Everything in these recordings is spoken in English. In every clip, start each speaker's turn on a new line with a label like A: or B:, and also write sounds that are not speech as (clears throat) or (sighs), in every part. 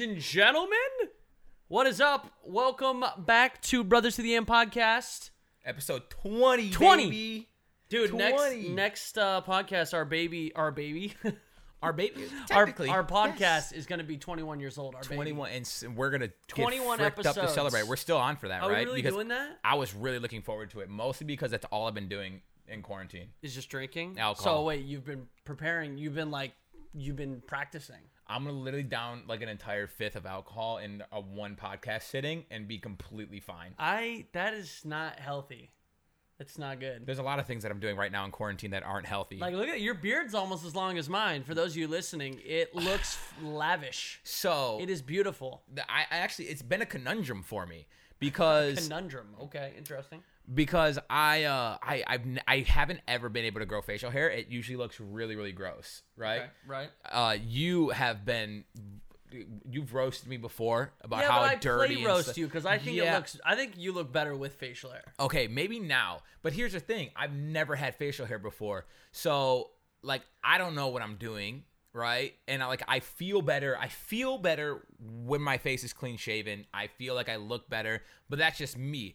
A: Ladies and gentlemen, what is up? Welcome back to Brothers to the End podcast.
B: Episode 20,
A: 20.
B: baby.
A: Dude, next
B: 20.
A: next uh, podcast, our baby, our baby, (laughs)
B: Our baby,
A: our, our podcast
B: yes.
A: is going to be 21 years old. Our baby.
B: 21, and we're gonna get
A: 21
B: fricked up to celebrate. We're still on for that,
A: Are
B: right?
A: really
B: because
A: doing that?
B: I was really looking forward to it, mostly because that's all I've been doing in quarantine.
A: Is just drinking
B: Alcohol.
A: So wait, you've been preparing. You've been like, you've been practicing.
B: I'm gonna literally down like an entire fifth of alcohol in a one podcast sitting and be completely fine.
A: I that is not healthy. It's not good.
B: There's a lot of things that I'm doing right now in quarantine that aren't healthy.
A: Like, look at your beard's almost as long as mine. For those of you listening, it (sighs) looks lavish.
B: so
A: It is beautiful.
B: the- I, I actually it's been a conundrum for me because
A: Conundrum. Okay, interesting.
B: Because I uh I I've I haven't ever been able to grow facial hair. It usually looks really really gross, right?
A: Okay, right.
B: Uh, you have been you've roasted me before about
A: Yeah,
B: how
A: but I
B: dirty
A: play roast
B: stuff-
A: you because I think it looks. I think you look better with facial hair.
B: Okay, maybe now. But here's the thing. I've never had facial hair before. So, like I don't know what I'm doing, right? And I like I feel better. I feel better when my face is clean shaven. I feel like I look better, but that's just me.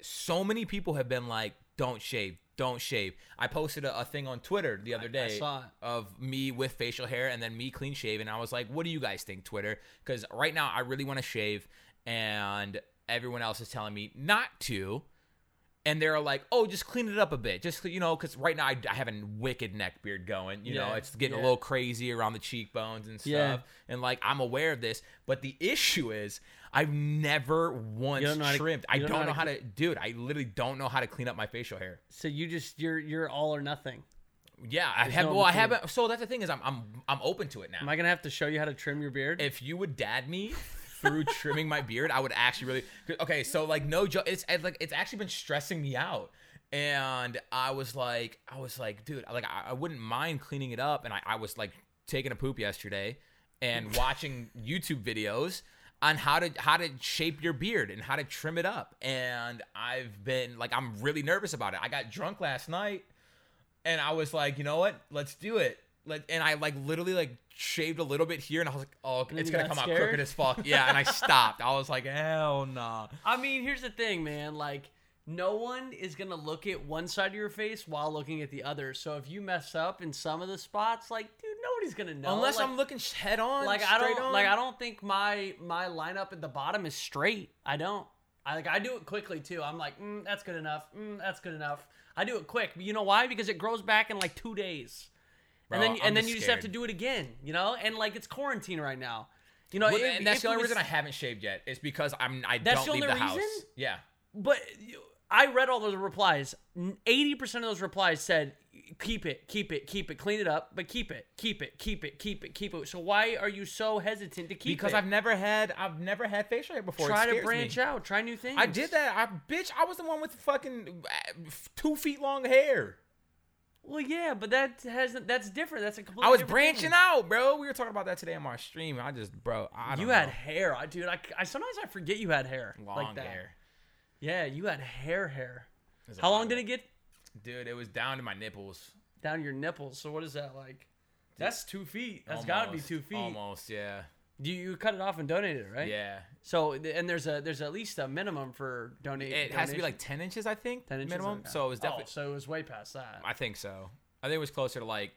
B: So many people have been like, "Don't shave. Don't shave." I posted a, a thing on Twitter the other day of me with facial hair and then me clean shaven. I was like, "What do you guys think, Twitter?" Cuz right now I really want to shave and everyone else is telling me not to and they're like, "Oh, just clean it up a bit, just you know, because right now I, I have a wicked neck beard going. You know, it's getting
A: yeah.
B: a little crazy around the cheekbones and stuff.
A: Yeah.
B: And like, I'm aware of this, but the issue is, I've never once
A: don't know how to-
B: trimmed. I
A: you
B: don't, know how to, dude. I literally don't know how to clean up my facial hair.
A: So you just you're you're all or nothing.
B: Yeah, I have.
A: no
B: well, I
A: between.
B: haven't. So that's the thing is, I'm I'm I'm open to it now.
A: Am I gonna have to show you how to trim your beard?
B: if you would dad me through trimming my beard, I would actually really. Okay, so like no joke, it's it's like it's actually been stressing me out, and I was like, I was like, dude, like I, I wouldn't mind cleaning it up, and I, I was like taking a poop yesterday and watching YouTube videos on how to how to shape your beard and how to trim it up, and I've been like, I'm really nervous about it. I got drunk last night and I was like, you know what? Let's do it. Let and I like literally like shaved a little bit here, and I was like, oh, it's gonna come
A: scared?
B: out crooked as fuck. Yeah, and I (laughs) stopped. I was like, hell nah.
A: I mean, here's the thing, man. Like, no one is gonna look at one side of your face while looking at the other. So if you mess up in some of the spots, like, dude, nobody's gonna know.
B: Unless
A: Like-
B: I'm looking sh- head on,
A: like I don't
B: on.
A: like I don't think my my lineup at the bottom is straight. I don't. I like I do it quickly too. I'm like, mm, that's good enough. Mm, that's good enough. I do it quick. But you know why? Because it grows back in like two days, and then
B: I'm
A: and then
B: just
A: you just have to do it again. You know, and like it's quarantine right now. You know,
B: Well,
A: if-
B: and that's the only
A: was-
B: reason I haven't shaved yet. Is because I'm I
A: That's
B: don't
A: the
B: leave
A: only
B: the house. Yeah.
A: But you- I read all those replies. Eighty percent of those replies said, "Keep it, keep it, keep it, clean it up, but keep it, keep it, keep it, keep it, keep it." So why are you so hesitant to keep
B: Because
A: it?
B: Because I've never had I've never had facial hair before.
A: Try to branch
B: me.
A: out, try new things.
B: I did that. I bitch. I was the one with fucking uh, two feet long hair.
A: Well, yeah, but that hasn't. That's different. That's a completely.
B: I was branching
A: thing.
B: out, bro. We were talking about that today on my stream. I just, bro, I don't
A: You
B: know.
A: had hair, I dude. I, I sometimes I forget you had hair
B: long
A: like that.
B: hair.
A: Yeah, you had hair, hair. How long did it get
B: Dude, it was down to my nipples.
A: down your nipples? So what is that like? That's two feet. That's got to be
B: Almost,
A: two feet.
B: Almost, yeah.
A: You you cut it off and donated it, right?
B: Yeah.
A: So and there's a there's at least a minimum for donating.
B: It has to be like 10 inches, I think,
A: 10 inches
B: minimum.
A: Okay.
B: So it was definitely.
A: Oh, so it was way past that.
B: I think so. I think it was closer to like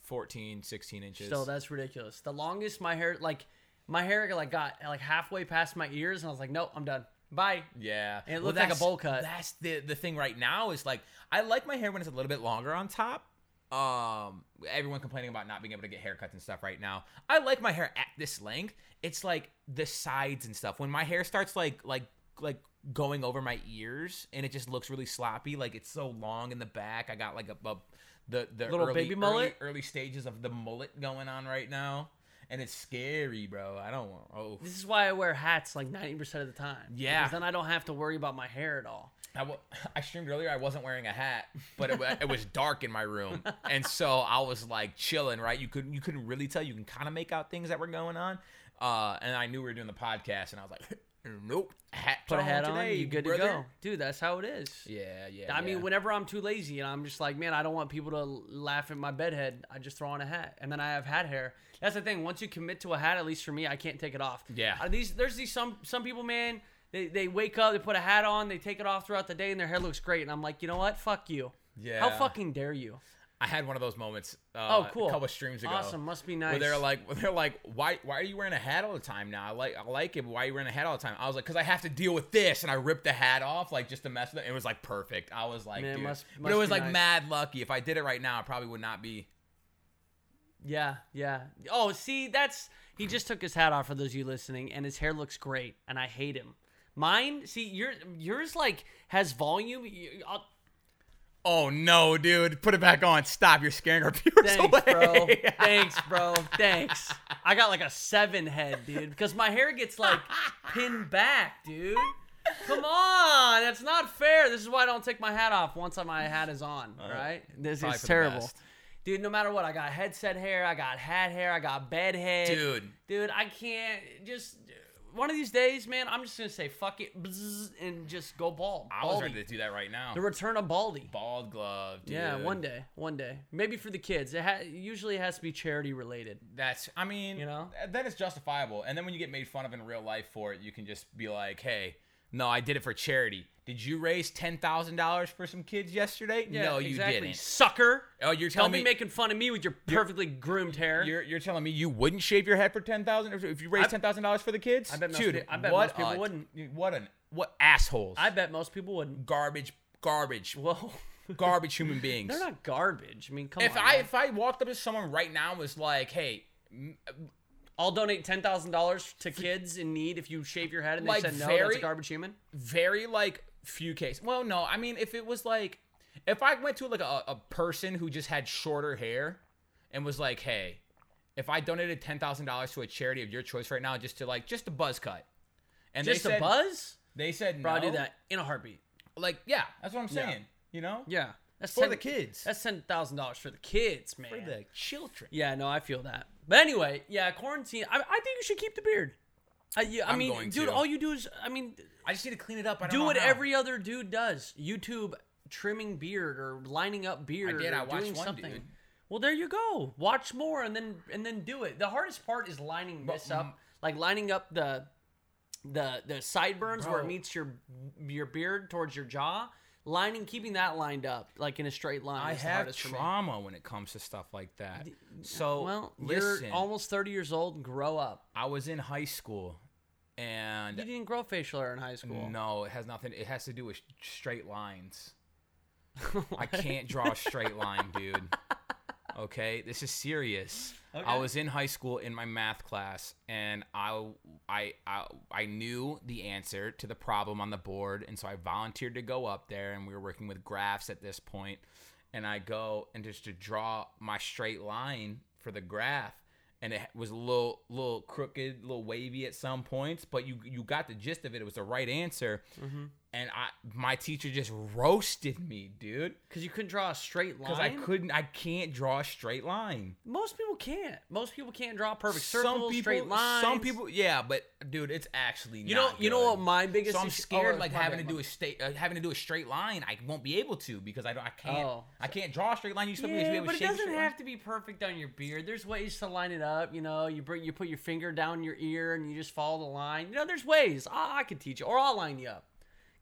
B: 14, 16 inches.
A: Still, that's ridiculous. The longest my hair like my hair like got like halfway past my ears, and I was like, nope, I'm done. Bye.
B: yeah.
A: And it looked like a bowl cut.
B: That's the, the thing right now is like, I like my hair when it's a little bit longer on top. Um, everyone complaining about not being able to get haircuts and stuff right now. I like my hair at this length. It's like the sides and stuff. When my hair starts like like like going over my ears and it just looks really sloppy, like it's so long in the back. I got like a, a the the
A: Little
B: early,
A: baby mullet?
B: early, early stages of the mullet going on right now, and it's scary, bro. I don't want. Oh,
A: This is why I wear hats like 90% of the time.
B: Yeah.
A: Because then I don't have to worry about my hair at all.
B: I, w- (laughs) I streamed earlier. I wasn't wearing a hat, but it, wa- it was dark in my room, (laughs) and so I was like chilling. Right, you couldn't you couldn't really tell. You can kind of make out things that were going on, uh, and I knew we were doing the podcast, and I was like, Nope. Hat
A: Put a hat on, you good
B: brother.
A: to go, dude. That's how it is.
B: Yeah, yeah.
A: I mean, whenever I'm too lazy and I'm just like, man, I don't want people to laugh at my bedhead, I just throw on a hat, and then I have hat hair. That's the thing. Once you commit to a hat, at least for me, I can't take it off.
B: Yeah.
A: Uh, these there's these some some people, man. They, they wake up, they put a hat on, they take it off throughout the day, and their hair looks great. And I'm like, you know what? Fuck you.
B: Yeah.
A: How fucking dare you?
B: I had one of those moments. Uh,
A: Oh, cool.
B: A couple streams ago.
A: Awesome. Must be nice.
B: Where they're like, where they're like, why, why are you wearing a hat all the time now? I like, I like it. But why are you wearing a hat all the time? I was like, because I have to deal with this, and I ripped the hat off like just to mess with it. It was like perfect. I was like,
A: Man,
B: dude.
A: must-
B: but it was like
A: nice.
B: mad lucky. If I did it right now, I probably would not be.
A: Yeah, yeah. Oh, see, that's he just took his hat off for those of you listening, and his hair looks great, and I hate him. Mine, see, your yours like has volume. You- I'll-
B: Oh no, dude! Put it back on. Stop! You're scaring our (laughs) viewers
A: Thanks,
B: away.
A: bro. (laughs) Thanks, bro. Thanks. I got like a seven head, dude, because my hair gets like (laughs) pinned back, dude. Come on, that's not fair. This is why I don't take my hat off once my hat is on. All right, this
B: Probably
A: is terrible, dude. No matter what, I got headset hair, I got hat hair, I got bed head,
B: Dude.
A: Dude, I can't just. One of these days, man, I'm just gonna say fuck it, and just go bald.
B: I was ready to do that right now.
A: The return of Baldy.
B: Bald glove. Dude.
A: Yeah, one day, one day, maybe for the kids. It ha- usually has to be charity related.
B: That's, I mean,
A: You know?
B: th- then it's justifiable. And then when you get made fun of in real life for it, you can just be like, hey, no, I did it for charity. Did you raise ten thousand dollars for some kids yesterday? no, you
A: exactly.
B: didn't.
A: sucker.
B: Oh, you're
A: Don't
B: telling
A: be
B: me
A: making fun of me with your perfectly groomed hair.
B: you're, you're telling me you wouldn't shave your head for ten thousand if you raised
A: I-
B: ten thousand dollars for the kids?
A: I bet most
B: Dude,
A: pe- I bet
B: what
A: most people
B: a-
A: wouldn't.
B: What an what assholes!
A: I bet most people wouldn't.
B: garbage, garbage,
A: Whoa,
B: garbage human (laughs) beings.
A: they're not garbage. I mean, come
B: if
A: on.
B: I
A: man.
B: if I walked up to someone right now and was like, hey,
A: I'll donate ten thousand dollars to kids in need if you shave your head and they
B: Like,
A: said no, that's a garbage human.
B: very like few cases. Well, no, I mean if it was like if I went to like a, a person who just had shorter hair and was like, hey, if I donated ten thousand dollars to a charity of your choice right now, just to like just a buzz cut, and
A: Just
B: they
A: a buzz,
B: they said
A: bro.
B: no.
A: I do that in a heartbeat.
B: Like, yeah, that's what I'm
A: Yeah.
B: saying. You know,
A: Yeah, that's
B: for
A: 10
B: the kids,
A: That's ten thousand dollars for the kids, man.
B: for the children.
A: Yeah, no, I feel that. But anyway, yeah, quarantine. I, I think you should keep the beard. I, yeah, I
B: I'm
A: mean,
B: going
A: dude,
B: to.
A: all you do is, I mean,
B: I just need to clean it up. I don't
A: do
B: know
A: what
B: how.
A: every other dude does. YouTube trimming beard or lining up beard.
B: I did,
A: Or
B: I watched
A: doing
B: one
A: something.
B: dude.
A: Well, there you go. Watch more and then and then do it. The hardest part is lining this
B: mm,
A: up, like lining up the the the sideburns where it
B: Bro.
A: meets your your beard towards your jaw. Lining, keeping that lined up like in a straight line.
B: I have trauma when it comes to stuff like that. So
A: Well,
B: listen,
A: you're almost thirty years old. And grow up.
B: I was in high school, and
A: You didn't grow facial hair in high school.
B: No, it has nothing. It has to do with straight lines. (laughs) I can't draw a straight line, dude. Okay, this is serious. I was in high school in my math class, and I, I, I, I knew the answer to the problem on the board, and so I volunteered to go up there, and we were working with graphs at this point, and I go and just to draw my straight line for the graph, and it was a little, little crooked, little wavy at some points, but you, you got the gist of it. It was the right answer, mm-hmm. And I, my teacher just roasted me, dude.
A: Because you couldn't draw a straight line.
B: Because I couldn't, I can't draw a straight line.
A: Most people can't. Most people can't draw perfect circles,
B: some people,
A: straight lines.
B: some people, yeah, but dude, it's actually
A: You know,
B: not
A: you know what my biggest.
B: So I'm scared,
A: oh,
B: like having
A: bad,
B: to do a state, uh, having to do a straight line. I won't be able to because I don't, I can't,
A: Oh.
B: I can't draw a straight line. You me to be
A: Yeah,
B: able
A: but
B: to
A: it doesn't have
B: line?
A: to be perfect on your beard. There's ways to line it up. You know, you bring you put your finger down your ear and you just follow the line. You know, there's ways. I, I could teach you, or I'll line you up.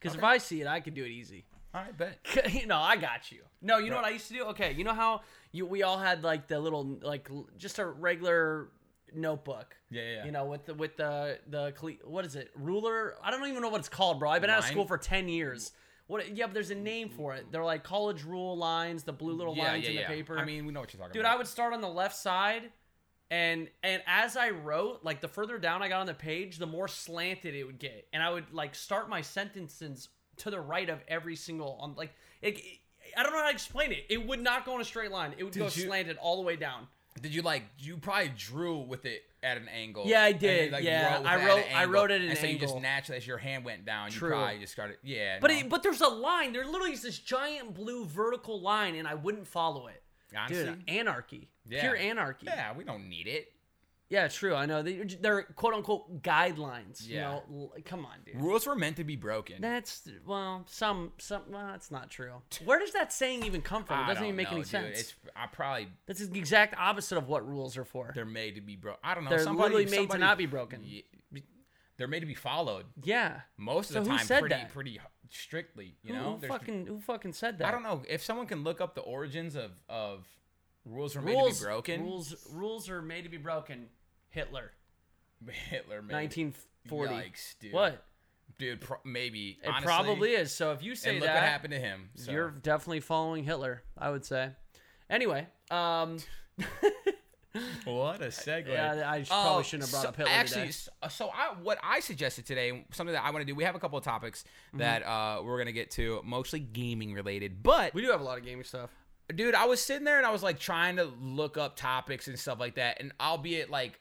A: Because if I see it, I could do it easy.
B: All right, bet. (laughs)
A: you know, I got you. No, you know what I used to do? Okay, you know how you we all had like the little like just a regular notebook.
B: Yeah, yeah.
A: You know, with the with the the what is it? Ruler? I don't even know what it's called, bro. I've been out of school for 10 years. What yeah, but there's a name for it. They're like college rule lines, the blue little
B: Yeah,
A: lines
B: yeah,
A: in the
B: yeah.
A: paper.
B: I mean, we know what you're talking
A: Dude,
B: about.
A: Dude, I would start on the left side and and as I wrote, like the further down I got on the page, the more slanted it would get. And I would like start my sentences to the right of every single on like it, it- I don't know how to explain it. It would not go in a straight line. It would go
B: you-
A: slanted all the way down.
B: Did you like? You probably drew with it at an angle.
A: Yeah, I did. Yeah,
B: with
A: I wrote- I wrote it at
B: and
A: an
B: so you just
A: angle.
B: naturally, as your hand went down,
A: True.
B: you probably just started. Yeah,
A: But
B: no.
A: it, but there's a line. There literally is this giant blue vertical line, and I wouldn't follow it.
B: Honestly,
A: Dude, anarchy.
B: Yeah.
A: Pure anarchy.
B: yeah, we don't need it.
A: Yeah, true. I know they, they're quote unquote guidelines.
B: Yeah.
A: You know, L- come on, dude.
B: Rules were meant to be broken.
A: That's well, some some. Well, that's not true. Where does that saying even come from? It doesn't even make
B: know,
A: any
B: dude.
A: sense.
B: It's I probably
A: That's the exact opposite of what rules are for.
B: they're made to be broken. I don't know.
A: They're
B: somebody,
A: literally made to not be broken.
B: They're made to be followed.
A: Yeah.
B: Most of
A: So
B: the time, pretty
A: that?
B: pretty strictly. You
A: Who-
B: know,
A: who,
B: There's-
A: fucking who fucking said that?
B: I don't know if someone can look up the origins of of rules were made
A: Rules
B: to be broken.
A: Rules rules are made to be broken. Hitler, (laughs)
B: Hitler made
A: 1940.
B: Yikes, dude.
A: What?
B: dude? Pro- maybe
A: It
B: honestly,
A: probably is. So if you say
B: And look
A: that,
B: what happened to him. So.
A: you're definitely following Hitler. I would say. Anyway, um, (laughs)
B: what a segue. (laughs)
A: yeah, I sh-
B: Oh,
A: probably shouldn't have brought
B: so-
A: up Hitler
B: Actually,
A: today.
B: so I, what I suggested today, something that I want to do. We have a couple of topics
A: Mm-hmm.
B: that uh, we're gonna get to, mostly gaming related. But
A: We do have a lot of gaming stuff.
B: Dude, I was sitting there and I was like trying to look up topics and stuff like that. And albeit like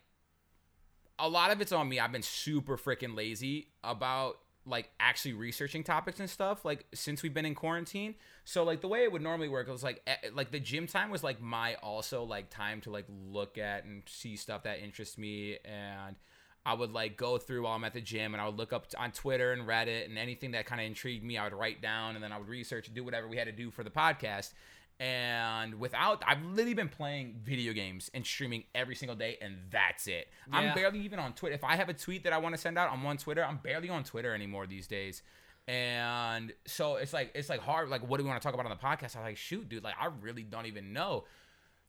B: a lot of it's on me. I've been super freaking lazy about like actually researching topics and stuff like since we've been in quarantine. So like the way it would normally work it was like like the gym time was like my also like time to like look at and see stuff that interests me and I would like go through while I'm at the gym and I would look up on Twitter and Reddit and anything that kind of intrigued me I would write down and then I would research and do whatever we had to do for the podcast. And without, I've literally been playing video games and streaming every single day, and that's it.
A: Yeah.
B: I'm barely even on Twitter. If I have a tweet that I want to send out, I'm on Twitter. I'm barely on Twitter anymore these days. And so it's like it's like hard. Like, what do we want to talk about on the podcast? I'm like, shoot, dude. Like, I really don't even know.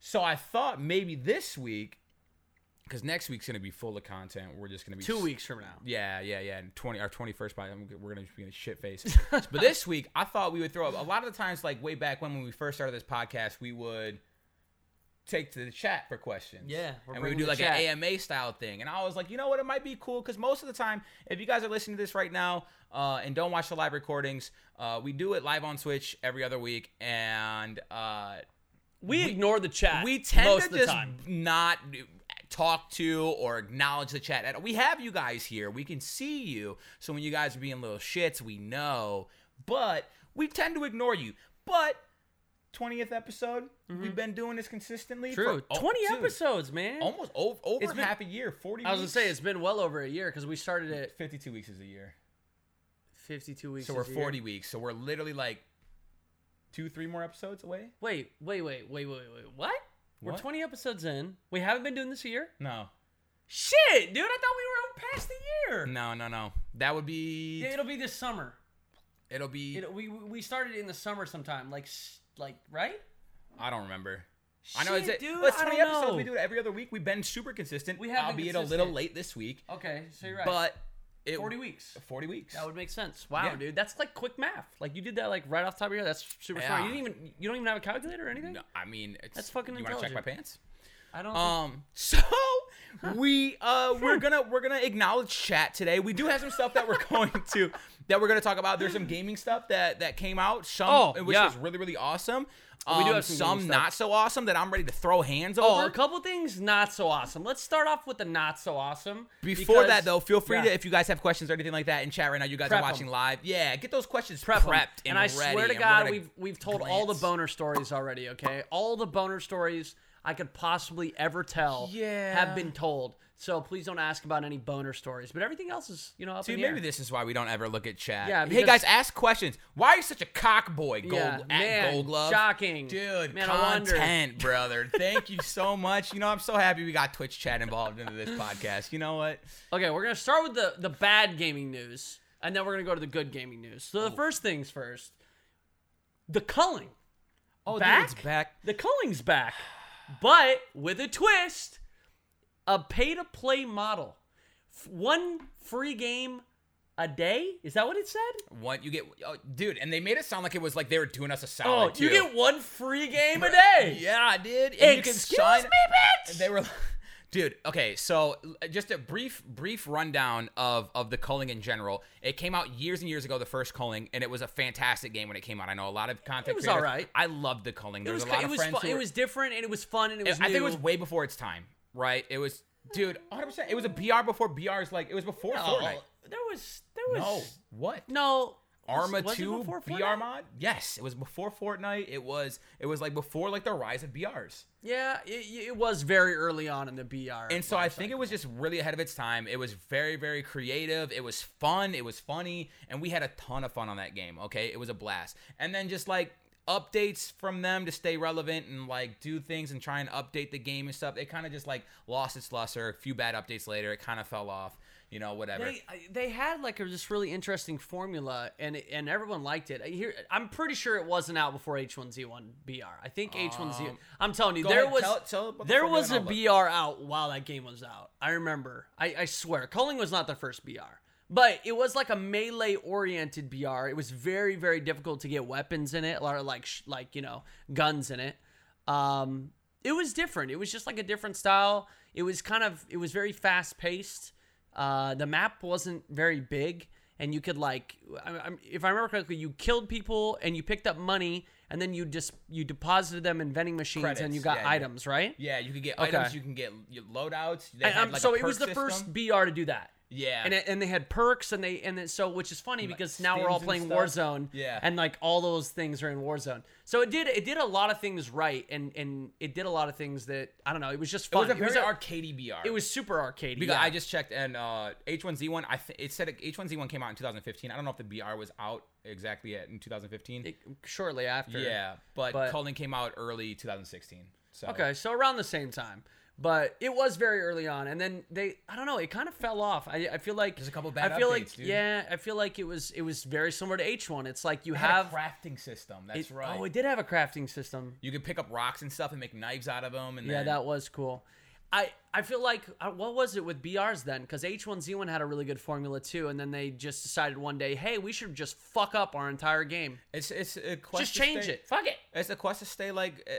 B: So I thought maybe this week, because next week's gonna be full of content. We're just gonna be
A: Two weeks from now.
B: yeah, yeah, yeah. And twenty our twenty first by we're gonna be in a shit face. (laughs) but this week, I thought we would throw up a lot of the times, like way back when when we first started this podcast, we would take to the chat for questions.
A: Yeah,
B: and we would do like
A: chat.
B: an AMA style thing. And I was like, you know what, it might be cool because most of the time, if you guys are listening to this right now uh, and don't watch the live recordings, uh, we do it live on Twitch every other week, and uh,
A: We, ignore the chat.
B: we tend
A: most
B: to
A: of the
B: just
A: time.
B: not talk to or acknowledge the chat. at- We have you guys here. We can see you. So when you guys are being little shits, we know. But we tend to ignore you. But 20th episode, we've been doing this consistently.
A: Mm-hmm. True.
B: For, oh,
A: Twenty
B: dude,
A: man.
B: Almost over, over
A: been-
B: half a year. 40
A: I was gonna say it's been well over a year because we started at
B: 52 weeks is a year.
A: fifty-two weeks.
B: So we're
A: is a year.
B: 40 weeks. So we're literally like two, three more episodes away.
A: Wait, wait, wait, wait, wait, wait. What? We're
B: What?
A: twenty episodes in. We haven't been doing this a year.
B: No.
A: Shit, dude! I thought we were past the year.
B: No, no, no. That would be.
A: Yeah, It'll be this summer.
B: It'll be.
A: It, we we started in the summer sometime, like s- like right?
B: I don't remember. I know
A: Shit,
B: it's
A: dude,
B: Well, it's
A: I
B: 20
A: don't
B: episodes.
A: know.
B: We do it every other week. We've been super consistent.
A: We have been
B: albeit a little
A: consistent.
B: late this week,
A: Okay, so you're right.
B: but it
A: forty weeks.
B: 40 weeks.
A: That would make sense. Wow,
B: Yeah.
A: dude, that's like quick math. Like you did that like right off the top of your head. That's super smart. You didn't even you don't even have a calculator or anything.
B: no, I mean, it's,
A: That's fucking
B: You want to check my
A: intelligent.
B: pants?
A: I don't.
B: Um, (laughs) so we uh (laughs) we're gonna we're gonna acknowledge chat today. We do have some stuff that we're (laughs) going to that we're gonna talk about. There's some gaming stuff that that came out. Some
A: Oh,
B: which
A: yeah.
B: was really really awesome.
A: We do
B: Um,
A: have some
B: some not so awesome that I'm ready to throw hands
A: Oh,
B: over.
A: a couple things not so awesome. Let's start off with the not so awesome.
B: Before
A: because-
B: that, though, feel free
A: yeah.
B: to if you guys have questions or anything like that in chat right now. You guys
A: Prep
B: are
A: 'em.
B: watching live. Yeah, get those questions
A: prep 'em.
B: prepped and,
A: and I
B: ready,
A: swear to God, we've we've told all the boner stories already. Okay, all the boner stories I could possibly ever tell
B: Yeah.
A: have been told. So please don't ask about any boner stories. But everything else is you know up
B: Dude, maybe
A: air.
B: this is why we don't ever look at chat.
A: Yeah,
B: hey guys, ask questions. Why are you such a cock boy, Gold
A: Yeah,
B: at
A: man,
B: Gold Glove?
A: shocking.
B: dude.
A: Man,
B: content, (laughs) brother. Thank you so much. You know, I'm so happy we got Twitch chat involved into this podcast. You know what?
A: Okay, we're gonna start with the the bad gaming news, and then we're gonna go to the good gaming news. So the
B: Oh.
A: first things first, the culling.
B: Oh,
A: Back?
B: dude, it's back.
A: The culling's back, but with a twist. A pay to play model, one free game a day. Is that what it said?
B: What you get, oh, dude? And they made it sound like it was like they were doing us a
A: Oh,
B: solid.
A: you get one free game a day.
B: Yeah, did. And you can
A: Excuse
B: sign-
A: me, bitch.
B: They were, (laughs) dude. Okay, so just a brief, brief rundown of of the culling in general. It came out years and years ago, the first culling, and it was a fantastic game when it came out. I know a lot of content.
A: It was
B: creators-
A: alright.
B: I loved the culling.
A: It
B: There
A: was
B: was, a lot
A: it
B: of
A: was
B: friends.
A: fun.
B: who
A: It was different and it was fun and it was
B: I think it was way before its time, right? It was, dude, 100. percent It was a BR before BR's like it was before
A: no,
B: Fortnite.
A: there was there was
B: No, what?
A: no.
B: Arma
A: was
B: 2 BR mod. Yes, it was before Fortnite. It was it was like before like the rise of BRs.
A: Yeah, it, it was very early on in the BR.
B: And so I think it was just really ahead of its time. It was very, very creative. It was fun. It was funny. And we had a ton of fun on that game. Okay. It was a blast. And then just like updates from them to stay relevant and like do things and try and update the game and stuff. It kind of just like lost its luster. A few bad updates later, it kind of fell off. You know, whatever.
A: They they had like a just really interesting formula, and and everyone liked it. I Here, I'm pretty sure it wasn't out before H1Z1 BR. I think H1Z.
B: Um,
A: I'm telling you, there
B: ahead,
A: was
B: tell- tell
A: there was a BR out while that game was out. I remember. I, I swear, Culling was not the first BR. But it was like a melee oriented BR. It was very very difficult to get weapons in it, or like sh- like you know guns in it. Um, it was different. It was just like a different style. It was kind of it was very fast paced. Uh, the map wasn't very big, and you could like, I, I'm- if I remember correctly, you killed people and you picked up money, and then you just you deposited them in vending machines and you got
B: yeah, yeah.
A: items, right?
B: yeah, you could get
A: Okay.
B: items. You can get loadouts. They
A: And, um,
B: like,
A: so it was the
B: perk
A: first. BR to do that.
B: Yeah.
A: And, it, and they had perks and they and then, so which is funny
B: like
A: because now we're all playing. Warzone
B: Yeah.
A: and like all those things are in Warzone. So it did it did a lot of things right and and it did a lot of things that I don't know, it was just fun.
B: it was a very
A: a-
B: arcadey BR.
A: it was super arcade.
B: Because
A: yeah.
B: I just checked, and uh, H1Z1, I th- it said H1Z1 came out in 2015. I don't know if the BR was out exactly yet in 2015.
A: It- shortly after.
B: yeah, but,
A: but-
B: came out early 2016. So
A: Okay, so around the same time. But it was very early on, and then they I don't know, it kind of fell off. I, I feel like
B: There's a couple bad
A: I feel
B: updates,
A: like
B: dude.
A: yeah, I feel like it was it was very similar to H1. It's like you
B: It
A: have
B: a crafting system. That's
A: it-
B: right.
A: Oh, it did have a crafting system.
B: you could pick up rocks and stuff and make knives out of them. And
A: Yeah,
B: then,
A: that was cool. I I feel like uh, what was it with BRs then? Because H1Z1 had a really good formula too, and then they just decided one day, hey, we should just fuck up our entire game.
B: it's it's a quest
A: Just change
B: stay-
A: it. Fuck it.
B: It's a quest to stay like uh,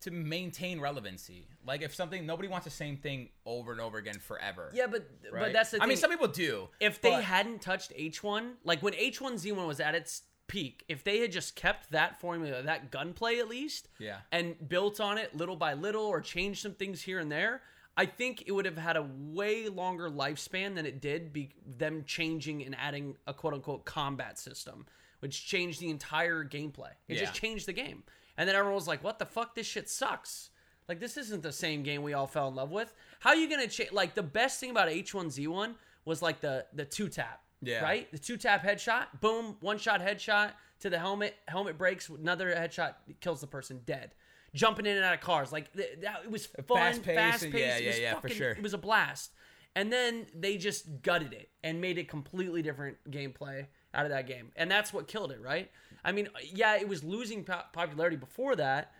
B: to maintain relevancy. Like if something nobody wants the same thing over and over again forever.
A: Yeah, but
B: right?
A: but that's the
B: I mean, some people do.
A: if they
B: but-
A: hadn't touched H1, like when H1Z1 was at its peak, if they had just kept that formula, that gunplay at least,
B: Yeah.
A: and built on it little by little or changed some things here and there, I think it would have had a way longer lifespan than it did be them changing and adding a quote unquote combat system, which changed the entire gameplay. It
B: Yeah.
A: just changed the game. And then everyone was like, "What the fuck? This shit sucks." Like this isn't the same game we all fell in love with. How are you gonna change? Like the best thing about H1Z1 was like the the two tap.
B: Yeah.
A: Right. The two tap headshot. Boom. One shot headshot to the helmet. Helmet breaks. Another headshot kills the person dead. Jumping in and out of cars. Like th- that. It was fun. Fast
B: Fast-paced,
A: paced.
B: yeah,
A: it
B: yeah,
A: was
B: for sure.
A: It was a blast. And then they just gutted it and made it completely different gameplay out of that game. And that's what killed it, right? I mean, yeah, it was losing po- popularity before that,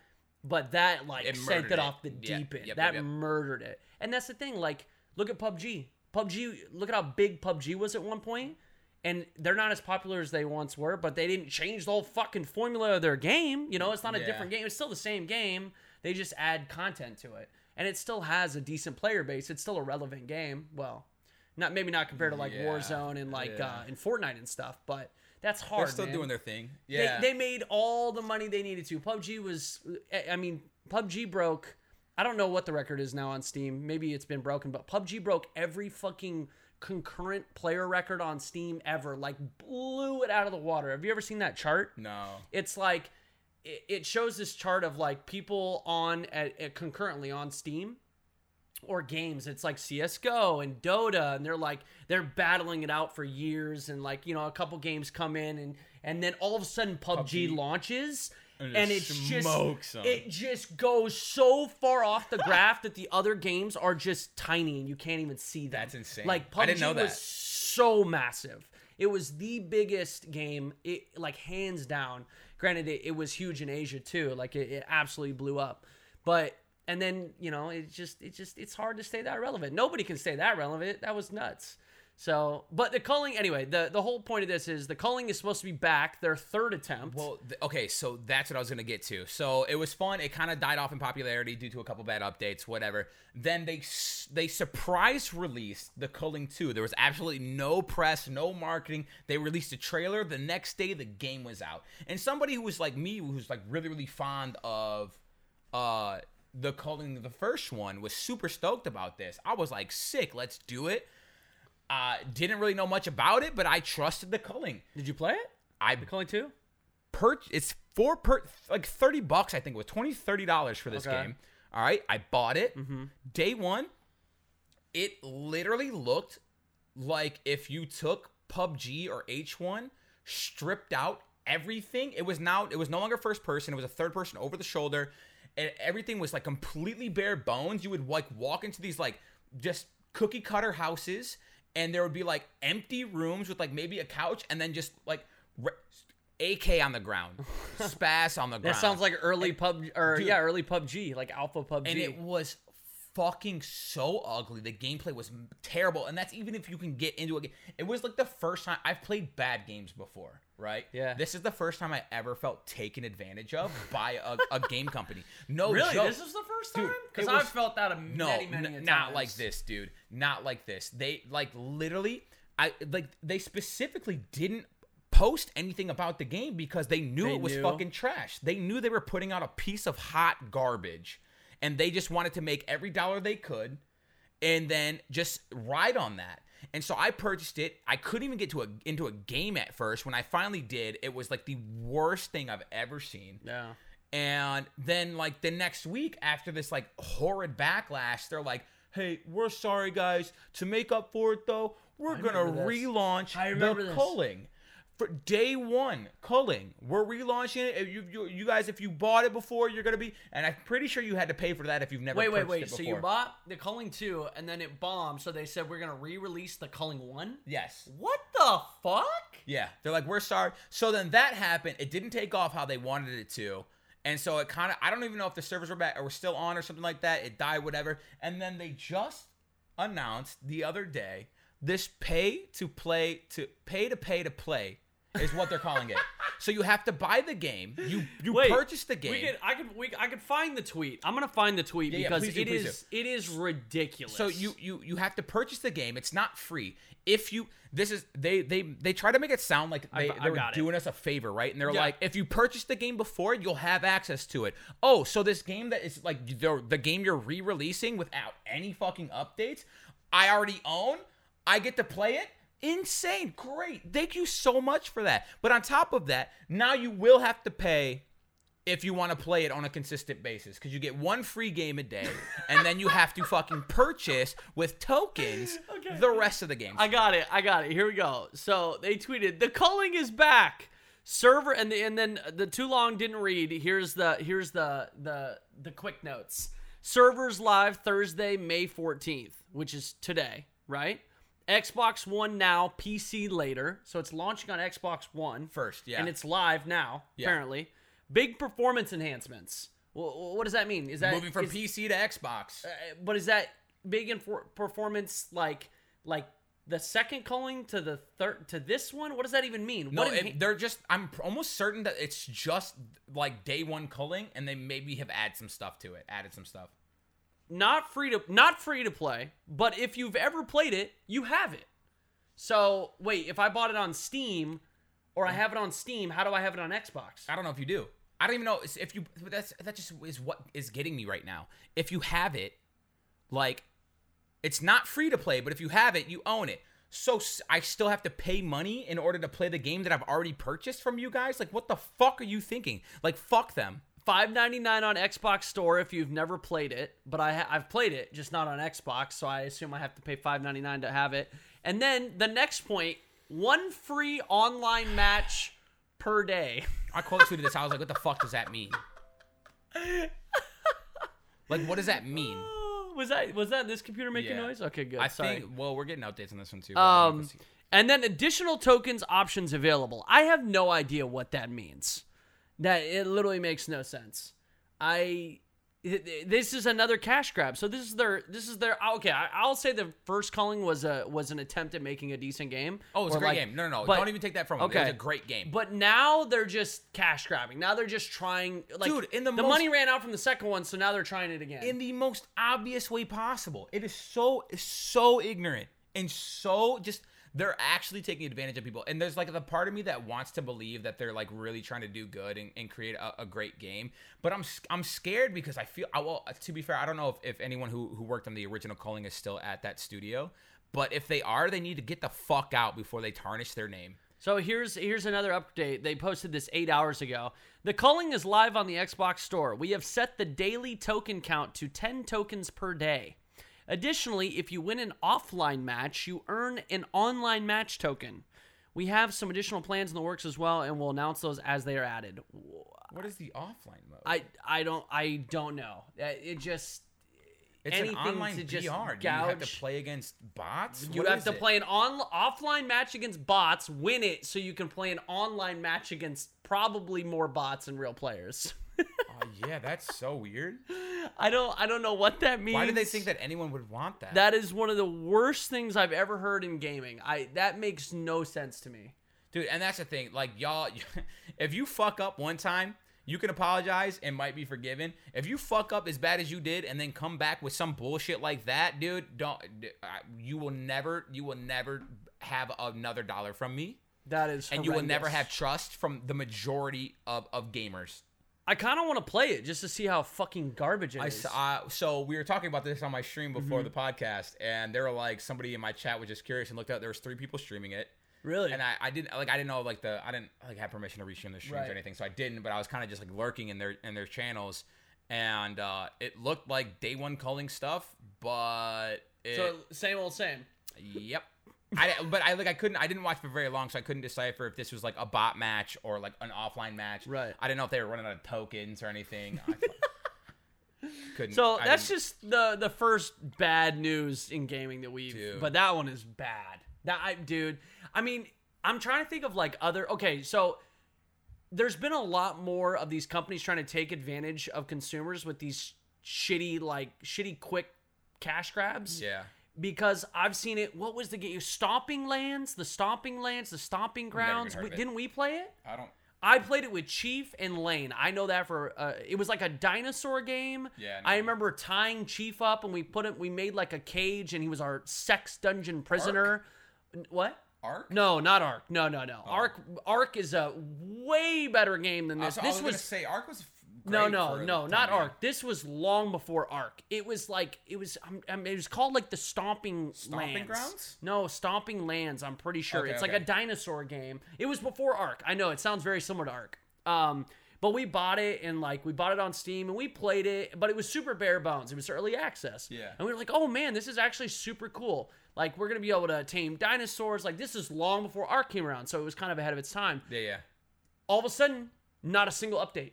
A: but that like
B: It
A: sent it
B: it.
A: off the
B: Yeah,
A: deep end.
B: yep,
A: that
B: yep, yep.
A: murdered it. And that's the thing. Like, look at PUBG. PUBG. Look at how big PUBG was at one point, and they're not as popular as they once were. But they didn't change the whole fucking formula of their game. You know, it's not a
B: Yeah.
A: different game. It's still the same game. They just add content to it, and it still has a decent player base. It's still a relevant game. Well, not maybe not compared to like
B: Yeah,
A: Warzone and like uh, and Fortnite and stuff, but that's hard.
B: They're still
A: man.
B: doing their thing.
A: They-
B: Yeah.
A: They, made all the money they needed to. PUBG was, I mean, PUBG broke. I don't know what the record is now on Steam. Maybe it's been broken, but PUBG broke every fucking concurrent player record on Steam ever. Like blew it out of the water. Have you ever seen that chart?
B: no.
A: It's like it, it shows this chart of like people on at, at concurrently on Steam or games. It's like CS:GO and Dota, and they're like they're battling it out for years, and like you know a couple games come in, and and then all of a sudden PUBG,
B: PUBG.
A: launches.
B: And
A: And,
B: it
A: it's just
B: smokes 'em.
A: it just goes so far off the graph that the other games are just tiny and you can't even see them.
B: That's insane.
A: Like PUBG
B: I didn't know that.
A: was so massive. It was the biggest game, it like hands down. Granted, it, it was huge in Asia too. Like it, it absolutely blew up. But and then you know it just it just it's hard to stay that relevant. Nobody can stay that relevant. That was nuts. So, but the culling anyway. The the whole point of this is the culling is supposed to be back. Their third attempt.
B: Well, th- okay, so that's what I was gonna get to. So it was fun. It kind of died off in popularity due to a couple bad updates, whatever. Then they they surprise released the Culling Two. There was absolutely no press, no marketing. They released a trailer. The next day, the game was out. And somebody who was like me, who's like really really fond of uh the culling the first one, was super stoked about this. I was like, sick, let's do it. Uh, didn't really know much about it, but I trusted the Culling.
A: Did you play it?
B: I
A: Culling two.
B: per it's four per like 30 bucks i think it was 20 30 dollars for this
A: Okay.
B: game all right i bought it
A: Mm-hmm.
B: day one it literally looked like if you took pubg or h1 stripped out everything it was now it was no longer first person it was a third person over the shoulder and everything was like completely bare bones you would like walk into these like just cookie cutter houses and there would be like empty rooms with like maybe a couch and then just like re- AK on the ground, (laughs) Spaz on the ground.
A: That sounds like early pub or
B: Dude.
A: yeah, early PUBG, like alpha PUBG.
B: and it was fucking so ugly. The gameplay was terrible, and that's even if you can get into a game. It was like the first time I've played bad games before, right?
A: Yeah.
B: This is the first time I ever felt taken advantage of (laughs) by a, a game company. No,
A: really,
B: joke.
A: this is the first time because I've felt that a
B: no,
A: many, many
B: n- not like this, dude. Not like this. They like literally, I like they specifically didn't post anything about the game because they knew
A: They
B: it was
A: knew.
B: fucking trash. They knew they were putting out a piece of hot garbage, and they just wanted to make every dollar they could, and then just ride on that. And so I purchased it. I couldn't even get to a into a game at first. When I finally did, it was like the worst thing I've ever seen.
A: Yeah.
B: And then like the next week after this like horrid backlash, they're like, "Hey, we're sorry guys. To make up for it though, we're going to relaunch the
A: this.
B: culling." For day one, culling. We're relaunching it. If You, you, you guys, if you bought it before, you're gonna be. And I'm pretty sure you had to pay for that if you've never.
A: Wait, wait, wait.
B: It
A: So you bought the Culling two, and then it bombed. So they said we're gonna re-release the Culling one.
B: Yes.
A: What the fuck?
B: Yeah, they're like, we're sorry. So then that happened. It didn't take off how they wanted it to. And so it kind of, I don't even know if the servers were back or were still on or something like that. It died, whatever. And then they just announced the other day this pay to play to pay to pay to play is what they're calling it. (laughs) so you have to buy the game. You you
A: Wait,
B: purchase the game.
A: We could, I could, we, I could find the tweet. I'm gonna find the tweet
B: Yeah, yeah,
A: because
B: please do,
A: it
B: please
A: is, it is ridiculous.
B: So you you you have to purchase the game. It's not free. If you this is they they they try to make it sound like they,
A: I've-
B: they
A: I've
B: were
A: got it.
B: doing us a favor, right? And they're
A: Yeah.
B: like, if you purchase the game before, you'll have access to it. Oh, so this game that is like the the game you're re-releasing without any fucking updates, I already own. I get to play it. Insane. Great. Thank you so much for that. But on top of that, now you will have to pay if you want to play it on a consistent basis because you get one free game a day and then you have to fucking purchase with tokens (laughs)
A: Okay.
B: the rest of the games.
A: I got it. I got it. Here we go. So they tweeted, "The culling is back." Server and the, and then the too long didn't read. Here's the here's the the the quick notes. Servers live Thursday, May 14th, which is today, right? Xbox One now, PC later. So it's launching on Xbox One
B: First, yeah.
A: and it's live now.
B: Yeah.
A: Apparently, big performance enhancements. Well, what does that mean? Is that
B: Moving from
A: is-
B: PC to Xbox.
A: uh, but is that big in for performance like like the second culling to the third to this one? What does that even mean?
B: no,
A: what
B: it- they're just. I'm almost certain that it's just like day one culling, and they maybe have added some stuff to it. Added some stuff.
A: Not free to not free to play, but if you've ever played it, you have it. So wait, if I bought it on Steam or I have it on Steam, how do I have it on Xbox?
B: I don't know if you do. I don't even know if you. That's that just is what is getting me right now. If you have it, like, it's not free to play, but if you have it, you own it. So I still have to pay money in order to play the game that I've already purchased from you guys. Like, what the fuck are you thinking? Like, fuck them.
A: Five ninety nine on Xbox Store if you've never played it, but I ha- I've played it, just not on Xbox, so I assume I have to pay five ninety nine to have it. And then the next point, one free online match per day. (laughs)
B: I quote tweeted this. I was like, what the fuck does that mean? like, what does that mean? (gasps)
A: was that was that this computer making
B: Yeah.
A: noise? Okay, good.
B: I
A: Sorry.
B: think. Well, we're getting updates on this one too. but I don't know
A: Um, and then additional tokens options available. I have no idea what that means. That it literally makes no sense. I this is another cash grab. So this is their this is their okay. I, I'll say the first culling was a was an attempt at making a decent game.
B: oh, it's a great
A: like-
B: game. No, no, no.
A: but-
B: don't even take that from them. It was a great game.
A: But now they're just cash grabbing. Now they're just trying. Like,
B: Dude, in the
A: the
B: most-
A: money ran out from the second one, so now they're trying it again.
B: in the most obvious way possible. It is so so ignorant and so just they're actually taking advantage of people. And there's like the part of me that wants to believe that they're like really trying to do good and, and create a, a great game. But I'm I'm scared because I feel I well to be fair, I don't know if, if anyone who, who worked on the original culling is still at that studio. But if they are, they need to get the fuck out before they tarnish their name.
A: So here's here's another update. They posted this eight hours ago. The culling is live on the Xbox Store. We have set the daily token count to 10 tokens per day. Additionally, if you win an offline match, you earn an online match token. We have some additional plans in the works as well, and we'll announce those as they are added.
B: What is the offline mode?
A: I I don't I don't know. Uh, It just
B: it's
A: anything
B: an online
A: to just
B: VR. Do you have to play against bots?
A: you
B: What
A: have to
B: it?
A: play an on offline match against bots, win it, so you can play an online match against probably more bots and real players. (laughs)
B: Oh yeah, that's so weird. (laughs)
A: I don't I don't know what that means.
B: Why do they think that anyone would want that?
A: That is one of the worst things I've ever heard in gaming. I that makes no sense to me.
B: Dude, and that's the thing. Like y'all, (laughs) if you fuck up one time, you can apologize and might be forgiven. If you fuck up as bad as you did and then come back with some bullshit like that, dude, don't. You will never, you will never have another dollar from me,
A: That is
B: and you will never have trust from the majority of of gamers.
A: I kind of want to play it just to see how fucking garbage it
B: I
A: is.
B: uh, so we were talking about this on my stream before
A: Mm-hmm.
B: the podcast, and they were like, somebody in my chat was just curious and looked out. There was three people streaming it,
A: really?
B: and I, I didn't like I didn't know like the I didn't like have permission to restream the streams
A: Right.
B: or anything, so I didn't. But I was kind of just like lurking in their in their channels, and uh, it looked like day one culling stuff, but it,
A: so same old same.
B: yep. I, but I like I couldn't I didn't watch for very long, so I couldn't decipher if this was like a bot match or like an offline match.
A: Right.
B: I didn't know if they were running out of tokens or anything. I (laughs) couldn't.
A: So
B: I
A: that's
B: didn't-
A: just the the first bad news in gaming that we've.
B: Dude.
A: But that one is bad. That I, dude. I mean, I'm trying to think of like other. Okay, so there's been a lot more of these companies trying to take advantage of consumers with these shitty like shitty quick cash grabs.
B: yeah.
A: Because I've seen it. What was the game? Stomping Lands, the Stomping Lands, the Stomping Grounds. We, didn't we play it?
B: I don't.
A: I played it with Chief and Lane. I know that for uh, it was like a dinosaur game.
B: Yeah,
A: I remember tying Chief up and we put him. We made like a cage and he was our sex dungeon prisoner. N- What?
B: Ark.
A: No, not Ark. No, no, no. Ark. Ark is a way better game than this.
B: was, I
A: this
B: was,
A: was
B: gonna say Ark was.
A: No, no, no, not. Ark. This was long before Ark. It was like it was. um, um, it was called like the Stomping
B: Stomping
A: Lands.
B: Grounds?
A: No, Stomping Lands. I'm pretty sure
B: Okay,
A: it's like a dinosaur game. It was before Ark. I know it sounds very similar to Ark. Um, but we bought it and like we bought it on Steam and we played it, but it was super bare bones. It was early access.
B: Yeah.
A: And we were like, oh man, this is actually super cool. Like we're gonna be able to tame dinosaurs. Like this is long before Ark came around, so it was kind of ahead of its time
B: Yeah, yeah.
A: all of a sudden, not a single update.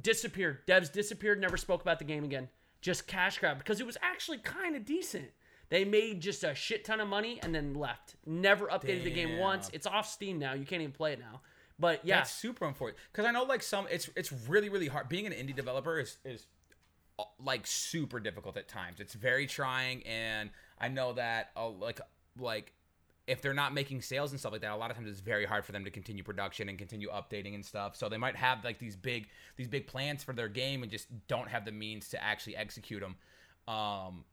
A: Disappeared. Devs disappeared, never spoke about the game again. Just cash grab because it was actually kind of decent. They made just a shit ton of money and then left. Never updated the game once. It's off Steam now. You can't even play it now. But yeah,
B: That's super unfortunate because I know like some it's it's really really hard. Being an indie developer is is uh, like super difficult at times. It's very trying, and I know that uh, like like if they're not making sales and stuff like that, a lot of times it's very hard for them to continue production and continue updating and stuff. So they might have like these big these big plans for their game and just don't have the means to actually execute them. Um,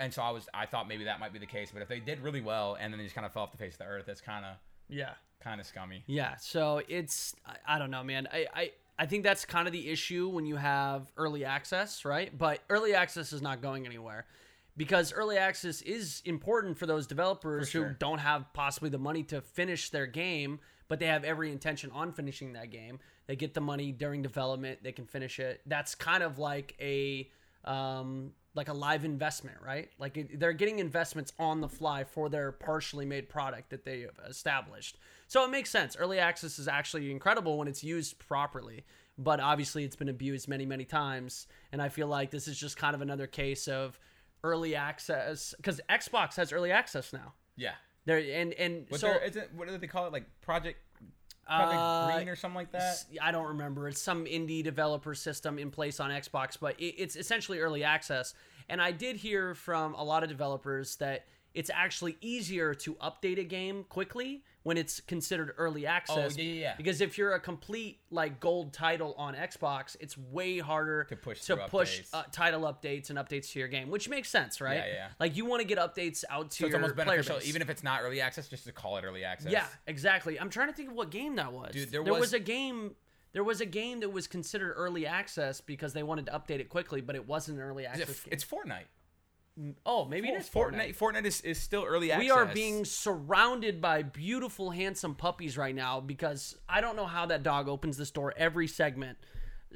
B: and so I was I thought maybe that might be the case, but if they did really well and then they just kind of fell off the face of the earth, that's kind of
A: yeah.
B: kind of scummy.
A: Yeah, so it's I, I don't know, man. I, I I think that's kind of the issue when you have early access, right? But early access is not going anywhere because early access is important for those developers
B: For
A: who don't have possibly the money to finish their game, but they have every intention on finishing that game. They get the money during development, they can finish it. That's kind of like a um like a live investment, right? Like it, they're getting investments on the fly for their partially made product that they have established. So it makes sense. Early access is actually incredible when it's used properly, but obviously it's been abused many, many times. And I feel like this is just kind of another case of early access because Xbox has early access now.
B: Yeah.
A: There and and
B: But
A: so
B: isn't what do they call it? Like Project Project
A: Uh,
B: Green or something like that?
A: I don't remember. It's some indie developer system in place on Xbox, but it, it's essentially early access. And I did hear from a lot of developers that it's actually easier to update a game quickly when it's considered early access.
B: Oh, yeah, yeah, yeah.
A: Because if you're a complete like gold title on Xbox, it's way harder
B: To push
A: to push
B: updates.
A: uh, title updates and updates to your game, which makes sense, right?
B: Yeah, yeah.
A: Like you want to get updates out to
B: So it's
A: your
B: almost
A: player
B: beneficial,
A: base.
B: even if it's not early access, just to call it early access.
A: Yeah, exactly. I'm trying to think of what game that was.
B: Dude, there
A: was,
B: was-
A: a game. There was a game that was considered early access because they wanted to update it quickly, but it wasn't an early access game.
B: it's Fortnite.
A: Oh, maybe it is
B: Fortnite. Fortnite is, is still early access.
A: We are being surrounded by beautiful, handsome puppies right now because I don't know how that dog opens this door every segment,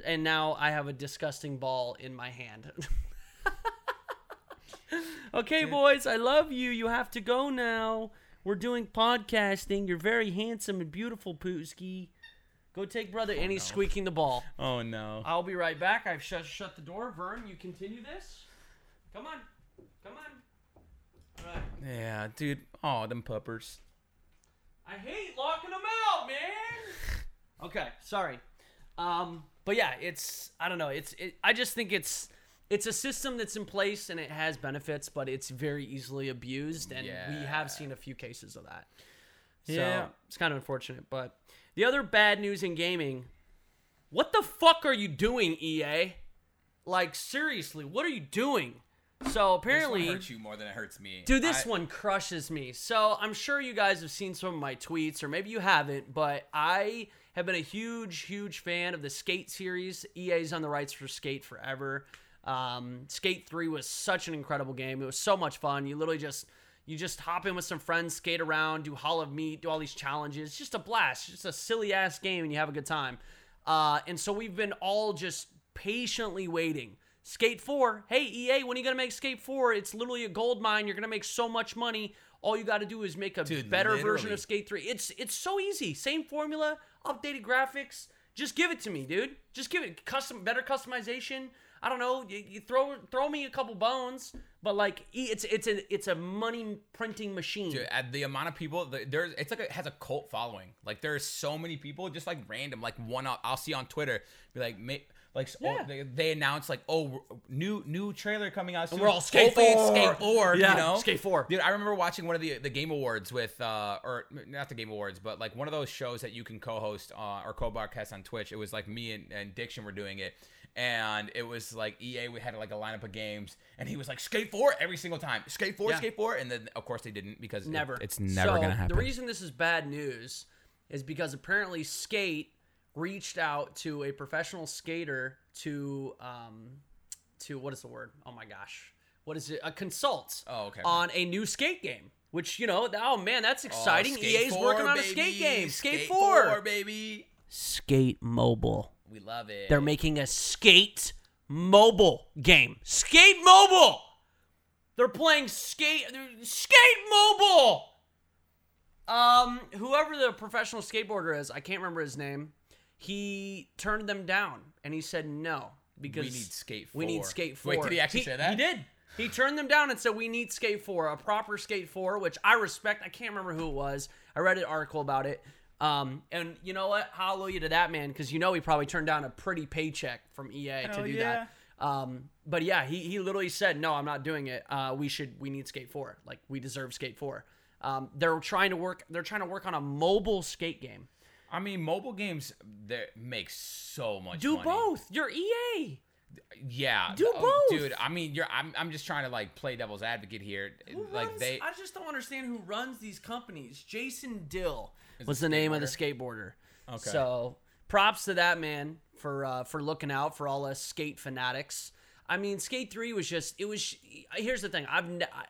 A: and now I have a disgusting ball in my hand. (laughs) okay, boys, I love you. You have to go now. We're doing podcasting. You're very handsome and beautiful, Pooski. Go take brother, oh, and he's squeaking the ball.
B: Oh no.
A: I'll be right back. I've shut shut the door. Vern, you continue this. Come on, come on. All right.
B: Yeah, dude. Oh, them puppers.
A: I hate locking them out, man. okay, sorry. Um, but yeah, it's I don't know. It's it, I just think it's it's a system that's in place and it has benefits, but it's very easily abused, and we have seen a few cases of that. So
B: Yeah.
A: it's kind of unfortunate. But the other bad news in gaming, what the fuck are you doing, EA? Like seriously, what are you doing? So apparently,
B: this one hurts you more than it hurts me.
A: Dude, this
B: I-
A: one crushes me. So I'm sure you guys have seen some of my tweets, or maybe you haven't, but I have been a huge, huge fan of the Skate series. EA's on the rights for Skate forever. Um, Skate 3 was such an incredible game. It was so much fun. You literally just you just hop in with some friends, skate around, do Hall of Meat, do all these challenges. It's just a blast. It's just a silly ass game and you have a good time. Uh, and so we've been all just patiently waiting. Skate 4, hey EA, when are you gonna make Skate 4? It's literally a gold mine. You're gonna make so much money. All you got to do is make a
B: Dude,
A: better version of Skate 3. It's it's so easy. Same formula, updated graphics. Just give it to me, dude. Just give it custom, better customization. I don't know. You, you throw throw me a couple bones, but like it's it's a it's a money printing machine.
B: Dude, at the amount of people, there's it's like it has a cult following. Like there's so many people, just like random, like one I'll, I'll see on Twitter, be like, like oh, they, they announce like, oh, new new trailer coming out soon.
A: we're all Skate 4.
B: Skate Four,
A: Yeah,
B: you know,
A: Skate 4.
B: Dude, I remember watching one of the the Game Awards with, uh, or not the Game Awards, but like one of those shows that you can co-host uh, or co-broadcast on Twitch. It was like me and, and Diction were doing it. And it was like EA. We had like a lineup of games, and he was like Skate Four every single time. Skate Four,
A: Yeah.
B: Skate Four, and then of course they didn't because it-
A: Never.
B: it's never
A: So,
B: gonna happen.
A: The reason this is bad news is because apparently Skate reached out to a professional skater to um to what is the word? Oh my gosh. What is it? A consult
B: Oh, okay.
A: on a new skate game. Which, you know, oh man, that's exciting.
B: Oh,
A: EA's
B: 4,
A: working on a skate game. Skate,
B: Skate
A: 4.
B: 4, baby.
A: Skate Mobile.
B: We love it.
A: They're making a skate mobile game. Skate mobile. They're playing skate skate mobile. Um, whoever the professional skateboarder is, I can't remember his name. He turned them down and he said no because
B: We need Skate 4.
A: We need
B: 4.
A: Skate Four.
B: Wait, did he actually say that?
A: He did. He turned them down and said we need Skate Four, a proper Skate Four, which I respect. I can't remember who it was. I read an article about it. Um, and you know what? Hallelujah to that man because you know he probably turned down a pretty paycheck from EA to do
B: yeah.
A: that. Um, but yeah, he he literally said no, I'm not doing it. Uh, we should we need Skate Four. Like we deserve Skate Four. Um, they're trying to work. They're trying to work on a mobile skate game.
B: I mean, mobile games that make so much.
A: Do
B: money.
A: both. You're EA.
B: Yeah.
A: Do
B: oh,
A: both.
B: dude. I mean, you're. I'm. I'm just trying to like play devil's advocate here.
A: Who
B: like
A: runs-
B: they.
A: I just don't understand who runs these companies. Jason Dill
B: Is
A: was the name of the skateboarder.
B: Okay.
A: So props to that man for uh, for looking out for all us skate fanatics. I mean, Skate Three was just it was. Here's the thing. I've ne- I,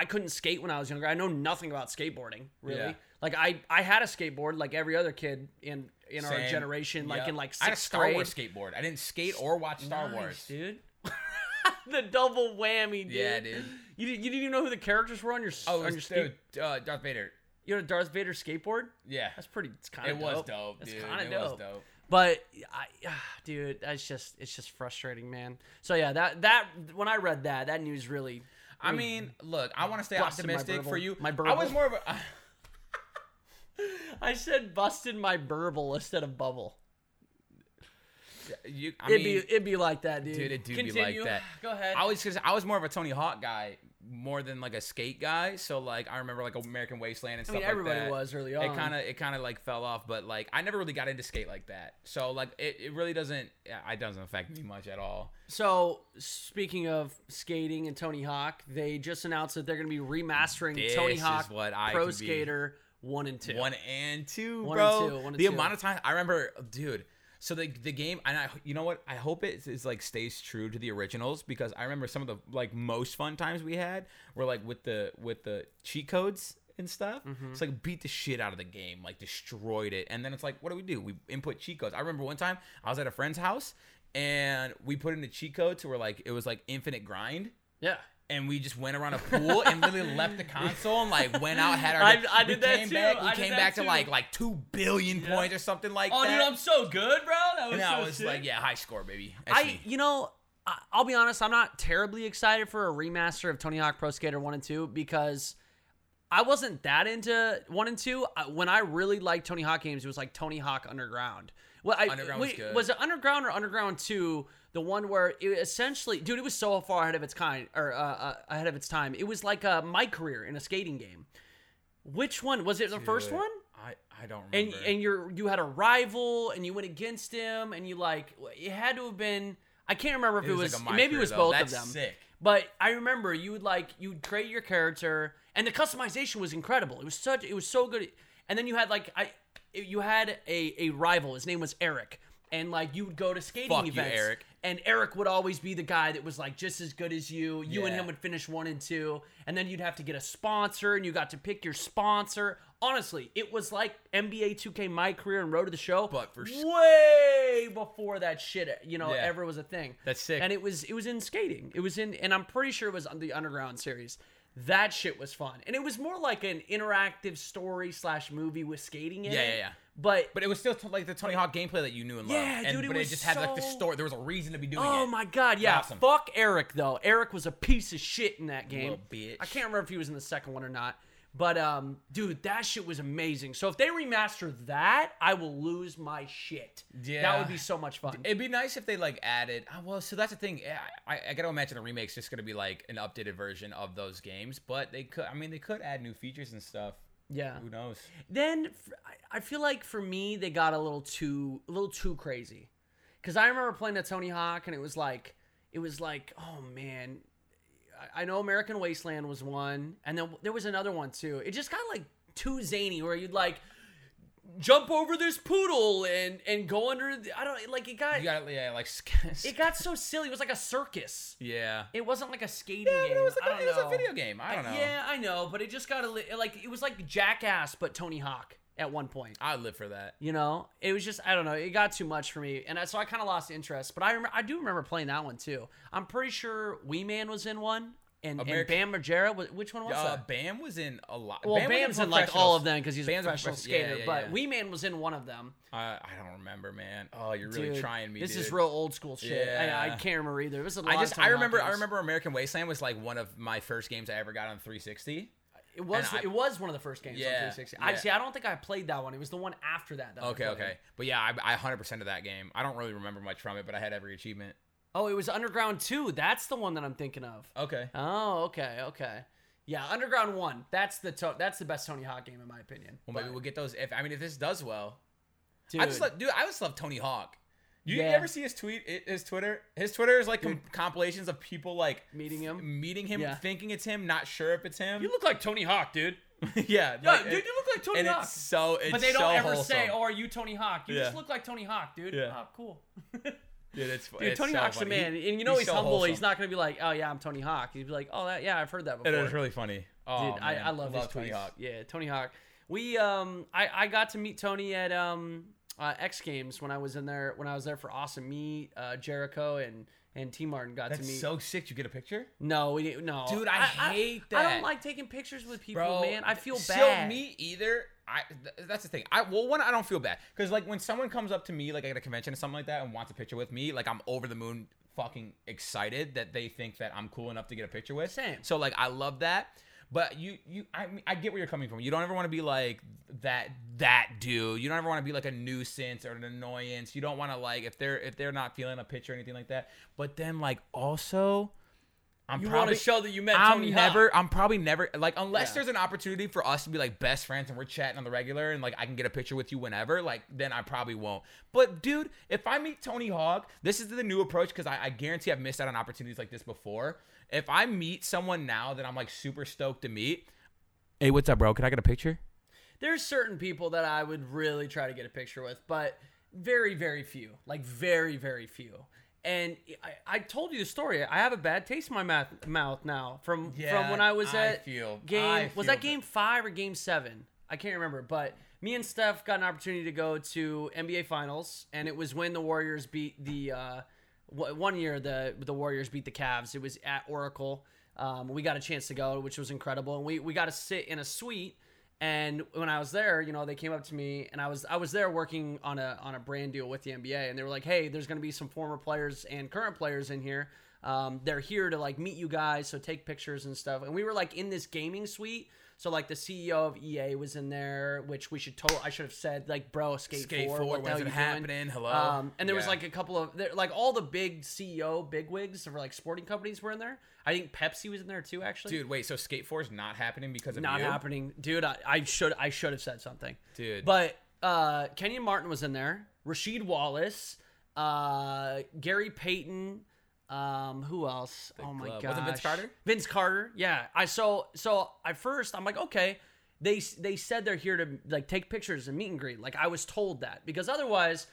A: I couldn't skate when I was younger. I know nothing about skateboarding really.
B: Yeah.
A: Like I I had a skateboard like every other kid in in our generation. Like
B: Yep.
A: in like sixth
B: I had a Star
A: grade.
B: Wars skateboard. I didn't skate or watch Star
A: Nice,
B: Wars.
A: dude. (laughs) the double whammy, dude.
B: Yeah, dude.
A: You, you didn't even know who the characters were on your
B: Oh,
A: on your skate.
B: uh, Darth Vader.
A: You had a Darth Vader skateboard?
B: Yeah.
A: That's pretty. It's kind of
B: It was dope,
A: It's
B: dude.
A: kind of
B: it
A: dope.
B: was dope.
A: But I, ah, dude, that's just it's just frustrating, man. So yeah, that that when I read that, that news really.
B: I mean, look, I want to stay optimistic for you.
A: My
B: I was more of a. (laughs)
A: I said busted my burble instead of bubble.
B: you, I
A: it'd
B: mean,
A: be it'd be like that, dude.
B: dude, it do
A: Continue.
B: be like that. (sighs)
A: Go ahead.
B: I was because I was more of a Tony Hawk guy more than like a skate guy. So like I remember like American Wasteland and
A: I
B: stuff
A: mean,
B: like
A: everybody
B: that.
A: was early on.
B: It kind of it kind of like fell off, but like I never really got into skate like that. So like it, it really doesn't it doesn't affect me much at all.
A: So speaking of skating and Tony Hawk, they just announced that they're going to be remastering
B: This
A: Tony Hawk
B: what I
A: Pro. Skater one and two.
B: One and two,
A: One
B: bro.
A: and two, and
B: the
A: two.
B: amount of time I remember, dude. So the the game, and I, you know what? I hope it is like stays true to the originals because I remember some of the like most fun times we had were like with the with the cheat codes and stuff.
A: Mm-hmm.
B: It's like beat the shit out of the game, like destroyed it, and then it's like, what do we do? We input cheat codes. I remember one time I was at a friend's house and we put in a cheat code to where like it was like infinite grind
A: Yeah.
B: And we just went around a pool and literally left the console and like went out had our
A: I- I did that
B: came
A: too.
B: back we
A: I
B: came back to
A: too.
B: like like two billion
A: Yeah.
B: points or something like
A: Oh,
B: that
A: dude, I'm so good, bro. That was
B: and
A: so
B: I was
A: sick.
B: like yeah high score baby That's
A: I,
B: me.
A: you know, I'll be honest. I'm not terribly excited for a remaster of Tony Hawk Pro Skater One and Two because I wasn't that into One and Two. When I really liked Tony Hawk games, it was like Tony Hawk Underground. Well, I,
B: Underground was
A: wait,
B: good.
A: was it Underground or Underground Two? The one where it essentially, dude, it was so far ahead of its kind or uh, uh, ahead of its time. It was like uh, my career in a skating game. Which one was it? The first one?
B: I I don't remember
A: and and you're you had a rival and you went against him and you like it had to have been I can't remember if it,
B: It was like
A: maybe it was
B: though.
A: both
B: That's
A: of them.
B: sick.
A: But I remember you would like you would create your character and the customization was incredible. It was such it was so good. And then you had like I you had a a rival. His name was Eric. And like you would go to skating
B: Fuck you,
A: events,
B: Eric.
A: And Eric would always be the guy that was like just as good as you. You and him would finish one and two, and then you'd have to get a sponsor, and you got to pick your sponsor. Honestly, it was like NBA 2K My Career and Road to the Show,
B: But for
A: way before that shit, you know,
B: Yeah.
A: ever was a thing.
B: That's sick.
A: And it was it was in skating. It was in, and I'm pretty sure it was on the Underground series. That shit was fun, and it was more like an interactive story slash movie with skating in
B: Yeah,
A: it.
B: yeah, yeah.
A: But
B: but it was still t- like the Tony Hawk gameplay that you knew and loved
A: Yeah,
B: and,
A: dude, it
B: but
A: was
B: it just had like the story there was a reason to be doing
A: Oh
B: it Oh
A: my god, yeah.
B: awesome.
A: Fuck Eric though. Eric was a piece of shit in that game.
B: Little bitch.
A: I can't remember if he was in the second one or not. But um, dude, that shit was amazing. So if they remaster that, I will lose my shit.
B: Yeah, That
A: would be so much fun.
B: It'd be nice if they like added. Oh, well, so that's the thing. I, I, I gotta imagine the remake's just gonna be like an updated version of those games. But they could. I mean, they could add new features and stuff.
A: Yeah.
B: Who knows?
A: Then I feel like for me they got a little too a little too crazy. Cuz I remember playing a Tony Hawk and it was like it was like, oh man, I- I know American Wasteland was one and then there was another one too. It just got like too zany where you'd like jump over this poodle and and go under the, I don't like it got
B: You got yeah, like (laughs)
A: it got so silly. It was like a circus.
B: yeah.
A: It wasn't like a skating
B: Yeah,
A: game.
B: it was
A: I
B: like a, it was a video game. I don't know.
A: Yeah, I know, but it just got a li- like it was like Jackass but Tony Hawk at one point.
B: I'd live for that.
A: You know, it was just I don't know. It got too much for me, and I, so I kind of lost interest. But I remember, I do remember playing that one too. I'm pretty sure Wee Man was in one, and, and Bam Margera. Which one was
B: Uh,
A: that?
B: Bam was in a lot.
A: Well,
B: Bam
A: Bam's in like all of them because he's a
B: Bam's a
A: professional
B: professional- yeah,
A: skater.
B: yeah,
A: but
B: yeah.
A: Wee Man was in one of them.
B: I, I don't remember, man. Oh, you're really
A: Dude,
B: trying me.
A: This
B: dude.
A: is real old school shit. I, I can't remember either. It was a lot
B: I just I remember I remember American Wasteland was like one of my first games I ever got on 360.
A: It was
B: I-
A: it was one of the first games on
B: Yeah,
A: 360. I
B: yeah.
A: see. I don't think I played that one. It was the one after that. that
B: Okay, okay. But yeah, I, I 100% of that game. I don't really remember much from it, but I had every achievement.
A: Oh, it was Underground 2. That's the one that I'm thinking of.
B: Okay.
A: Oh, okay, okay. Yeah, Underground 1. That's the to- that's the best Tony Hawk game in my opinion.
B: Well, maybe
A: But,
B: we'll get those. If I mean, if this does well,
A: dude,
B: I just love, dude. I just love Tony Hawk. You, you ever see his tweet? His Twitter. His Twitter is like com- compilations of people like
A: Meeting him?
B: meeting him,
A: Yeah.
B: thinking it's him, not sure if it's him.
A: you look like Tony Hawk, dude. (laughs)
B: yeah,
A: Yeah,
B: like,
A: dude,
B: it-
A: you look like Tony
B: and
A: Hawk.
B: it's so. It's
A: but they don't
B: so
A: ever
B: wholesome.
A: say, "Oh, are you Tony Hawk?" You just look like Tony Hawk, dude.
B: Yeah.
A: Oh, cool. (laughs)
B: Dude, it's
A: Dude,
B: it's
A: Tony
B: so
A: Hawk's the
B: funny.
A: man,
B: He-
A: and you know he's,
B: so
A: humble.
B: wholesome.
A: He's not gonna be like, "Oh yeah, I'm Tony Hawk." He'd be like, "Oh that, yeah, I've heard that before."
B: It is really funny. Oh,
A: Dude, I. I love, his
B: Tony
A: tweets.
B: Hawk.
A: Yeah, Tony Hawk. We um, I, I got to meet Tony at um, uh, X Games when I was in there when I was there for Awesome. Me, uh, Jericho, and and T Martin got to me.
B: That's
A: meet.
B: so sick. You get a picture,
A: no, we didn't. No,
B: Dude, I hate that.
A: I don't like taking pictures with people, man. I feel bad.
B: so
A: bad.
B: me either. I th- that's the thing. I well, one, I don't feel bad because like when someone comes up to me like at a convention or something like that and wants a picture with me, like I'm over the moon, fucking excited that they think that I'm cool enough to get a picture with.
A: Same.
B: So like I love that. But you, you, I, mean, I get where you're coming from. You don't ever want to be like that, that dude. You don't ever want to be like a nuisance or an annoyance. You don't want to like if they're if they're not feeling a picture or anything like that. But then like also, I'm
A: you want
B: probably
A: to show that you met
B: I'm
A: Tony
B: never.
A: Hawk.
B: I'm probably never like unless
A: Yeah.
B: there's an opportunity for us to be like best friends and we're chatting on the regular and like I can get a picture with you whenever. Like then I probably won't. But dude, if I meet Tony Hawk, this is the new approach because I, I guarantee I've missed out on opportunities like this before. If I meet someone now that I'm like super stoked to meet, hey, what's up, bro? Can I get a picture?
A: There's certain people that I would really try to get a picture with, but very very few, like very very few. And I, I told you the story. I have a bad taste in my mouth, mouth now from from when I was
B: I
A: at
B: feel-
A: game.
B: I
A: was that game five or game seven? I can't remember. But me and Steph got an opportunity to go to NBA Finals, and it was when the Warriors beat the uh, one year the the Warriors beat the Cavs. It was at Oracle. Um, we got a chance to go, which was incredible, and we we got to sit in a suite. And when I was there, you know, they came up to me, and I was I was there working on a on a brand deal with the NBA, and they were like, "Hey, there's going to be some former players and current players in here. Um, they're here to like meet you guys, so take pictures and stuff." And we were like in this gaming suite. So like the CEO of EA was in there, which we should total. I should have said like, bro, Skate,
B: Skate
A: Four,
B: 4,
A: what the hell you
B: happening?
A: doing?
B: Hello?
A: Um, and there was like a couple of there- like all the big CEO bigwigs for like sporting companies were in there. I think Pepsi was in there too, actually.
B: Dude, wait. So Skate Four is not happening because of
A: not
B: you?
A: happening, dude. I, I should I should have said something,
B: Dude.
A: But uh, Kenyon Martin was in there. Rasheed Wallace, uh, Gary Payton. Um, who else? oh my god,
B: Was it Vince Carter?
A: Vince Carter. Yeah. I so so at first I'm like, okay. They they said they're here to like take pictures and meet and greet. Like I was told that because otherwise.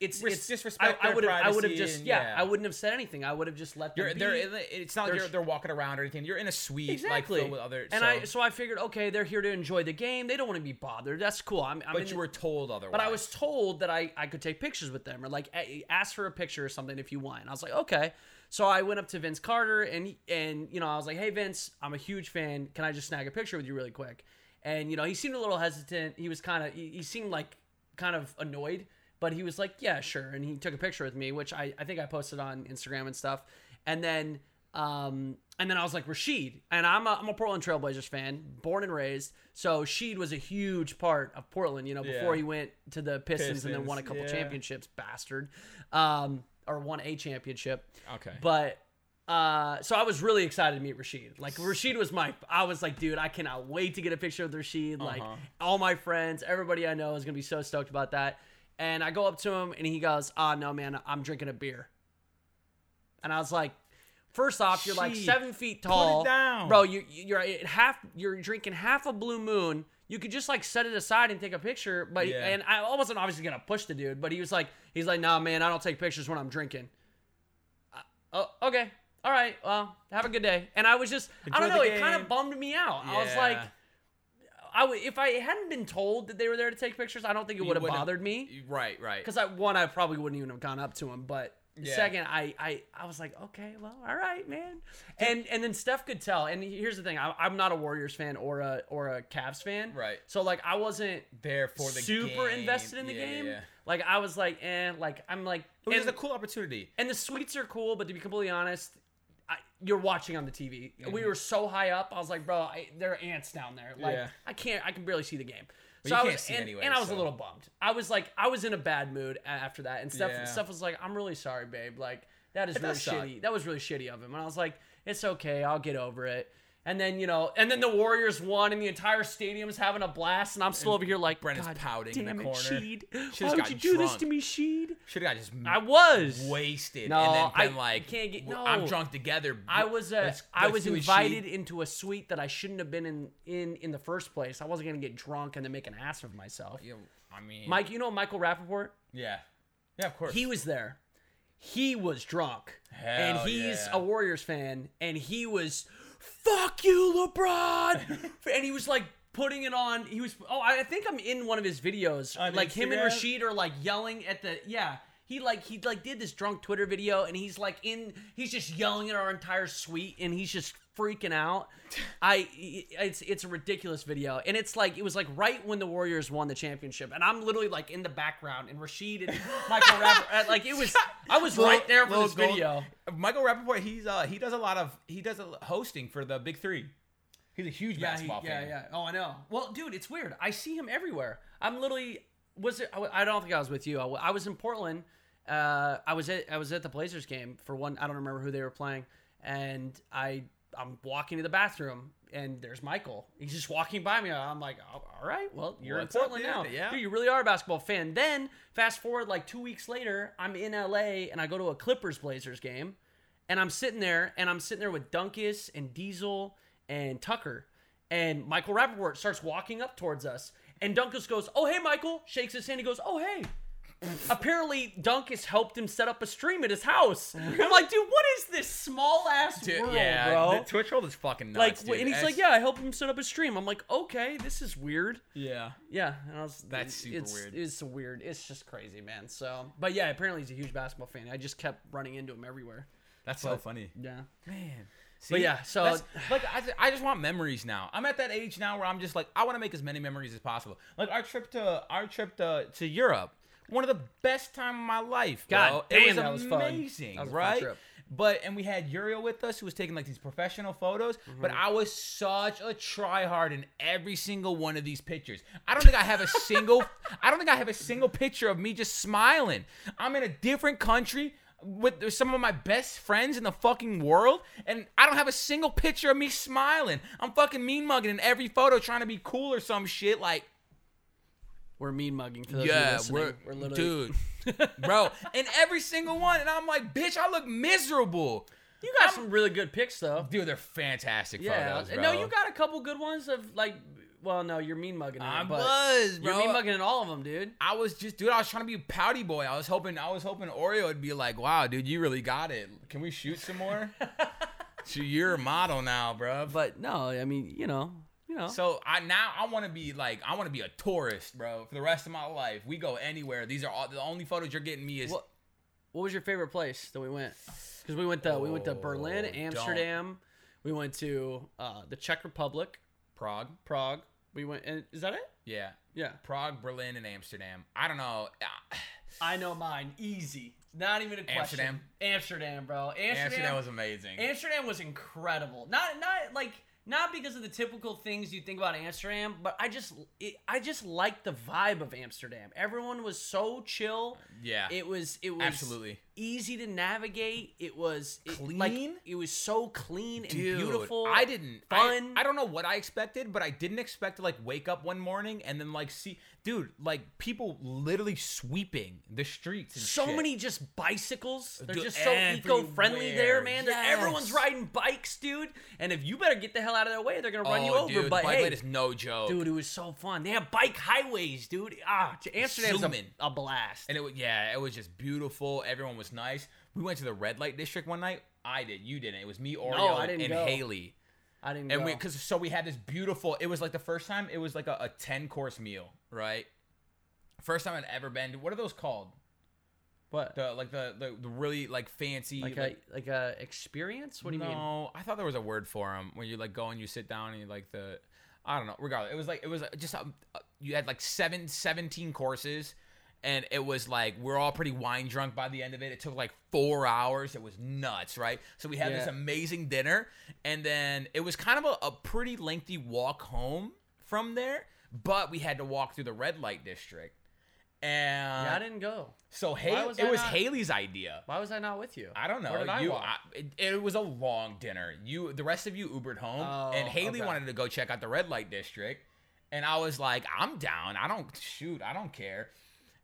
A: It's,
B: Res-
A: it's
B: disrespect
A: I, would have I would have just
B: and-
A: yeah,
B: yeah.
A: I wouldn't have said anything. I would have just let them
B: You're,
A: be.
B: they're, the- it's not like
A: They're-
B: you're, they're walking around or anything. You're in a suite,
A: exactly.
B: like with other.
A: and
B: so,
A: I so I figured okay, they're here to enjoy the game. They don't want to be bothered. That's cool. I'm, I'm
B: but you
A: the-
B: were told otherwise.
A: But I was told that I, I could take pictures with them or like a- ask for a picture or something if you want. And I was like, okay. So I went up to Vince Carter and he- and you know I was like, hey Vince, I'm a huge fan. Can I just snag a picture with you really quick? And you know he seemed a little hesitant. He was kind of he, he seemed like kind of annoyed, but he was like, yeah, sure. And he took a picture with me, which I I think I posted on Instagram and stuff. And then um and then I was like Rasheed, and I'm a, I'm a Portland Trailblazers fan, born and raised. So Sheed was a huge part of Portland, you know, before
B: Yeah.
A: he went to the Pistons, and then won a couple
B: yeah.
A: championships, bastard, um, or won a championship.
B: Okay.
A: But uh, so I was really excited to meet Rasheed. Like Rasheed was my, I was like, dude, I cannot wait to get a picture with Rasheed. Like
B: Uh-huh.
A: all my friends, everybody I know is gonna be so stoked about that. And I go up to him and he goes, "Ah, no, man, I'm drinking a beer." And I was like, first off, you're like seven feet tall,
B: down.
A: bro. You you're at half. You're drinking half a blue moon. You could just like set it aside and take a picture, but
B: Yeah.
A: and I wasn't obviously gonna push the dude, but he was like, he's like, nah, man, I don't take pictures when I'm drinking. Oh, okay, all right, well, have a good day. And I was just, I don't know, it kind of bummed me out. I was like, I if I hadn't been told that they were there to take pictures, I don't think it would have bothered me.
B: Right, right.
A: Because I one, I probably wouldn't even have gone up to him. But
B: Yeah.
A: second, I, I I was like, okay, well, all right, man. And and then Steph could tell. And here's the thing, I, I'm not a Warriors fan or a or a Cavs fan.
B: Right.
A: So like, I wasn't
B: There for the
A: super
B: game.
A: invested in the
B: Yeah,
A: game.
B: Yeah.
A: Like I was like, eh. Like I'm like,
B: It was
A: and,
B: a cool opportunity.
A: and the suites are cool, but to be completely honest. I, you're watching on the TV. We were so high up. I was like, bro, I, there are ants down there. Like. I can't. I can barely see the game.
B: But
A: so
B: you
A: I was, and,
B: anyway,
A: and I was a little bummed. I was like, I was in a bad mood after that. And Steph,
B: Yeah.
A: Steph was like, I'm really sorry, babe. Like that is
B: It
A: really
B: does suck.
A: shitty. That was really shitty of him. And I was like, it's okay. I'll get over it. And then you know, and then the Warriors won, and the entire stadium's having a blast, and I'm still over here like,
B: Brennan's
A: God
B: pouting in the
A: damn it,
B: corner.
A: Sheed. Why would you do this to me, Sheed?
B: Should have got just
A: I was
B: wasted.
A: No,
B: and then
A: I
B: been like,
A: can't get- no.
B: I'm drunk together.
A: I was uh,
B: Let's-
A: I
B: let's
A: was
B: a
A: invited
B: sheet."
A: into a suite that I shouldn't have been in in in the first place. I wasn't gonna get drunk and then make an ass of myself.
B: You I mean,
A: Mike, you know Michael Rapaport?
B: Yeah. Yeah, of course.
A: He was there. He was drunk, and he's
B: yeah.
A: a Warriors fan, and he was, "Fuck you, LeBron," (laughs) and he was like putting it on. He was. Oh, I think I'm in one of his videos.
B: On
A: like him and
B: Instagram?
A: Rasheed are like yelling at the yeah. He like he like did this drunk Twitter video, and he's like in. He's just yelling at our entire suite, and he's just freaking out. (laughs) I it's it's a ridiculous video, and it's like it was like right when the Warriors won the championship, and I'm literally like in the background, and Rasheed and (laughs) Michael Rapper, like it was. I was right there for this
B: gold-
A: video.
B: Michael Rapaport, he's uh he does a lot of he does a hosting for the Big Three. He's a huge
A: Yeah, he,
B: basketball
A: yeah,
B: fan.
A: yeah. Yeah. Oh, I know. Well, dude, it's weird. I see him everywhere. I'm literally was it? I, I don't think I was with you. I, I was in Portland. Uh, I was at I was at the Blazers game for one. I don't remember who they were playing, and I I'm walking to the bathroom. And there's Michael. He's just walking by me. I'm like, "Oh, all right, well, you're
B: What's
A: in
B: up,
A: Portland
B: dude?
A: now.
B: Yeah.
A: Dude, you really are a basketball fan. Then fast forward like two weeks later, I'm in LA and I go to a Clippers Blazers game, and I'm sitting there and I'm sitting there with Dunkus and Diesel and Tucker, and Michael Rapaport starts walking up towards us, and Dunkus goes, "Oh hey Michael," shakes his hand, he goes, "Oh hey," apparently Dunkus helped him set up a stream at his house. I'm like, dude, what is this small ass
B: Dude,
A: world,
B: yeah,
A: bro?
B: the Twitch world is fucking nuts.
A: like,
B: dude.
A: and he's like, yeah, I helped him set up a stream. I'm like, okay, this is weird.
B: yeah.
A: Yeah, and I was,
B: That's super
A: it's,
B: weird.
A: It's weird. It's just crazy, man. So, but yeah, apparently he's a huge basketball fan. I just kept running into him everywhere.
B: That's so funny.
A: Yeah.
B: Man.
A: But yeah, so-
B: that's- like I, ju- I just want memories now. I'm at that age now where I'm just like I want to make as many memories as possible. Like our trip to our trip to, to Europe, one of the best time of my life.
A: God
B: bro.
A: damn,
B: it was
A: that was fun.
B: amazing,
A: That was a fun
B: right?
A: trip.
B: But and we had Uriel with us who was taking like these professional photos. But
A: Mm-hmm.
B: I was such a tryhard in every single one of these pictures. I don't think I have a single. (laughs) I don't think I have a single picture of me just smiling. I'm in a different country with some of my best friends in the fucking world, and I don't have a single picture of me smiling. I'm fucking mean mugging in every photo, trying to be cool or some shit. Like,
A: We're mean mugging for those
B: yeah,
A: of you listening.
B: we're,
A: We're, literally.
B: dude, (laughs) bro, and every single one, and I'm like, bitch, I look miserable.
A: You got some really good pics though.
B: Dude, they're fantastic
A: Yeah.
B: photos, bro.
A: no, you got a couple good ones of like. Well, no, you're mean mugging. in
B: I
A: but
B: was, bro.
A: You're mean mugging in all of them, dude.
B: I was just, dude. I was trying to be a pouty boy. I was hoping, I was hoping Oreo would be like, "Wow, dude, you really got it. Can we shoot some more?" (laughs) so you're a model now, bro.
A: But no, I mean, you know, you know.
B: So I now I want to be like, I want to be a tourist, bro, for the rest of my life. We go anywhere. These are all the only photos you're getting me is
A: What What was your favorite place that we went? Because we went to we went to Berlin,
B: Oh, don't.
A: Amsterdam. We went to uh, the Czech Republic,
B: Prague.
A: Prague. We went. And is that it?
B: Yeah,
A: Yeah.
B: Prague, Berlin, and Amsterdam. I don't know.
A: I know mine. Easy. Not even a question.
B: Amsterdam?
A: Amsterdam, bro. Amsterdam.
B: Amsterdam was amazing.
A: Amsterdam was incredible. Not not like not because of the typical things you think about Amsterdam, but I just it, I just liked the vibe of Amsterdam. Everyone was so chill.
B: yeah,
A: It was it was
B: Absolutely.
A: easy to navigate. It was it,
B: Clean?
A: Like, it was so clean and
B: Dude,
A: beautiful.
B: I didn't.
A: fun.
B: I, I don't know what I expected, but I didn't expect to like wake up one morning and then like see, dude, like people literally sweeping the streets.
A: So
B: shit.
A: many just bicycles. They're
B: Dude,
A: just so eco-friendly there, man. They're- Everyone's riding bikes, dude. And if you better get the hell out of their way, they're gonna run you
B: Oh,
A: over.
B: dude,
A: but
B: bike
A: hey,
B: is no joke.
A: dude, it was so fun. They have bike highways, dude. Ah, Amsterdam's a,
B: Zooming.
A: a blast.
B: And it was yeah, it was just beautiful. Everyone was nice. We went to the red light district one night. I did. You didn't. It was me, Oreo,
A: I
B: and
A: go.
B: Haley.
A: I didn't
B: And
A: go.
B: we because so we had this beautiful. It was like the first time. It was like a, a ten course meal, right? First time I'd ever been. to- What are those called?
A: what?
B: The like the the, the really like fancy
A: like a like a experience? What do you
B: no,
A: mean?
B: No, I thought there was a word for them when you like go and you sit down and you like the I don't know. Regardless, it was like it was just um, uh, you had like seven, 17 courses, and it was like we're all pretty wine drunk by the end of it. It took like four hours. It was nuts, right? So we had this amazing dinner, and then it was kind of a, a pretty lengthy walk home from there. But we had to walk through the red light district, and
A: Yeah, I didn't go.
B: so Haley,
A: was
B: it
A: I
B: was
A: not-
B: Haley's idea.
A: Why was I not with you?
B: I don't know.
A: I
B: you,
A: walk?
B: I, it, it was a long dinner. You, the rest of you, Ubered home,
A: Oh,
B: and Haley
A: okay.
B: wanted to go check out the red light district, and I was like, I'm down. I don't shoot. I don't care.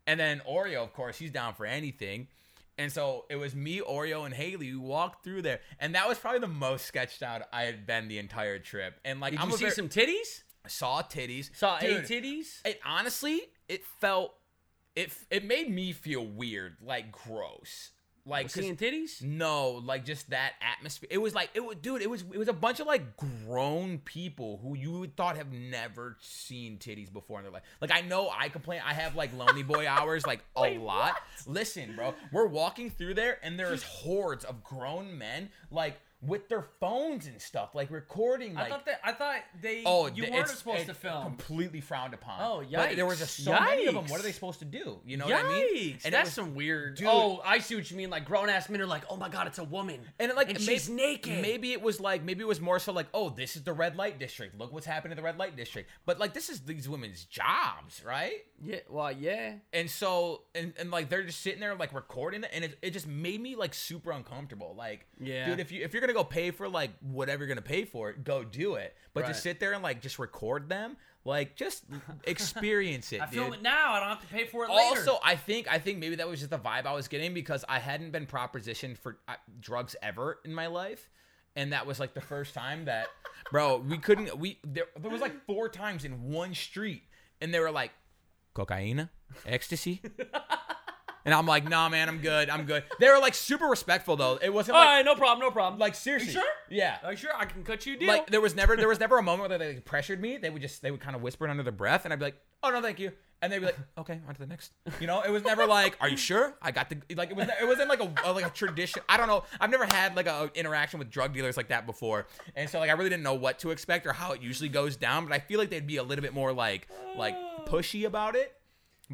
B: And then Oreo, of course, he's down for anything. And so it was me, Oreo, and Haley who walked through there, and that was probably the most sketched out I had been the entire trip. And like,
A: Did
B: I'm
A: you see some titties?
B: I saw titties,
A: Saw
B: Dude,
A: eight titties?
B: it honestly it felt it it made me feel weird like gross like
A: Seeing titties?
B: no like just that atmosphere. It was like it was dude it was it was a bunch of like grown people who you would thought have never seen titties before in their life. Like i know i complain i have like lonely boy (laughs) hours like a
A: Wait,
B: lot. listen bro we're walking through there and there's hordes of grown men like with their phones and stuff like recording like
A: I thought that I thought they
B: Oh,
A: you weren't supposed to film.
B: Completely frowned upon.
A: Oh,
B: But there was
A: yikes.
B: just so many of them. What are they supposed to do? You know
A: Yikes!
B: what I mean? And
A: That's
B: was-
A: some weird.
B: Dude.
A: Oh, I see what you mean. Like grown ass men are like, oh my god, it's a woman,
B: And it, like
A: and
B: may-
A: she's naked.
B: Maybe it was like maybe it was more so like, oh, this is the red light district. Look what's happening in the red light district. But like this is these women's jobs, right?
A: Yeah. Well, yeah.
B: And so and, and like they're just sitting there like recording it, and it, it just made me like super uncomfortable. Like,
A: Yeah.
B: dude, if you if you're gonna go pay for like whatever you're gonna pay for it, go do it. But to sit there and like just record them, like just (laughs) experience it.
A: I film it now. I don't have to pay for it later.
B: Also, I think I think maybe that was just the vibe I was getting because I hadn't been propositioned for uh, drugs ever in my life, and that was like the first time that, (laughs) bro, we couldn't. We there, there was like four times in one street, and they were like, cocaine, ecstasy. (laughs) And I'm like, nah, man, I'm good. I'm good. They were like super respectful though. It wasn't
A: All
B: like,
A: right, no problem, no problem.
B: like seriously.
A: sure?
B: Yeah.
A: Are you sure I can cut you a deal?
B: Like there was never there was never a moment where they like, pressured me. They would just they would kind of whisper it under their breath, and I'd be like, "Oh no, thank you," and they'd be like, (laughs) "Okay, on to the next." You know, it was never like, "Are you sure?" I got the like it was it wasn't like a, like a tradition. I don't know. I've never had like a interaction with drug dealers like that before, and so like I really didn't know what to expect or how it usually goes down. But I feel like they'd be a little bit more like like pushy about it.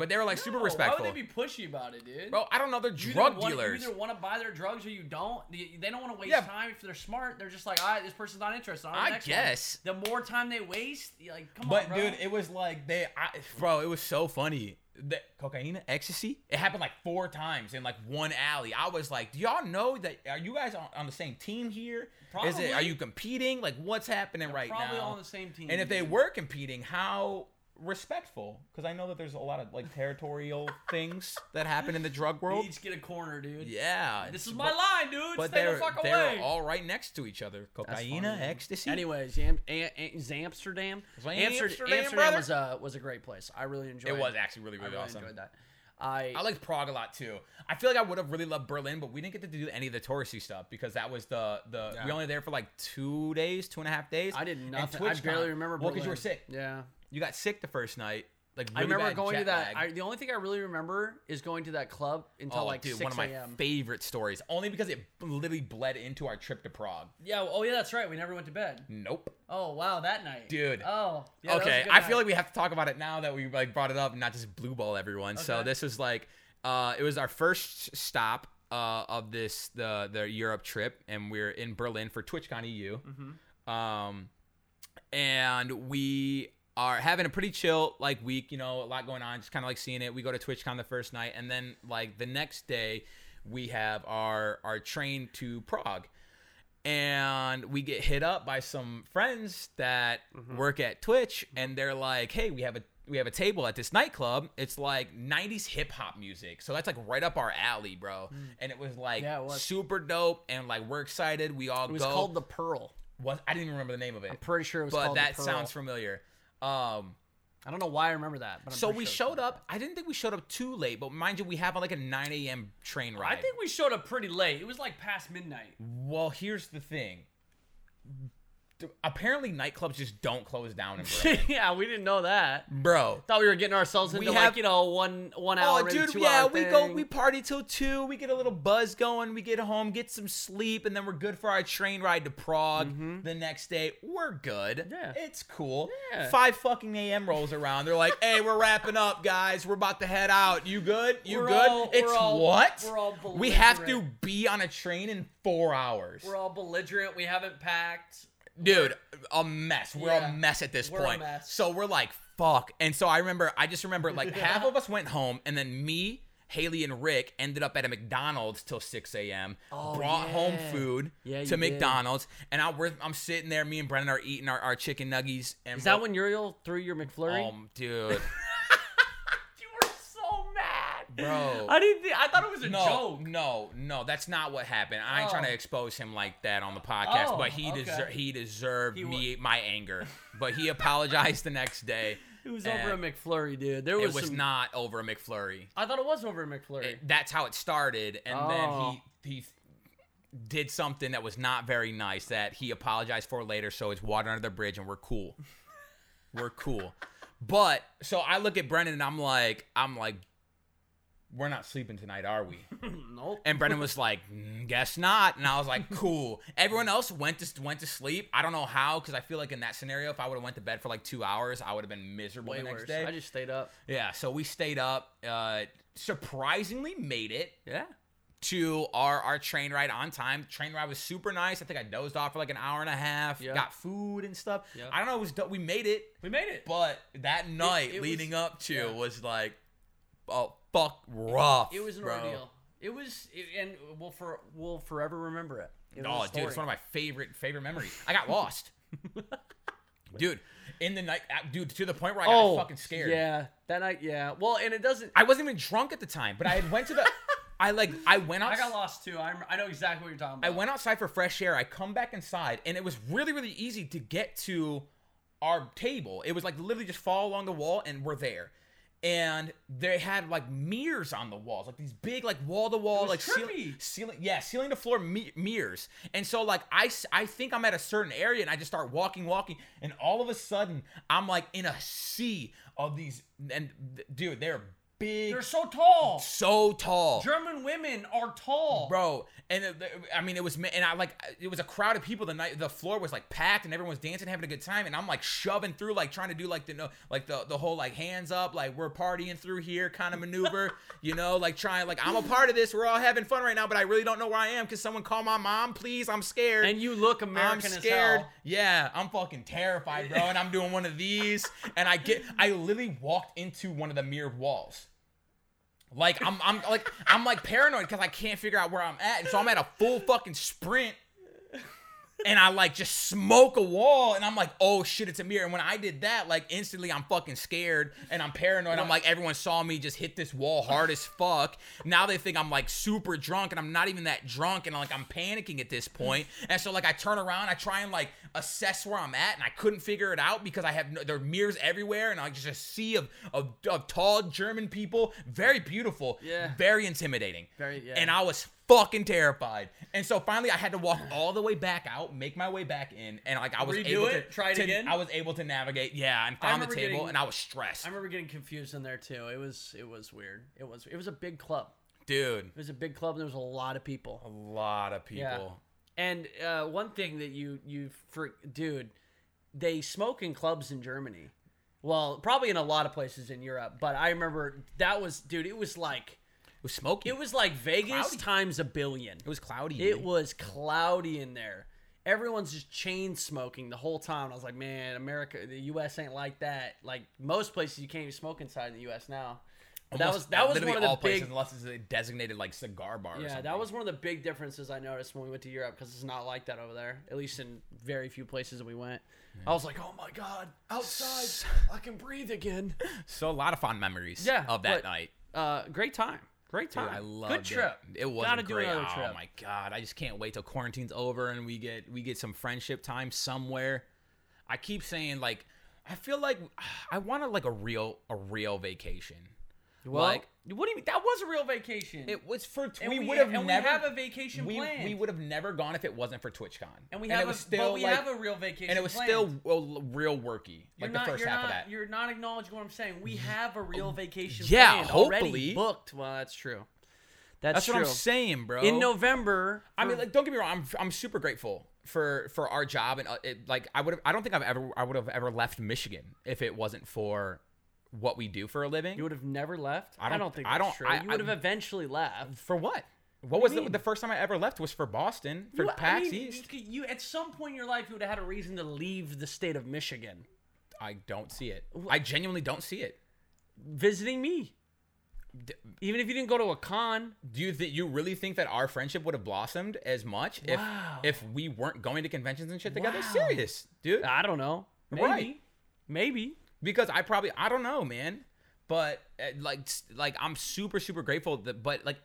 B: But they were like super respectful.
A: Why would they be pushy about it, dude?
B: Bro, I don't know. They're
A: You
B: drug
A: want-
B: dealers.
A: You either want to buy their drugs or you don't. They they don't want to waste
B: Yeah.
A: time if they're smart. They're just like, all right, this person's not interested. On
B: I
A: next one."
B: guess.
A: The more time they waste, like, come
B: But
A: on, bro.
B: But dude, it was like they, I, bro, it was so funny. The cocaine, ecstasy, it happened like four times in like one alley. I was like, do y'all know that? Are you guys on, on the same team here? Is it? Are you competing? Like, what's happening right now?
A: probably
B: now?
A: on the same team.
B: and if they were competing, how respectful? Because I know that there's a lot of like territorial (laughs) things that happen in the drug world.
A: each get a corner, dude.
B: Yeah,
A: This is
B: but-
A: my line, dude.
B: But
A: Stay
B: they're
A: the fuck
B: they're
A: away.
B: all right next to each other. Cocaine, ecstasy.
A: Anyways, Am- A- A- Amsterdam, Amsterdam
B: brother.
A: was a was a great place. I really enjoyed.
B: it was actually really
A: I
B: really
A: really
B: awesome.
A: enjoyed that. I,
B: I liked Prague a lot too. I feel like I would have really loved Berlin, but we didn't get to do any of the touristy stuff because that was the the we
A: Yeah.
B: only there for like two days, two and a half days.
A: I did nothing. I barely remember.
B: Well, because you were sick.
A: Yeah.
B: You got sick the first night. Like
A: I remember going to that. I, the only thing I really remember is going to that club until
B: oh,
A: like
B: dude,
A: 6
B: one of my
A: a.m.
B: favorite stories. Only because it literally bled into our trip to Prague.
A: yeah. Oh yeah, that's right. We never went to bed.
B: Nope.
A: Oh wow, that night,
B: Dude.
A: Oh. Yeah, was
B: okay, I feel like we have to talk about it now that we like brought it up and not just blue ball everyone. So this is like uh it was our first stop uh of this the the Europe trip and we're in Berlin for TwitchCon EU.
A: Mm-hmm.
B: Um and we are having a pretty chill like week, you know, a lot going on, just kind of like seeing it. We go to TwitchCon the first night and then like the next day we have our our train to Prague and we get hit up by some friends that mm-hmm. work at Twitch, and they're like, "Hey, we have a we have a table at this nightclub. It's like '90s hip hop music, so that's like right up our alley, bro." Hmm. And it was like
A: Yeah, it was.
B: super dope, and like we're excited. We all
A: It was
B: go.
A: called the Pearl.
B: Was I didn't even remember the name of it, I'm
A: Pretty sure it was
B: but
A: called
B: that
A: the Pearl.
B: sounds familiar. Um,
A: I don't know why I remember that. But I'm
B: so we
A: sure
B: showed up. I didn't think we showed up too late, but mind you, we have like a 9 a.m. train ride.
A: I think we showed up pretty late. It was like past midnight.
B: Well, here's the thing. Apparently, nightclubs just don't close down in Berlin. (laughs)
A: yeah, we didn't know that.
B: Bro.
A: Thought we were getting ourselves
B: We
A: into
B: have-
A: like you know one one hour,
B: Oh, dude, yeah, we go, we party till two. We get a little buzz going. We get home, get some sleep, and then we're good for our train ride to Prague the next day. We're good.
A: Mm-hmm. Yeah.
B: it's cool.
A: Yeah.
B: Five fucking a.m. rolls around. They're like, "Hey, we're wrapping up, guys. We're about to head out. You good? You
A: We're
B: good?
A: all-
B: it's
A: we're all-
B: what?
A: we're all
B: we have to be on a train in four hours."
A: We're all belligerent. We haven't packed.
B: Dude a mess we're
A: Yeah.
B: a mess at this
A: We're a
B: point
A: mess.
B: so we're like fuck and so i remember i just remember (laughs) like half of us went home and then me haley and rick ended up at a mcdonald's till 6 a.m
A: Oh,
B: brought home food
A: Yeah, you
B: to
A: did.
B: mcdonald's and I, we're, i'm sitting there me and brennan are eating our, our chicken nuggies and
A: Is that
B: we're-
A: when Uriel threw your McFlurry?
B: um dude (laughs)
A: you were so mad,
B: Bro.
A: I didn't. Think, I thought it was a
B: no,
A: joke.
B: no, no. That's not what happened. I ain't
A: Oh.
B: trying to expose him like that on the podcast,
A: Oh,
B: but he oh,
A: okay.
B: deser- he deserved
A: He
B: me my anger. But he apologized the next day. (laughs)
A: It was over a McFlurry, dude. There was,
B: It was
A: some,
B: not over a McFlurry.
A: I thought it was over a McFlurry.
B: It- that's how it started, and
A: Oh.
B: then he oh. he did something that was not very nice that he apologized for later. So it's water under the bridge, and we're cool. we're cool. But so I look at Brendan and I'm like, I'm like, we're not sleeping tonight, are we? (laughs)
A: nope.
B: And Brendan was like, "Mm, "Guess not." And I was like, (laughs) "Cool." Everyone else went to went to sleep. I don't know how, because I feel like in that scenario, if I would have went to bed for like two hours, I would have been miserable
A: Way
B: the next
A: worse.
B: day.
A: I just stayed up.
B: yeah. So we stayed up. Uh, surprisingly, made it
A: Yeah.
B: to our our train ride on time. Train ride was super nice. I think I dozed off for like an hour and a half.
A: Yeah.
B: Got food and stuff.
A: Yeah.
B: I don't know. It was do- we made it,
A: We made it.
B: but that night
A: it was-
B: leading up to
A: yeah.
B: was like, oh fuck, rough.
A: It was an
B: bro.
A: ordeal. It was, it, and we'll for we'll forever remember it. It
B: Oh, dude, it's one of my favorite favorite memories. I got lost, (laughs) dude. In the night, dude, to the point where I got
A: oh,
B: fucking scared.
A: Yeah, that night. Yeah. Well, and it doesn't.
B: I wasn't even drunk at the time, but I had went to the. (laughs) I like I went out.
A: I got lost too. I'm, I know exactly what you're talking
B: I went outside for fresh air. I come back inside, and it was really really easy to get to our table. It was like literally just fall along the wall, and we're there. And they had like mirrors on the walls, like these big, like wall to wall, like ceil-
A: trippy.
B: ceiling, yeah, ceiling to floor mi- mirrors. And so like I I think I'm at a certain area, and I just start walking, walking, and all of a sudden I'm like in a sea of these, and dude, they're big,
A: They're so tall.
B: so tall.
A: German women are tall.
B: Bro, and it- I mean, it was, and I like, it was a crowd of people. The night, the floor was like packed, and everyone was dancing, having a good time. And I'm like shoving through, like trying to do like the no, like the the whole like hands up, like we're partying through here kind of maneuver, (laughs) you know, like trying, like I'm a part of this. We're all having fun right now, but I really don't know where I am. Cause someone call my mom, please. I'm scared.
A: And you look
B: I'm
A: American
B: scared.
A: as hell.
B: Yeah, I'm fucking terrified, bro. And I'm doing one of these, and I get, I literally walked into one of the mirrored walls. Like I'm, I'm like, I'm like paranoid because I can't figure out where I'm at, and so I'm at a full fucking sprint, and I like just smoke a wall, and I'm like, oh shit, it's a mirror. And when I did that, like instantly, I'm fucking scared and I'm paranoid. I'm like, everyone saw me just hit this wall hard as fuck. Now they think I'm like super drunk, and I'm not even that drunk, and like I'm panicking at this point. And so like I turn around, I try and like assess where I'm at, and I couldn't figure it out because I have no, there are mirrors everywhere, and I just a sea of, of of tall German people, very beautiful,
A: Yeah.
B: very intimidating,
A: Very- yeah.
B: and I was fucking terrified. And so finally, I had to walk all the way back out, make my way back in, and like I was
A: Redo
B: able
A: it?
B: to
A: Try it
B: to-
A: again?
B: I was able to navigate, yeah, and found the table,
A: getting-
B: and I was stressed,
A: I remember getting confused in there too. It was it was weird. It was it was a big club.
B: dude.
A: It was a big club. and There was a lot of people.
B: A lot of people.
A: Yeah. And uh, one thing that you you for dude, they smoke in clubs in Germany. Well, probably in a lot of places in Europe, but I remember that was dude. It was like
B: was smoky.
A: it was like Vegas
B: Cloudy.
A: times a billion.
B: It was cloudy.
A: It
B: dude.
A: was cloudy in there. Everyone's just chain smoking the whole time. I was like, man, America, the U.S. ain't like that. Like most places, you can't even smoke inside in the U.S. now. That was that was one of the
B: all
A: big
B: places, unless it's a designated like cigar bar. or
A: yeah, that was one of the big differences I noticed when we went to Europe because it's not like that over there. At least in very few places that we went. I was like, oh my god, outside, I can breathe again. (laughs)
B: so a lot of fond memories.
A: Yeah,
B: of that
A: but-
B: night.
A: Uh, great time, great
B: Dude,
A: time.
B: I loved
A: Good trip.
B: It, it was
A: Gotta
B: great.
A: do another
B: oh my god, I just can't wait till quarantine's over and we get we get some friendship time somewhere. I keep saying like I feel like (sighs) I want to like a real a real vacation.
A: Well,
B: like
A: what do you mean? That was a real vacation.
B: it was for
A: and
B: we,
A: we,
B: would have
A: and
B: never
A: we have a vacation
B: we,
A: planned.
B: we would have never gone if it wasn't for TwitchCon.
A: and we
B: it
A: have
B: was
A: a,
B: still
A: but we
B: like,
A: have a real vacation.
B: and it was
A: planned.
B: still well, real worky
A: You're
B: like
A: not,
B: the first half
A: not,
B: of that.
A: You're not acknowledging what I'm saying. We have a real vacation
B: yeah, hopefully.
A: booked. Well, that's true. That's,
B: That's
A: true.
B: what I'm saying, bro.
A: In November,
B: I mean, like, don't get me wrong. I'm I'm super grateful for for our job, and uh, it, like, I would. I don't think I've ever I would have ever left Michigan if it wasn't for what we do for a living.
A: you would have never left.
B: I don't-
A: think
B: I don't-
A: true.
B: I-
A: you would have eventually left.
B: for what? What
A: do
B: was the, the first time I ever left was for Boston for
A: You- I mean,
B: East.
A: You, you at some point in your life you would have had a reason to leave the state of Michigan,
B: I don't see it. I genuinely don't see it.
A: visiting me.
B: D-
A: Even if you didn't go to a con,
B: Do you think you really think that our friendship would have blossomed as much
A: Wow.
B: if if we weren't going to conventions and shit together?
A: Wow.
B: Serious, dude.
A: I don't know. Maybe,
B: Right.
A: maybe.
B: Because I probably I don't know, man. But uh, like like I'm super super grateful that but like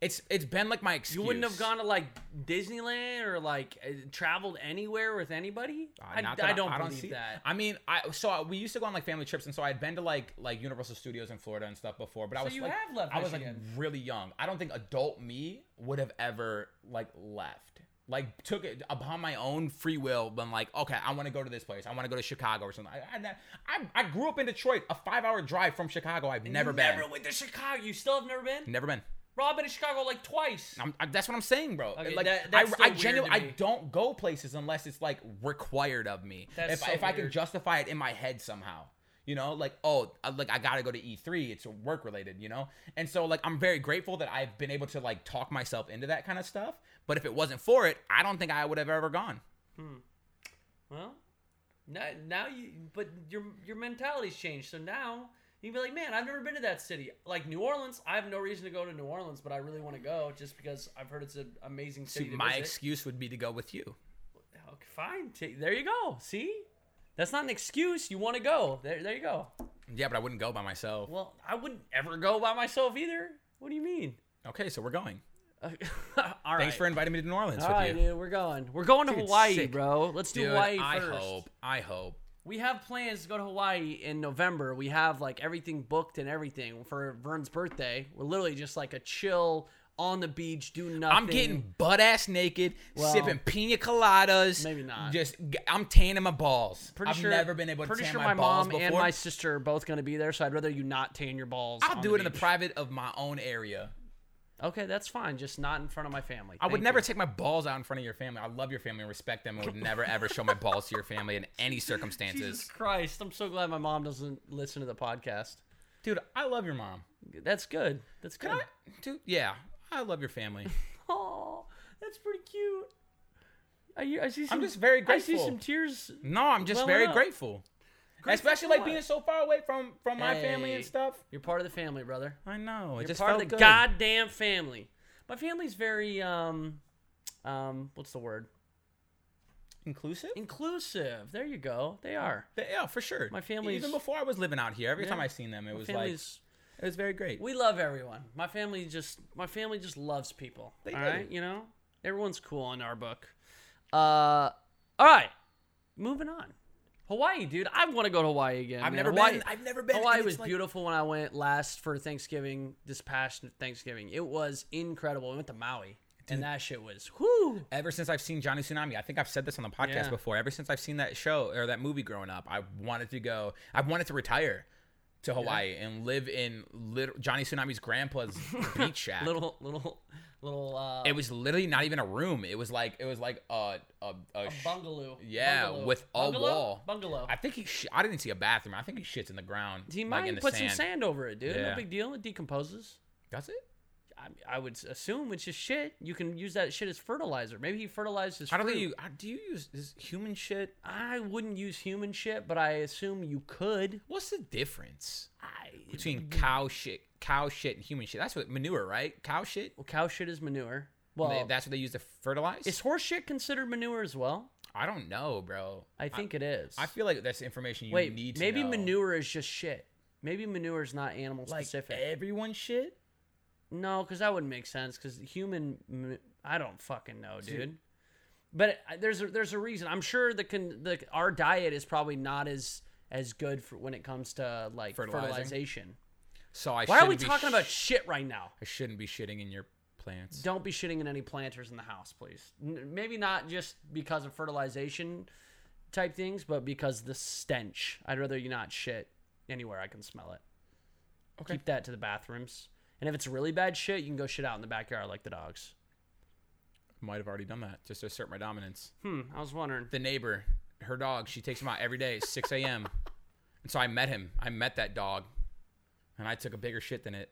B: it's it's been like my excuse.
A: You wouldn't have gone to like Disneyland or like uh, traveled anywhere with anybody.
B: Uh,
A: I, I don't
B: I
A: believe
B: see-
A: that.
B: I mean, I so I- we used to go on like family trips, and so I'd been to like like Universal Studios in Florida and stuff before. But I was
A: you
B: like,
A: have left
B: I was like really young. I don't think adult me would have ever like left. Like took it upon my own free will. Been like, okay, I want to go to this place. I want to go to Chicago or something. I, I, I, I grew up in Detroit, a five hour drive from Chicago. I've never
A: you
B: been.
A: Never went to Chicago. You still have never been.
B: Never been.
A: Rob been to Chicago like twice.
B: I'm, I, that's what I'm saying, bro.
A: Okay,
B: like
A: that-
B: I, I genuinely, I don't go places unless it's like required of me.
A: That's
B: if
A: so
B: if I can justify it in my head somehow, you know, like oh, uh, like I gotta go to E3. It's work related, you know. And so like I'm very grateful that I've been able to like talk myself into that kind of stuff. But if it wasn't for it, I don't think I would have ever gone. Hmm.
A: Well, now, now you, but your your mentality's changed. So now you can be like, man, I've never been to that city. Like New Orleans, I have no reason to go to New Orleans, but I really want to go just because I've heard it's an amazing city.
B: my
A: visit.
B: excuse would be to go with you.
A: Okay, fine. There you go. See, that's not an excuse. You want to go. There, there you go.
B: Yeah, but I wouldn't go by myself.
A: Well, I wouldn't ever go by myself either. What do you mean?
B: Okay, so we're going. (laughs)
A: All right.
B: Thanks for inviting me to New Orleans
A: All
B: with
A: right,
B: you.
A: dude. We're going. We're going to
B: Dude,
A: Hawaii,
B: sick.
A: bro. Let's do
B: Dude,
A: Hawaii
B: I
A: first.
B: hope, I hope
A: We have plans to go to Hawaii in November. We have like everything booked and everything for Vern's birthday. We're literally just like a chill on the beach, do nothing.
B: I'm getting butt ass naked,
A: Well,
B: sipping pina coladas.
A: maybe not.
B: Just I'm tanning my balls.
A: pretty sure.
B: I've
A: sure.
B: never been able to
A: pretty
B: tan
A: sure
B: my, balls
A: mom
B: before.
A: and my sister are both going to be there, so I'd rather you not tan your balls.
B: I'll
A: on
B: do it in the
A: beach.
B: private of my own area.
A: Okay, that's fine. Just not in front of my family.
B: I would never
A: you.
B: take my balls out in front of your family. I love your family and respect them. I would never ever show my balls to your family in any (laughs) circumstances. Jesus.
A: Christ! I'm so glad my mom doesn't listen to the podcast.
B: Dude, I love your mom.
A: That's good. That's good.
B: Can I, dude, yeah, I love your family. (laughs)
A: Oh, that's pretty cute. I, I see some,
B: I'm just very
A: I see some tears.
B: No, I'm just very
A: up.
B: grateful.
A: Grateful
B: Especially like being so far away from from my family and stuff.
A: You're part of the family, brother.
B: I know. It
A: You're
B: just
A: part
B: felt
A: of the
B: good.
A: goddamn family. My family's very um, um, what's the word?
B: inclusive.
A: Inclusive. There you go. They are.
B: But yeah, for sure.
A: My family's-
B: even before I was living out here, every
A: Yeah.
B: time I seen them, it
A: My
B: was like
A: family's.
B: it was very great.
A: we love everyone. My family just. My family just loves people.
B: They
A: all
B: do.
A: right, you know, everyone's cool in our book. Uh, all right. Moving on. Hawaii, dude. I want to go to Hawaii again.
B: I've
A: man.
B: never
A: Hawaii,
B: been. I've never been.
A: Hawaii was
B: like-
A: beautiful when I went last for Thanksgiving. This past Thanksgiving, it was incredible. We went to Maui, and that shit was whoo.
B: Ever since I've seen Johnny Tsunami, I think I've said this on the podcast
A: Yeah.
B: before. Ever since I've seen that show or that movie growing up, I wanted to go. I wanted to retire to Hawaii and live in lit- Johnny Tsunami's grandpa's (laughs) beach shack.
A: Little, little, little. Uh,
B: It was literally not even a room. It was like it was like a a, a,
A: a bungalow.
B: Yeah,
A: Bungalow.
B: with a
A: Bungalow?
B: wall.
A: Bungalow.
B: I think he. Sh- I didn't see a bathroom. I think he shits in the ground.
A: he
B: like
A: might
B: in the
A: put
B: sand.
A: some sand over it, dude. No big deal. It decomposes.
B: Does it?
A: I, I would assume it's just shit. You can use that shit as fertilizer. Maybe he fertilized his
B: I don't
A: fruit.
B: think you. Do you use is human shit?
A: I wouldn't use human shit, but I assume you could.
B: What's the difference
A: I,
B: between cow shit, cow shit, and human shit? That's what manure, right? Cow shit.
A: well, cow shit is manure. Well,
B: They- that's what they use to fertilize.
A: is horse shit considered manure as well?
B: I don't know, bro.
A: I think it is.
B: I feel like that's information you
A: Wait,
B: need to
A: maybe
B: know.
A: manure is just shit. Maybe manure is not animal
B: like
A: specific.
B: everyone shit.
A: No, because that wouldn't make sense. Because human, I don't fucking know, dude. But I- there's a, there's a reason. I'm sure the con, the our diet is probably not as as good for when it comes to like fertilization.
B: So I.
A: Why are we talking
B: sh-
A: about shit right now?
B: I shouldn't be shitting in your plants.
A: Don't be shitting in any planters in the house, please. N- maybe not just because of fertilization type things, but because the stench. I'd rather you not shit anywhere I can smell it.
B: Okay.
A: Keep that to the bathrooms. And if it's really bad shit, you can go shit out in the backyard like the dogs.
B: Might have already done that just to assert my dominance.
A: Hmm, I was wondering.
B: The neighbor, her dog, she takes him out every day, 6 a.m. and so I met him. I met that dog, and I took a bigger shit than it.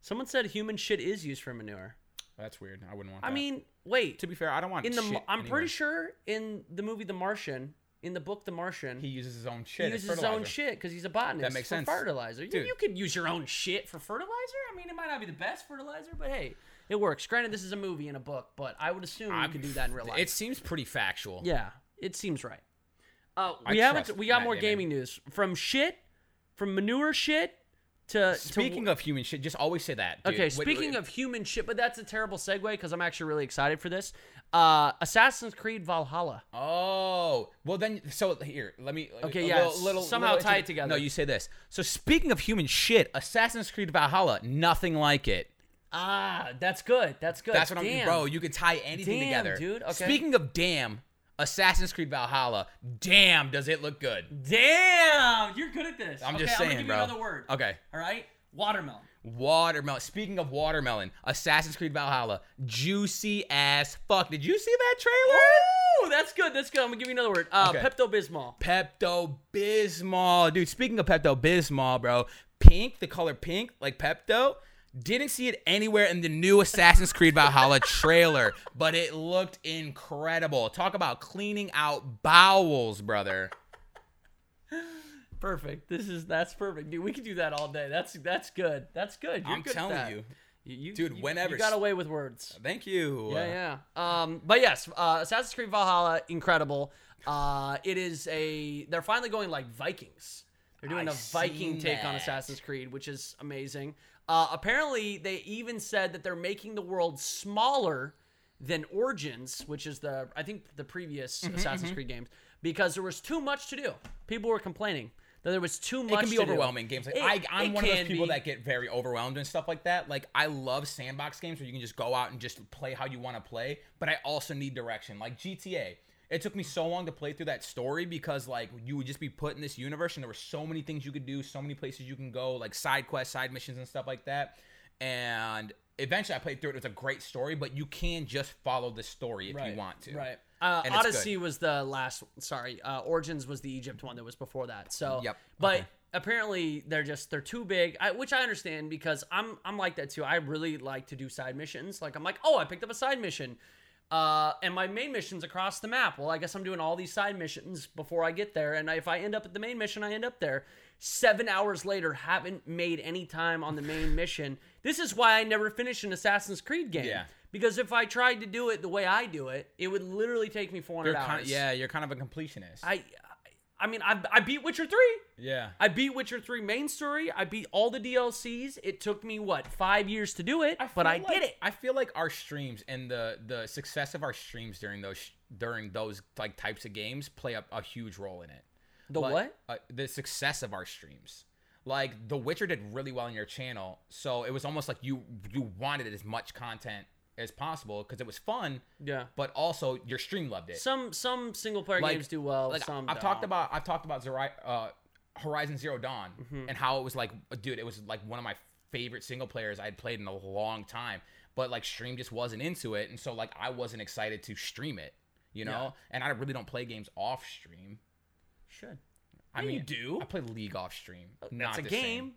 A: Someone said human shit is used for manure.
B: That's weird. I wouldn't want.
A: I
B: that.
A: mean, wait.
B: to be fair, I don't want
A: In the
B: shit
A: I'm pretty sure in the movie The Martian, in the book The Martian,
B: he uses his own
A: he
B: shit. as
A: uses his own shit because he's a botanist.
B: That makes
A: for
B: sense.
A: Fertilizer. You,
B: Dude.
A: you could use your own shit for fertilizer. I mean, it might not be the best fertilizer, but hey, it works. Granted, this is a movie and a book, but I would assume you
B: I'm-
A: could do that in real life.
B: It seems pretty factual.
A: yeah, it seems right. Uh,
B: I
A: we haven't. We got
B: Matt
A: more
B: Damon.
A: gaming news from shit, from manure shit to
B: Speaking
A: to,
B: of human shit, just always say that. dude.
A: Okay,
B: Wait,
A: speaking
B: wait.
A: of human shit, but that's a terrible segue because I'm actually really excited for this. Uh, Assassin's Creed Valhalla.
B: Oh, well then. So here, let me.
A: Okay, yeah,
B: little- little-
A: somehow
B: little
A: tie it together.
B: No, you say this. So speaking of human shit, Assassin's Creed Valhalla, nothing like it.
A: Ah, that's good. That's good.
B: That's what
A: Damn.
B: I'm. Bro, you can tie anything
A: Damn,
B: together,
A: dude, okay.
B: Speaking of damn, Assassin's Creed Valhalla, damn, does it look good?
A: Damn, you're good at this.
B: I'm
A: okay,
B: just
A: I'm
B: saying,
A: gonna give
B: bro.
A: you another word.
B: Okay,
A: All right, watermelon.
B: Watermelon. Speaking of watermelon, Assassin's Creed Valhalla, juicy as fuck. Did you see that trailer?
A: Ooh, that's good. That's good. I'm gonna give you another word. Uh,
B: Okay.
A: Pepto Bismol.
B: Pepto Bismol. Dude, speaking of Pepto Bismol, bro, pink, the color pink, like Pepto, didn't see it anywhere in the new Assassin's Creed Valhalla trailer, but it looked incredible. Talk about cleaning out bowels, brother.
A: Perfect. This is that's perfect, dude. We could do that all day. That's that's good. That's good. You're
B: I'm
A: good
B: telling
A: that.
B: you.
A: You, you-
B: Dude,
A: you-
B: whenever-
A: you got away with words.
B: Thank you.
A: Yeah, yeah. Um, but yes, uh, Assassin's Creed Valhalla, incredible. Uh, it is a. They're finally going like Vikings. They're doing
B: I
A: a Viking take on. Assassin's Creed, which is amazing. Uh, apparently, they even said that they're making the world smaller than Origins, which is the I think the previous
B: Mm-hmm,
A: Assassin's Creed games, because there was too much to do. People were complaining that there was too much.
B: it can be
A: to do.
B: overwhelming games like
A: It-
B: I, i'm one of those people
A: be.
B: that get very overwhelmed and stuff like that like i love sandbox games where you can just go out and just play how you want to play but i also need direction like gta it took me so long to play through that story because like you would just be put in this universe and there were so many things you could do so many places you can go like side quests side missions and stuff like that and eventually i played through it it's a great story but you can just follow the story if you want to
A: Right. Uh. Odyssey was the last. Sorry, uh, Origins was the Egypt one that was before that. So,
B: Yep.
A: But
B: Okay.
A: apparently they're just they're too big, I, which I understand because I'm I'm like that too. I really like to do side missions. Like I'm like, oh, I picked up a side mission. Uh, and my main mission's across the map. Well, I guess I'm doing all these side missions before I get there. And if I end up at the main mission, I end up there. Seven hours later, haven't made any time on the main mission. This is why I never finished an Assassin's Creed game.
B: Yeah.
A: Because if I tried to do it the way I do it, it would literally take me 400
B: you're
A: hours.
B: kind of, yeah you're kind of a completionist
A: I, I mean, I, I beat Witcher 3.
B: yeah
A: I beat Witcher 3 main story. I beat all the DLCs. It took me, what, five years to do it, but I
B: like-
A: did it.
B: I feel like our streams and the the success of our streams during those during those like types of games play a, a huge role in it.
A: The what?
B: Uh, the success of our streams. Like The Witcher did really well on your channel, so it was almost like you you wanted as much content as possible because it was fun,
A: Yeah.
B: but also your stream loved it.
A: Some some single player
B: Like-
A: games do well.
B: like
A: some
B: I've talked
A: don't.
B: about I've talked about Zeri- uh, Horizon Zero Dawn
A: Mm-hmm.
B: and how it was like dude it was like one of my favorite single players I had played in a long time but like stream just wasn't into it and so like I wasn't excited to stream it you know
A: Yeah.
B: and I really don't play games off stream
A: Should.
B: I
A: Yeah,
B: mean
A: you do.
B: I play League off stream
A: That's
B: not
A: a game.
B: same.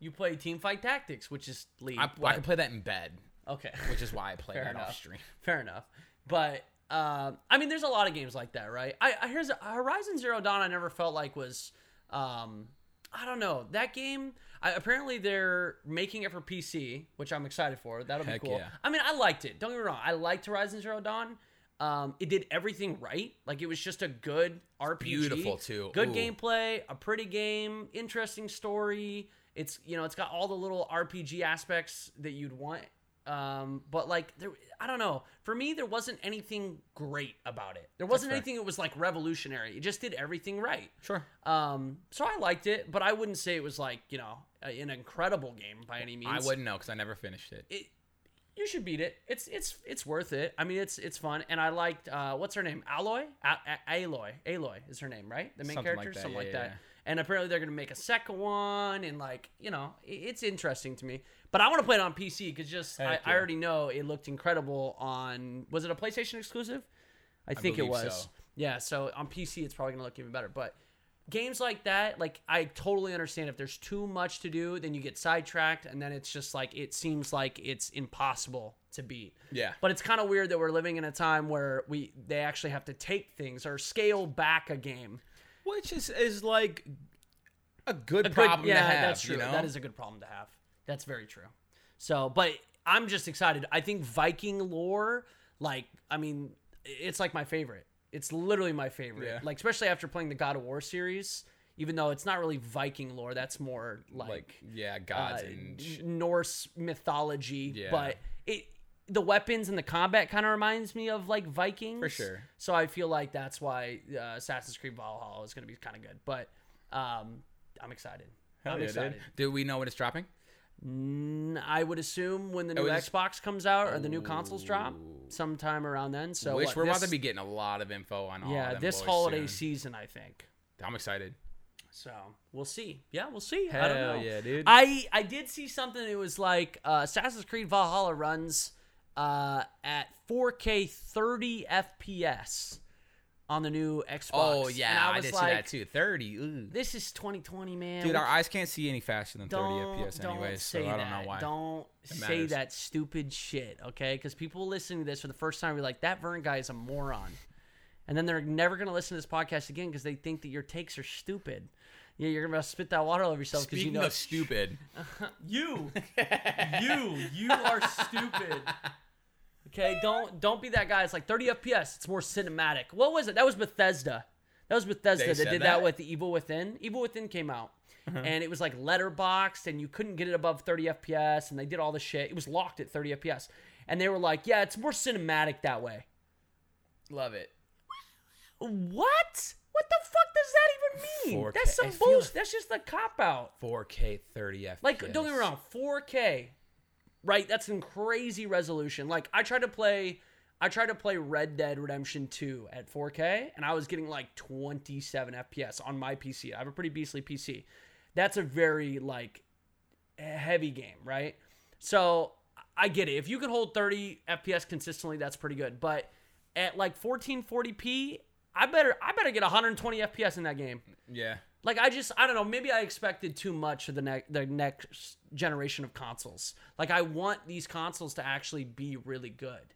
A: You play Team Fight Tactics, which is League.
B: I, I can play that in bed
A: okay.
B: which is why I play (laughs) that off stream (laughs)
A: Fair enough. But um, I mean, there's a lot of games like that, right? I, I here's Horizon Zero Dawn. I never felt like was, um, I don't know that game. I, apparently, they're making it for PC, which I'm excited for. That'll
B: Heck
A: be cool.
B: yeah.
A: I mean, I liked it. Don't get me wrong. I liked Horizon Zero Dawn. Um, it did everything right. Like it was just a good RPG.
B: beautiful, too.
A: Good
B: Ooh.
A: gameplay, a pretty game, interesting story. It's you know it's got all the little RPG aspects that you'd want. Um, but like there, I don't know. For me, there wasn't anything great about it. There wasn't anything that was like revolutionary. It just did everything right.
B: sure
A: Um, so I liked it, but I wouldn't say it was like you know an incredible game by any means.
B: I wouldn't know because I never finished it
A: It, you should beat it. It's it's it's worth it. I mean, it's it's fun, and I liked uh, what's her name? Alloy, A- A- Aloy, Aloy is her name, right? The main
B: Something like
A: character,
B: that,
A: something
B: yeah,
A: like
B: yeah,
A: that.
B: yeah.
A: And apparently they're gonna make a second one, and like you know, it's interesting to me. But I want to play it on PC because just I,
B: Heck
A: I already know it looked incredible on. Was it a PlayStation exclusive? I think it was.
B: so.
A: Yeah, so on PC it's probably gonna look even better. But games like that, like I totally understand if there's too much to do, then you get sidetracked, and then it's just like it seems like it's impossible to beat.
B: Yeah.
A: But it's kind of weird that we're living in a time where we they actually have to take things or scale back a game.
B: which is is like a good
A: A good-
B: problem
A: yeah,
B: to have
A: that's true.
B: you know
A: That is a good problem to have. That's very true. So, but I'm just excited. I think Viking lore, like, I mean, it's like my favorite. It's literally my favorite.
B: Yeah.
A: Like, especially after playing the God of War series, even though it's not really Viking lore, that's more like,
B: like yeah gods
A: uh,
B: and sh-
A: Norse mythology.
B: Yeah.
A: But it, the weapons and the combat kind of reminds me of like Vikings
B: For sure.
A: So I feel like that's why uh, Assassin's Creed Valhalla is going to be kind of good. But um, I'm excited.
B: Hell
A: I'm
B: yeah,
A: excited.
B: dude. Do we know when it's dropping?
A: I would assume when the new
B: was-
A: Xbox comes out or the new consoles drop, sometime around then. So
B: Which
A: what,
B: we're about to be getting a lot of info on. all
A: Yeah,
B: them
A: this holiday
B: soon.
A: season, I think.
B: I'm excited.
A: So we'll see. Yeah, we'll see. I don't
B: Hell
A: know.
B: yeah, dude.
A: I I did see something. It was like uh, Assassin's Creed Valhalla runs uh, at 4K 30 FPS on the new Xbox.
B: Oh yeah, I,
A: was
B: did
A: like,
B: see that too. Thirty. Ooh.
A: This is 2020, man.
B: Dude, our eyes can't see any faster than 30
A: don't,
B: FPS
A: don't
B: so I don't
A: that.
B: know why.
A: Don't say that stupid shit, okay? Because people listening to this for the first time be like, that Vern guy is a moron. And then they're never going to listen to this podcast again because they think that your takes are stupid. Yeah, you're going to spit that water all over yourself because you know.
B: of stupid, (laughs)
A: you, you, you are stupid. (laughs) Okay, don't don't be that guy. It's like 30 FPS. It's more cinematic. What was it? That was Bethesda. That was Bethesda
B: They
A: that did that?
B: that?
A: with Evil Within. Evil Within came out,
B: Uh-huh.
A: and it was like letterboxed, and you couldn't get it above 30 FPS, and they did all the shit. It was locked at 30 FPS, and they were like, "Yeah, it's more cinematic that way."
B: love it.
A: What? What the fuck does that even mean?
B: 4K.
A: That's some bullshit.
B: like-
A: That's just a cop out.
B: 4K 30 FPS.
A: Like, don't get me wrong, 4K, right? That's in crazy resolution. Like, I tried to play, I tried to play Red Dead Redemption 2 at 4K, and I was getting like 27 FPS on my PC. I have a pretty beastly PC. That's a very like heavy game, right? So I get it. If you can hold 30 FPS consistently, that's pretty good. But at like 1440p, I better I better get 120 FPS in that game.
B: Yeah.
A: Like I just I don't know, maybe I expected too much of the next the next generation of consoles. Like I want these consoles to actually be really good.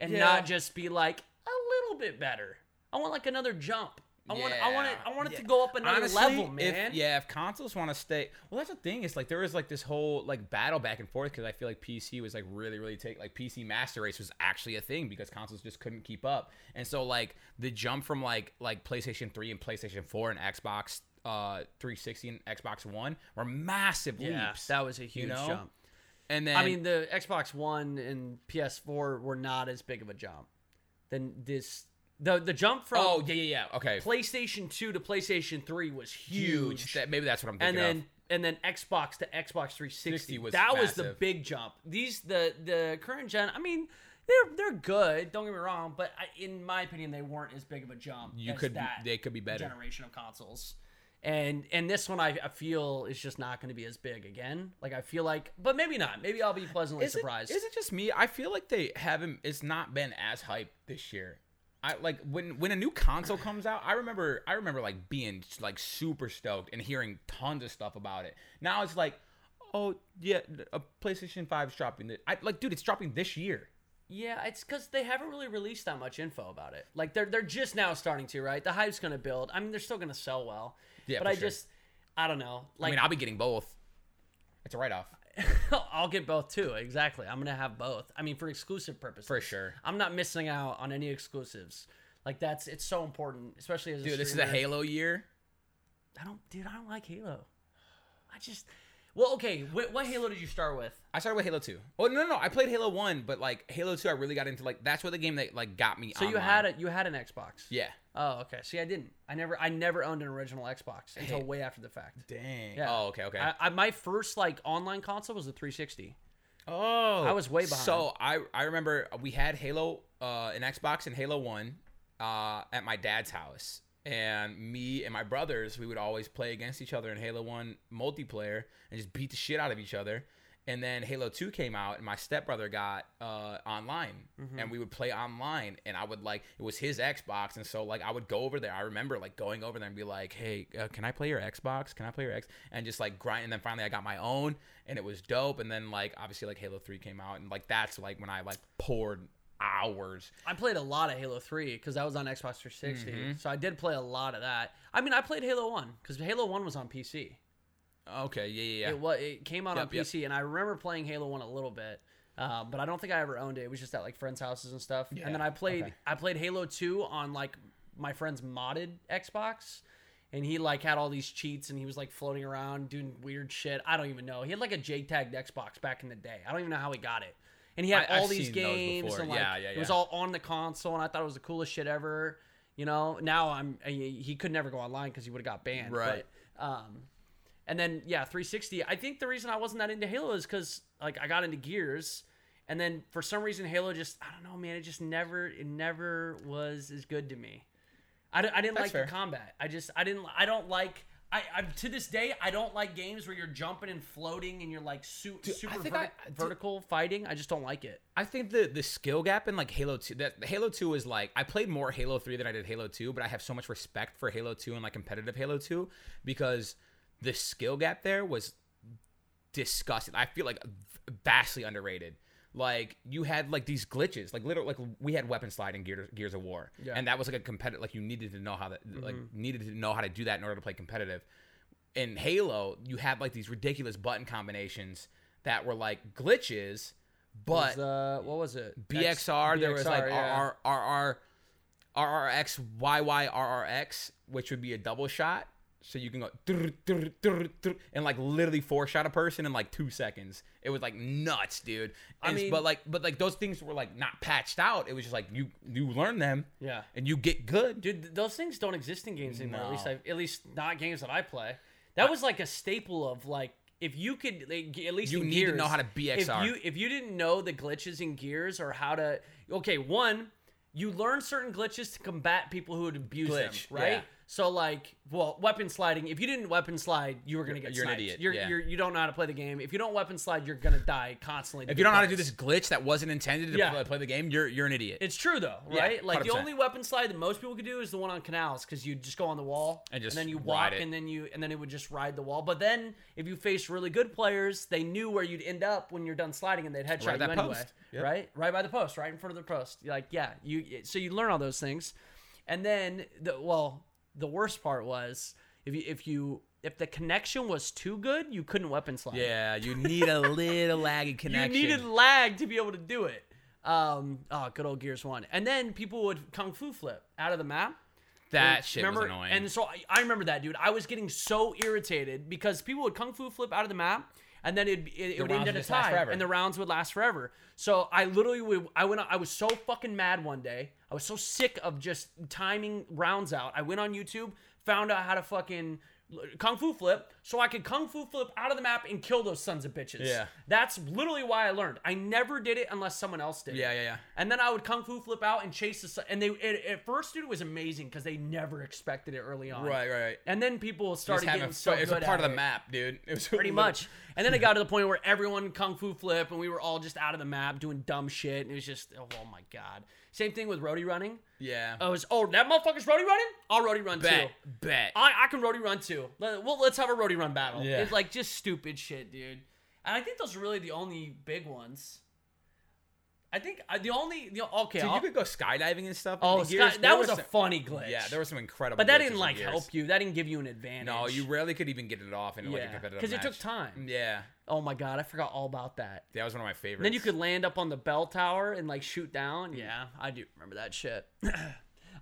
A: And
B: Yeah.
A: not just be like a little bit better. I want like another jump. I want I want it I want it to go up another
B: Honestly,
A: level,
B: if-
A: man.
B: yeah, if consoles want to stay, well, that's the thing. Is like there was like this whole like battle back and forth because I feel like PC was like really, really take like PC Master Race was actually a thing because consoles just couldn't keep up, and so like the jump from like like PlayStation Three and PlayStation Four and Xbox uh 360 and Xbox One were massive
A: Yeah,
B: leaps.
A: that was a huge
B: know?
A: jump.
B: and then
A: I mean, the Xbox One and PS4 were not as big of a jump Then this. The the jump from
B: oh yeah, yeah, yeah. Okay,
A: PlayStation 2 to PlayStation 3 was huge.
B: huge. That, maybe that's what I'm
A: and then
B: of.
A: and then Xbox to Xbox 360
B: was
A: that was the big jump. These the the current gen. I mean, they're they're good. Don't get me wrong, but I, in my opinion, they weren't as big of a jump.
B: You could,
A: that
B: they could be better.
A: generation of consoles. And and this one I, I feel is just not going to be as big again. Like I feel like, but maybe not. Maybe I'll be pleasantly
B: Is
A: surprised.
B: is it just me? I feel like they haven't. It's not been as hype this year. I like when when a new console (sighs) comes out. I remember I remember like being like super stoked and hearing tons of stuff about it. Now it's like, oh yeah, a PlayStation Five is dropping. I like, dude, it's dropping this year.
A: Yeah, it's because they haven't really released that much info about it. Like they're they're just now starting to, right? The hype's gonna build. I mean, they're still gonna sell well.
B: Yeah,
A: but
B: for
A: I
B: sure.
A: just, I don't know. Like I
B: mean, I'll be getting both. It's a write off (laughs)
A: I'll get both too. Exactly. I'm gonna have both. I mean, for exclusive purposes.
B: for sure.
A: I'm not missing out on any exclusives. Like that's it's so important, especially as a
B: Dude, this is a. Halo year.
A: I don't, dude. I don't like Halo. I just, well, okay. What, what Halo did you start with?
B: I started with Halo Two. Oh no, no, no! I played Halo One, but like Halo Two, I really got into like that's where the game that like got me.
A: So you
B: online.
A: had a You had an Xbox.
B: Yeah.
A: Oh, okay. See, I didn't. I never. I never owned an original Xbox until
B: Hey.
A: way after the fact.
B: Dang.
A: Yeah.
B: Oh, okay, okay.
A: I, I my first like online console was the 360.
B: Oh,
A: I was way behind.
B: So I I remember we had Halo, uh, an Xbox and Halo One, uh, at my dad's house, and me and my brothers we would always play against each other in Halo One multiplayer and just beat the shit out of each other. And then Halo Two came out, and my stepbrother got uh, online,
A: Mm-hmm.
B: and we would play online. And I would like it was his Xbox, and so like I would go over there. I remember like going over there and be like, "Hey, uh, can I play your Xbox? Can I play your X?" And just like grind. And then finally I got my own, and it was dope. And then like obviously like Halo Three came out, and like that's like when I like poured hours.
A: I played a lot of Halo 3 because that was on Xbox 360.
B: Mm-hmm.
A: So I did play a lot of that. I mean, I played Halo 1 because Halo 1 was on PC.
B: Okay, yeah, yeah, yeah.
A: It was. It came out on
B: Yep, yep.
A: PC, and I remember playing Halo 1 a little bit. Uh, but I don't think I ever owned it. It was just at like friends' houses and stuff.
B: Yeah,
A: And then I played
B: okay.
A: I played Halo 2 on like my friend's modded Xbox. And he like had all these cheats and he was like floating around doing weird shit. I don't even know. He had like a JTAG Xbox back in the day. I don't even know how he got it. And he had
B: I- I've
A: all these
B: seen
A: games and like
B: Yeah, yeah,
A: it was all on the console and I thought it was the coolest shit ever. You know, now I'm he he could never go online because he would have got banned.
B: Right.
A: But, um, and then yeah, 360. I think the reason I wasn't that into Halo is because like I got into Gears, and then for some reason Halo just I don't know, man. It just never it never was as good to me. I, I didn't
B: That's
A: like
B: fair.
A: the combat. I just I didn't I don't like. I, I to this day I don't like games where you're jumping and floating and you're like su-
B: Dude, I
A: super verti-
B: I- dude-
A: vertical fighting. I just don't like it.
B: I think the the skill gap in like Halo 2 that Halo 2 is like I played more Halo 3 than I did Halo 2, but I have so much respect for Halo 2 and like competitive Halo 2 because the skill gap there was disgusting. I feel like vastly underrated. Like you had like these glitches, like literally, like we had weapon sliding Gears, Gears of War,
A: Yeah.
B: and that was like a competitive. Like you needed to know how that, like needed to know how to do that in order to play competitive. In Halo, you had like these ridiculous button combinations that were like glitches, but
A: Was, uh, what was it? X-
B: BXR, there was like
A: BXR, yeah.
B: RR, RR, RRX, YY, RRX, which would be a double shot. So you can go and like literally four shot a person in like two seconds. It was like nuts, dude.
A: I mean-
B: but like, but like those things were like not patched out. It was just like you you learn them,
A: Yeah.
B: and you get good.
A: Dude, those things don't exist in games anymore. At least,
B: No.
A: I, at least not games that I play. That was like a staple of like if you could like, at least
B: You need to know how to BXR.
A: If you if you didn't know the glitches in Gears or how to okay, one you learn certain glitches to combat people who would abuse
B: Glitch,
A: them, right?
B: yeah.
A: So like, well, weapon sliding. If you didn't weapon slide, you were gonna get
B: you're an idiot,
A: You're,
B: yeah.
A: you're you don't know how to play the game. If you don't weapon slide, you're gonna die constantly.
B: If you don't know how to do this glitch that wasn't intended to
A: Yeah.
B: play, play the game, you're you're an idiot.
A: It's true though,
B: Yeah,
A: right? like the only weapon slide that most people could do is the one on canals because you just go on the wall
B: And just
A: then you walk and then you and then it would just ride the wall. But then if you face really good players, they knew where you'd end up when you're done sliding and they'd headshot
B: Right
A: you anyway,
B: post. Yep.
A: right? Right by the post, right in front of the post. You're like yeah, you so you learn all those things, and then the well the worst part was if you if you if the connection was too good, you couldn't weapon slide.
B: yeah, you (laughs) need a little laggy connection.
A: You needed lag to be able to do it. Um, oh, good old Gears One. And then people would kung fu flip out of the map.
B: that shit
A: remember?
B: was annoying.
A: And so I, I remember that, dude. I was getting so irritated because people would kung fu flip out of the map, and then it'd, it, it would end in a tie, and the rounds would last forever. So I literally would. I went. I was so fucking mad one day. I was so sick of just timing rounds out. I went on YouTube, found out how to fucking kung fu flip, so I could kung fu flip out of the map and kill those sons of bitches.
B: Yeah.
A: That's literally why I learned. I never did it unless someone else did. it.
B: Yeah, yeah, yeah.
A: And then I would kung fu flip out and chase the. And they it, at first, dude, it was amazing because they never expected it early on.
B: right, right.
A: And then people started
B: having
A: getting
B: fun-
A: so
B: it's a part of the
A: it.
B: map, dude. It was
A: Pretty much. And then it got to the point where everyone kung fu flip and we were all just out of the map doing dumb shit. And it was just, oh, oh my God. Same thing with roadie running.
B: Yeah.
A: I was, oh, that motherfucker's roadie running? I'll roadie run
B: bet,
A: too.
B: bet.
A: I, I can roadie run too. Let, well, let's have a roadie run battle.
B: Yeah.
A: It's like just stupid shit, dude. And I think those are really the only big ones. I think uh, the only the okay.
B: Dude,
A: I'll-
B: you could go skydiving and stuff.
A: oh, Sky-
B: Gears.
A: that was a funny glitch.
B: Yeah, there were some incredible.
A: but that didn't like help you. That didn't give you an advantage.
B: No, you rarely could even get it off in like a
A: yeah,
B: competitive
A: because it took time.
B: Yeah,
A: Oh my god, I forgot all about that.
B: that was one of my favorites.
A: And then you could land up on the bell tower and like shoot down. Yeah, I do remember that shit. (clears throat)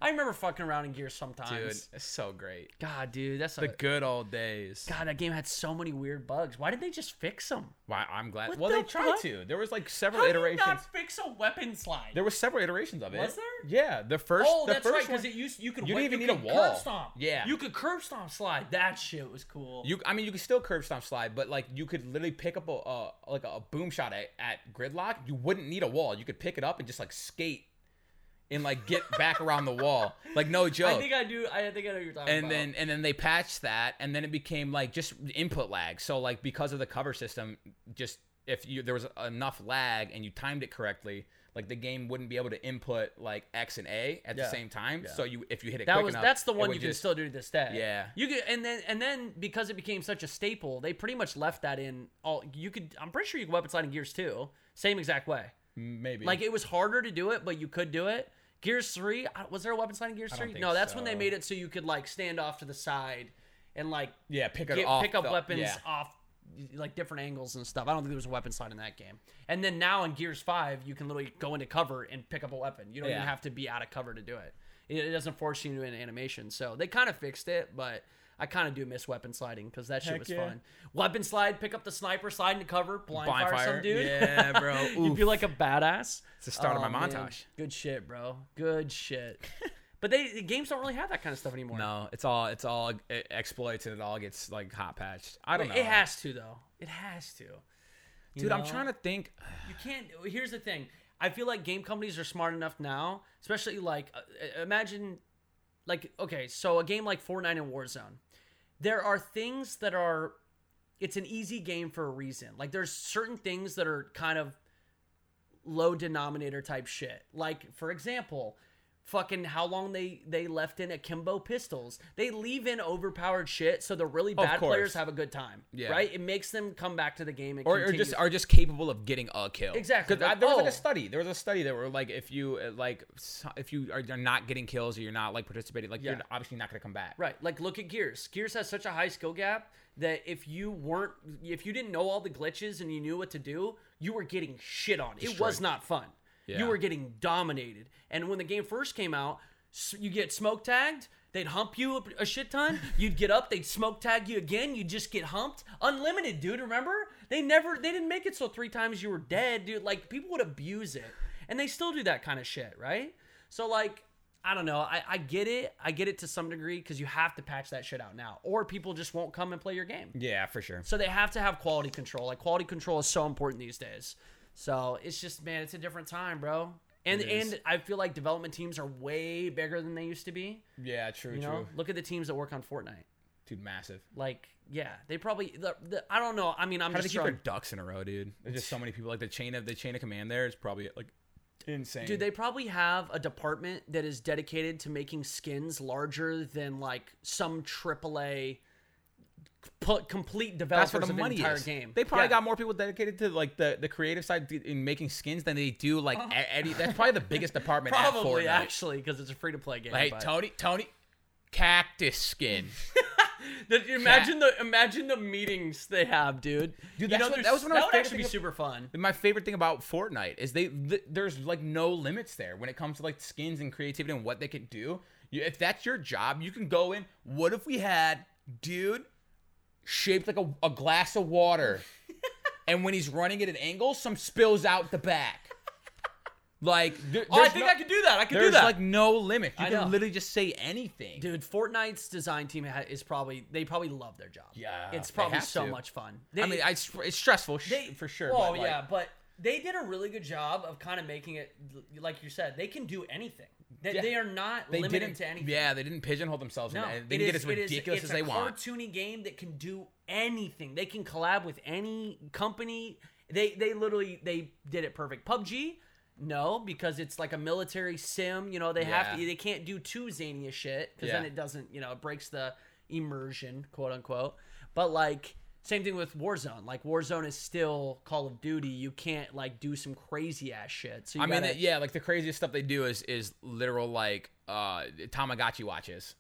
A: I remember fucking around in
B: gear
A: sometimes.
B: dude, it's so great.
A: God, dude, that's a,
B: The good old days.
A: God. That game had so many weird bugs. Why didn't they just fix them?
B: Wow, I'm glad.
A: What
B: well,
A: the
B: they tried
A: fuck?
B: to. There was like several
A: How
B: iterations.
A: not fix a weapon slide?
B: There were several iterations of it.
A: Was there?
B: Yeah, the first.
A: oh,
B: the
A: that's
B: first
A: right. Because it used you could
B: You didn't even
A: you
B: need a wall.
A: Curb stomp.
B: Yeah.
A: you could curb stomp slide. That shit was cool.
B: You, I mean, you could still curb stomp slide, but like you could literally pick up a uh, like a boom shot at, at gridlock. You wouldn't need a wall. You could pick it up and just like skate and like get back around the wall. Like no joke.
A: I think I do. I think I know what you're talking
B: and
A: about.
B: then and then they patched that, and then it became like just input lag. So like because of the cover system, just if you there was enough lag and you timed it correctly, like the game wouldn't be able to input like X and A at
A: Yeah.
B: the same time. So you if you hit it
A: that
B: quick
A: was
B: enough,
A: that's the one
B: would
A: you can still do to this day.
B: Yeah.
A: you could, and then and then because it became such a staple, they pretty much left that in all. You could, I'm pretty sure you could weapon slide in Gears too, same exact way.
B: maybe
A: Like it was harder to do it, but you could do it. Gears three, uh, was there a weapon slide in Gears three? No, that's when they made it so you could like stand off to the side and like
B: yeah pick
A: get, pick up
B: the-
A: weapons
B: yeah.
A: off like different angles and stuff. I don't think there was a weapon slide in that game. And then now in Gears 5, you can literally go into cover and pick up a weapon. You don't even have to be out of cover to do it. It, it doesn't force you into an animation. So they kind of fixed it, but I kind of do miss weapon sliding because that shit was
B: yeah.
A: fun. Weapon slide, pick up the sniper, slide into cover, blind,
B: Blind
A: fire, some dude.
B: Yeah, bro. (laughs)
A: You'd be like a badass.
B: It's the start of
A: Oh,
B: my
A: man.
B: montage.
A: Good shit, bro. Good shit. (laughs) but they the games don't really have that kind of stuff anymore.
B: No, it's all it's all exploits and it all gets like hot patched. I don't know.
A: It has to though. It has to. You
B: Dude, I'm trying to think.
A: You can't. Here's the thing. I feel like game companies are smart enough now, especially like uh, imagine, like okay, so a game like Fortnite and Warzone, there are things that are, it's an easy game for a reason. Like there's certain things that are kind of low denominator type shit. Like for example, fucking how long they they left in akimbo pistols. They leave in overpowered shit so the really bad
B: course.
A: players have a good time.
B: Yeah.
A: Right? It makes them come back to the game and
B: Or, or just are just capable of getting a kill.
A: Exactly.
B: Because
A: Like,
B: there was like
A: oh.
B: a study. There was a study that were like if you uh, like if you are you're not getting kills or you're not like participating, like
A: Yeah.
B: you're obviously not gonna come back.
A: Right. Like look at Gears. Gears has such a high skill gap that if you weren't if you didn't know all the glitches and you knew what to do, you were getting shit on. It was not fun.
B: Yeah.
A: You were getting dominated. And when the game first came out, you get smoke tagged. They'd hump you a, shit ton. (laughs) You'd get up. They'd smoke tag you again. You'd just get humped. Unlimited, dude. Remember? They never. They didn't make it so three times you were dead, dude. Like people would abuse it, and they still do that kind of shit, right? So like, I don't know. I, I get it. I get it to some degree because you have to patch that shit out now, or people just won't come and play your game.
B: Yeah, for sure.
A: So they have to have quality control. Like quality control is so important these days. So it's just man, it's a different time, bro. And and I feel like development teams are way bigger than they used to be.
B: Yeah, true,
A: You
B: true.
A: know, look at the teams that work on Fortnite.
B: Dude, massive.
A: Like, yeah, they probably. The, the, I don't know. I mean, I'm
B: How do they keep their ducks in a row, dude? There's just so many people. Like the chain of the chain of command there is probably like insane.
A: dude. They probably have a department that is dedicated to making skins larger than like some AAA. Put complete developers
B: That's where the
A: of
B: money
A: the entire
B: is.
A: game.
B: They probably
A: Yeah.
B: got more people dedicated to like the, the creative side in making skins than they do like
A: Uh-huh.
B: any. That's probably the biggest department.
A: probably
B: at Fortnite.
A: actually because it's a free to play game.
B: Hey, Tony, Tony, cactus skin. (laughs)
A: Imagine the imagine the meetings they have, dude.
B: Dude,
A: You know,
B: what- that was one of my
A: that would
B: favorite
A: actually be super fun.
B: My favorite thing about Fortnite is they th- there's like no limits there when it comes to like skins and creativity and what they can do. You, if that's your job, you can go in. What if we had, dude, shaped like a, a glass of water, (laughs) and when he's running at an angle, some spills out the back. Like, there-
A: Oh, I think
B: no-
A: I could do that. I could do that.
B: There's like no limit. You
A: I
B: can
A: know.
B: literally just say anything.
A: Dude, Fortnite's design team is probably they probably love their job.
B: Yeah,
A: it's
B: they
A: probably so
B: to.
A: much fun.
B: I mean, I, it's stressful sh-
A: they
B: for sure.
A: Oh
B: like,
A: yeah, but they did a really good job of kind of making it like you said. They can do anything. They,
B: Yeah.
A: they are not
B: they
A: limited to anything.
B: Yeah, they didn't pigeonhole themselves.
A: No.
B: They can get as
A: is-
B: ridiculous
A: it's
B: as they want a
A: cartoony game that can do anything. They can collab with any company. They they literally they did it perfect. PUBG, no, because it's like a military sim. You know they have to.
B: Yeah.
A: They can't do too zany shit because then it doesn't. You know it breaks the immersion, quote unquote. But like. Same thing with Warzone. Like Warzone is still Call of Duty. You can't like do some crazy ass shit. So you
B: I mean,
A: gotta-
B: yeah, like the craziest stuff they do is is literal like uh Tamagotchi watches,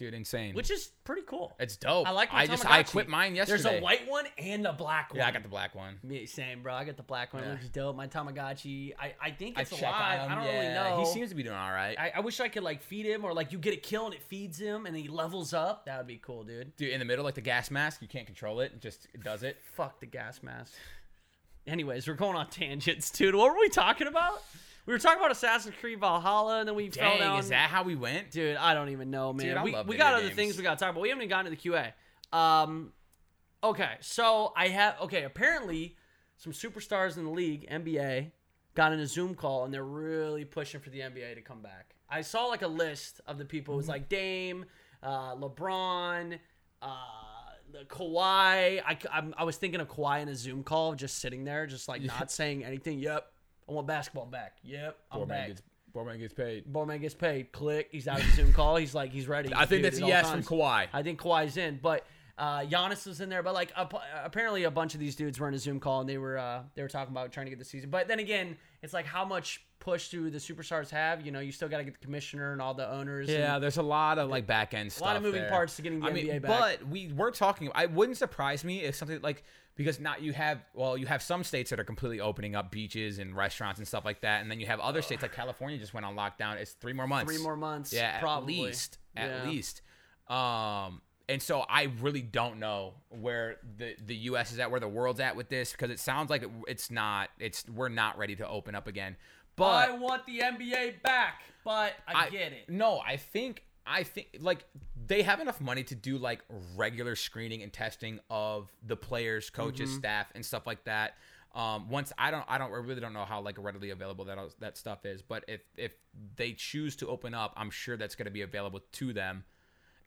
B: dude, insane.
A: which is pretty cool.
B: it's dope.
A: I like. My
B: I just I
A: Tamagotchi.
B: quit mine yesterday.
A: There's a white one and a black one.
B: Yeah, I got the black one.
A: Me, same, bro. I got the black one. It
B: Yeah.
A: looks dope. My Tamagotchi. I, I think
B: I
A: it's
B: check
A: alive.
B: on him.
A: I don't
B: yeah.
A: really know.
B: He seems to be doing all right.
A: I, I wish I could like feed him or like you get a kill and it feeds him and he levels up. That would be cool, dude.
B: dude, in the middle, like the gas mask, you can't control it. It just it does it.
A: Fuck the gas mask. Anyways, we're going on tangents, dude. What were we talking about? We were talking about Assassin's Creed Valhalla, and then we fell
B: Dang,
A: down.
B: is that how we went?
A: Dude, I don't even know, man.
B: Dude, I
A: we we got other
B: games.
A: things we got to talk about. We haven't even gotten to the QA. Um, okay, so I have okay. Apparently, some superstars in the league, NBA, got in a Zoom call and they're really pushing for the NBA to come back. I saw like a list of the people. It was like Dame, uh, LeBron, uh, Kawhi. I, I'm- I was thinking of Kawhi in a Zoom call, just sitting there, just like (laughs) not saying anything. Yep, I want basketball back. Yep, I'm back.
B: man gets board man gets paid.
A: Bowman gets paid. Click. He's out of the Zoom call. He's like, he's ready.
B: I think
A: Dude,
B: that's
A: at
B: a
A: all
B: yes
A: times.
B: from Kawhi.
A: I think Kawhi's in, but uh, Giannis was in there. But like, ap- apparently, a bunch of these dudes were in a Zoom call and they were uh, they were talking about trying to get the season. But then again, it's like how much push do the superstars have? You know, you still got to get the commissioner and all the owners.
B: Yeah,
A: and
B: there's a lot of like back end stuff.
A: a lot of moving
B: there.
A: parts to getting the
B: I mean,
A: NBA back.
B: but we were talking. I wouldn't surprise me if something like because not you have well you have some states that are completely opening up beaches and restaurants and stuff like that, and then you have other states like California just went on lockdown. It's three more months.
A: Three more months.
B: Yeah,
A: probably.
B: at least. At
A: Yeah.
B: least. Um, and so I really don't know where the the U.S. is at, where the world's at with this, because it sounds like it, it's not. It's we're not ready to open up again. But
A: I want the NBA back, but I, get it.
B: No, I think I think like they have enough money to do like regular screening and testing of the players, coaches,
A: Mm-hmm.
B: staff, and stuff like that. Um, once I don't, I don't, I really don't know how like readily available that that stuff is. But if if they choose to open up, I'm sure that's going to be available to them.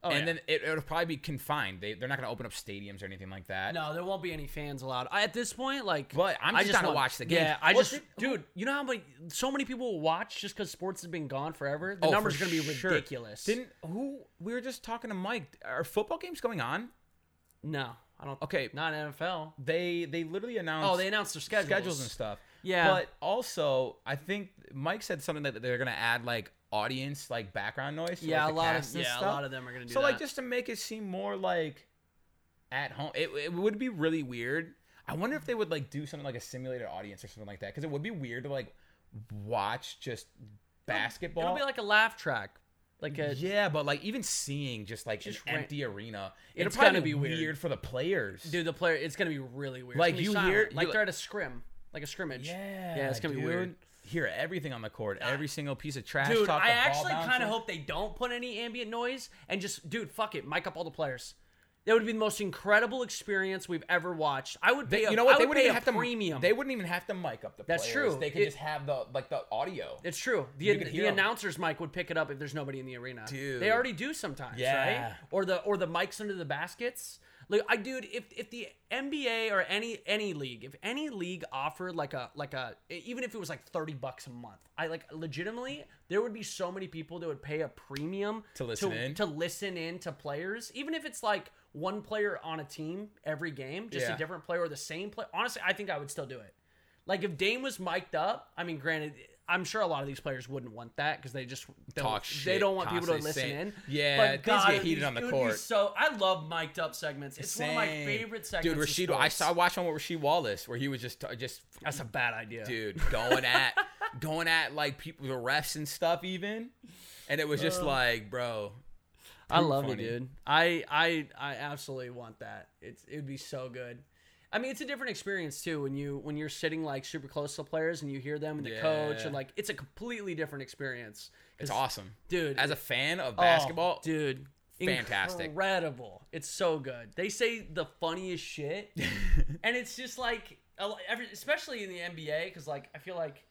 B: Oh, and
A: Oh, yeah.
B: then it, it'll probably be confined. They they're not going to open up stadiums or anything like that.
A: No, there won't be any fans allowed. I, at this point, like,
B: But I'm
A: I
B: just trying to watch the game.
A: Yeah, I
B: Well,
A: just,
B: did-
A: dude, you know how many, so many people will watch just because sports has been gone forever. The
B: Oh,
A: numbers
B: for
A: are gonna be
B: sure.
A: ridiculous.
B: Didn't who we were just talking to Mike? Are football games going on?
A: no, I don't.
B: Okay.
A: not NFL.
B: They they literally announced.
A: Oh, they announced their schedules.
B: schedules and stuff.
A: Yeah.
B: But also, I think Mike said something that they're gonna add like audience, like background noise.
A: Yeah,
B: like,
A: a lot of yeah, a lot of them are gonna do
B: So
A: that.
B: like just to make it seem more like at home, it, it would be really weird. I wonder if they would like do something like a simulated audience or something like that because it would be weird to like watch just basketball.
A: It'll be like a laugh track. Like a
B: yeah, but like even seeing just like
A: Just
B: an
A: ran-
B: empty arena,
A: It'll
B: it's
A: probably
B: gonna
A: be weird.
B: for the players.
A: dude, the player. It's gonna be really weird.
B: Like, you hear-
A: like
B: you-
A: they're at a scrim, like a scrimmage.
B: yeah,
A: yeah, it's gonna be weird.
B: Hear everything on the court, every single piece of trash.
A: Dude,
B: talk,
A: I actually kind of hope they don't put any ambient noise and just, dude, fuck it, mic up all the players. That would be the most incredible experience we've ever watched. I would pay.
B: They,
A: a-
B: you know what? They
A: would
B: wouldn't even have to
A: premium.
B: They wouldn't even have to mic up the
A: That's
B: players.
A: true.
B: They could
A: It-
B: just have the like the audio.
A: It's true. The,
B: could
A: the announcer's mic would pick it up if there's nobody in the arena.
B: Dude.
A: they already do sometimes,
B: Yeah.
A: right? Or the or the mics under the baskets. Like I, dude, if if the NBA or any any league, if any league offered like a like a even if it was like thirty bucks a month, I like legitimately there would be so many people that would pay a premium
B: To listen in?
A: to listen in to players, even if it's like one player on a team every game, just
B: Yeah.
A: a different player or the same player. Honestly, I think I would still do it. Like if Dame was mic'd up, I mean, granted, I'm sure a lot of these players wouldn't want that because they just don't,
B: Talk
A: They don't want people to listen in.
B: Yeah,
A: but God,
B: get heated
A: be-
B: on the court.
A: So I love mic'd up segments. It's one of my
B: Same.
A: favorite
B: Dude,
A: segments. in
B: Rasheed, I saw I watched one with Rasheed Wallace where he was just uh, just
A: That's a bad idea.
B: dude going at (laughs) going at like people the refs and stuff even, and it was just like, bro,
A: I love
B: funny.
A: it, dude. I I I absolutely want that. It's it would be so good. I mean, it's a different experience too when you when you're sitting like super close to the players and you hear them and the coach and like it's a completely different experience.
B: It's awesome.
A: dude.
B: As a fan of
A: oh,
B: basketball,
A: dude.
B: fantastic.
A: incredible. It's so good. They say the funniest shit, (laughs) and it's just like, a lo- every, especially in the NBA, because like I feel like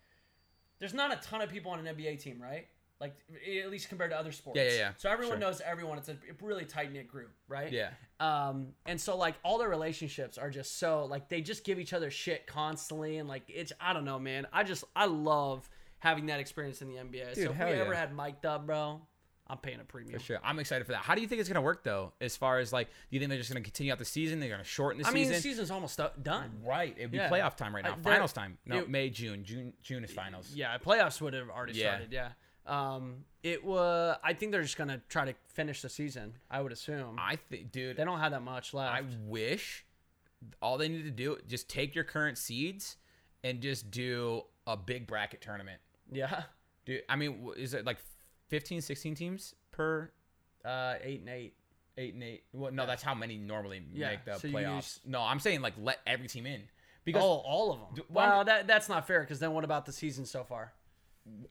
A: there's not a ton of people on an NBA team, right? Like at least compared to other sports.
B: Yeah, yeah, yeah.
A: So everyone
B: Sure.
A: knows everyone. It's a really tight knit group, right?
B: yeah,
A: Um, and so like all their relationships are just so like they just give each other shit constantly, and like it's I don't know, man. I just I love having that experience in the NBA.
B: Dude,
A: so if we ever had mic'd up, bro, I'm paying a premium.
B: for sure. I'm excited for that. How do you think it's gonna work though? As far as like, do you think they're just gonna continue out the season? They're gonna shorten the season?
A: I mean, the season's almost done.
B: right. It'd be
A: Yeah.
B: playoff time right now. finals time. No,
A: it-
B: May, June. June. June is finals.
A: Yeah, playoffs would have already
B: Yeah.
A: started. Yeah. Um, it was. I think they're just gonna try to finish the season. I would assume.
B: I think, dude.
A: they don't have that much left.
B: I wish all they need to do just take your current seeds and just do a big bracket tournament.
A: yeah.
B: Dude, I mean, is it like 15, 16 teams per
A: Uh, eight and eight.
B: eight and eight? Well, no, that's how many normally
A: Yeah,
B: make the
A: so
B: playoffs.
A: use-
B: No, I'm saying like let every team in because
A: oh, all of them.
B: Well,
A: wow, that that's not fair. Because then what about the season so far?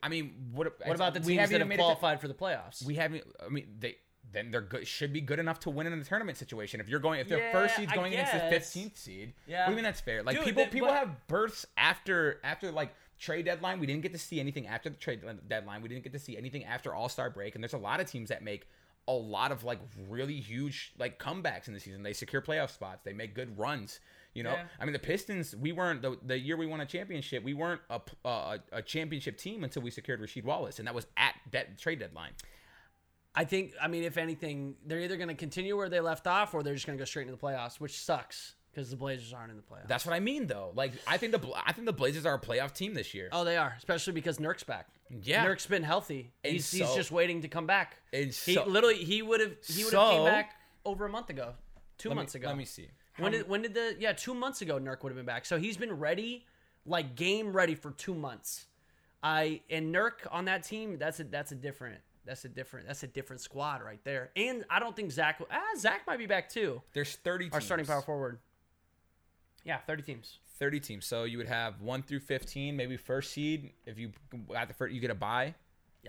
B: I mean, what?
A: What about the
B: we
A: teams that have
B: made it to-
A: qualified for the playoffs?
B: we haven't. I mean, they then they're good. Should be good enough to win in the tournament situation. If you're going, if the
A: Yeah,
B: first seed's
A: I
B: going against the fifteenth seed,
A: Yeah.
B: you mean that's fair? Like
A: Dude,
B: people,
A: that-
B: people
A: but-
B: have berths after after like trade deadline. We didn't get to see anything after the trade deadline. We didn't get to see anything after All Star break. And there's a lot of teams that make a lot of like really huge like comebacks in the season. They secure playoff spots. They make good runs. You know,
A: Yeah.
B: I mean, the Pistons. We weren't the, the year we won a championship. We weren't a, p- uh, a a championship team until we secured Rasheed Wallace, and that was at that trade deadline.
A: I think. I mean, if anything, they're either going to continue where they left off, or they're just going to go straight into the playoffs, which sucks because the Blazers aren't in the playoffs.
B: That's what I mean, though. Like, I think the I think the Blazers are a playoff team this year.
A: Oh, they are, especially because Nurk's back.
B: Yeah.
A: Nurk's been healthy.
B: And
A: He's, he's just waiting to come back.
B: And
A: He literally he would have he would have came back over a month ago, two
B: Let me-
A: months ago.
B: Let me see.
A: When did when did the yeah two months ago Nurk would have been back? So he's been ready, like game ready for two months. I and Nurk on that team. That's a that's a different that's a different that's a different squad right there. And I don't think Zach ah Zach might be back too.
B: There's 30 teams.
A: Our starting power forward. Yeah, thirty teams.
B: 30 teams. So you would have 1 through 15, maybe first seed. If you got the first, you get a bye.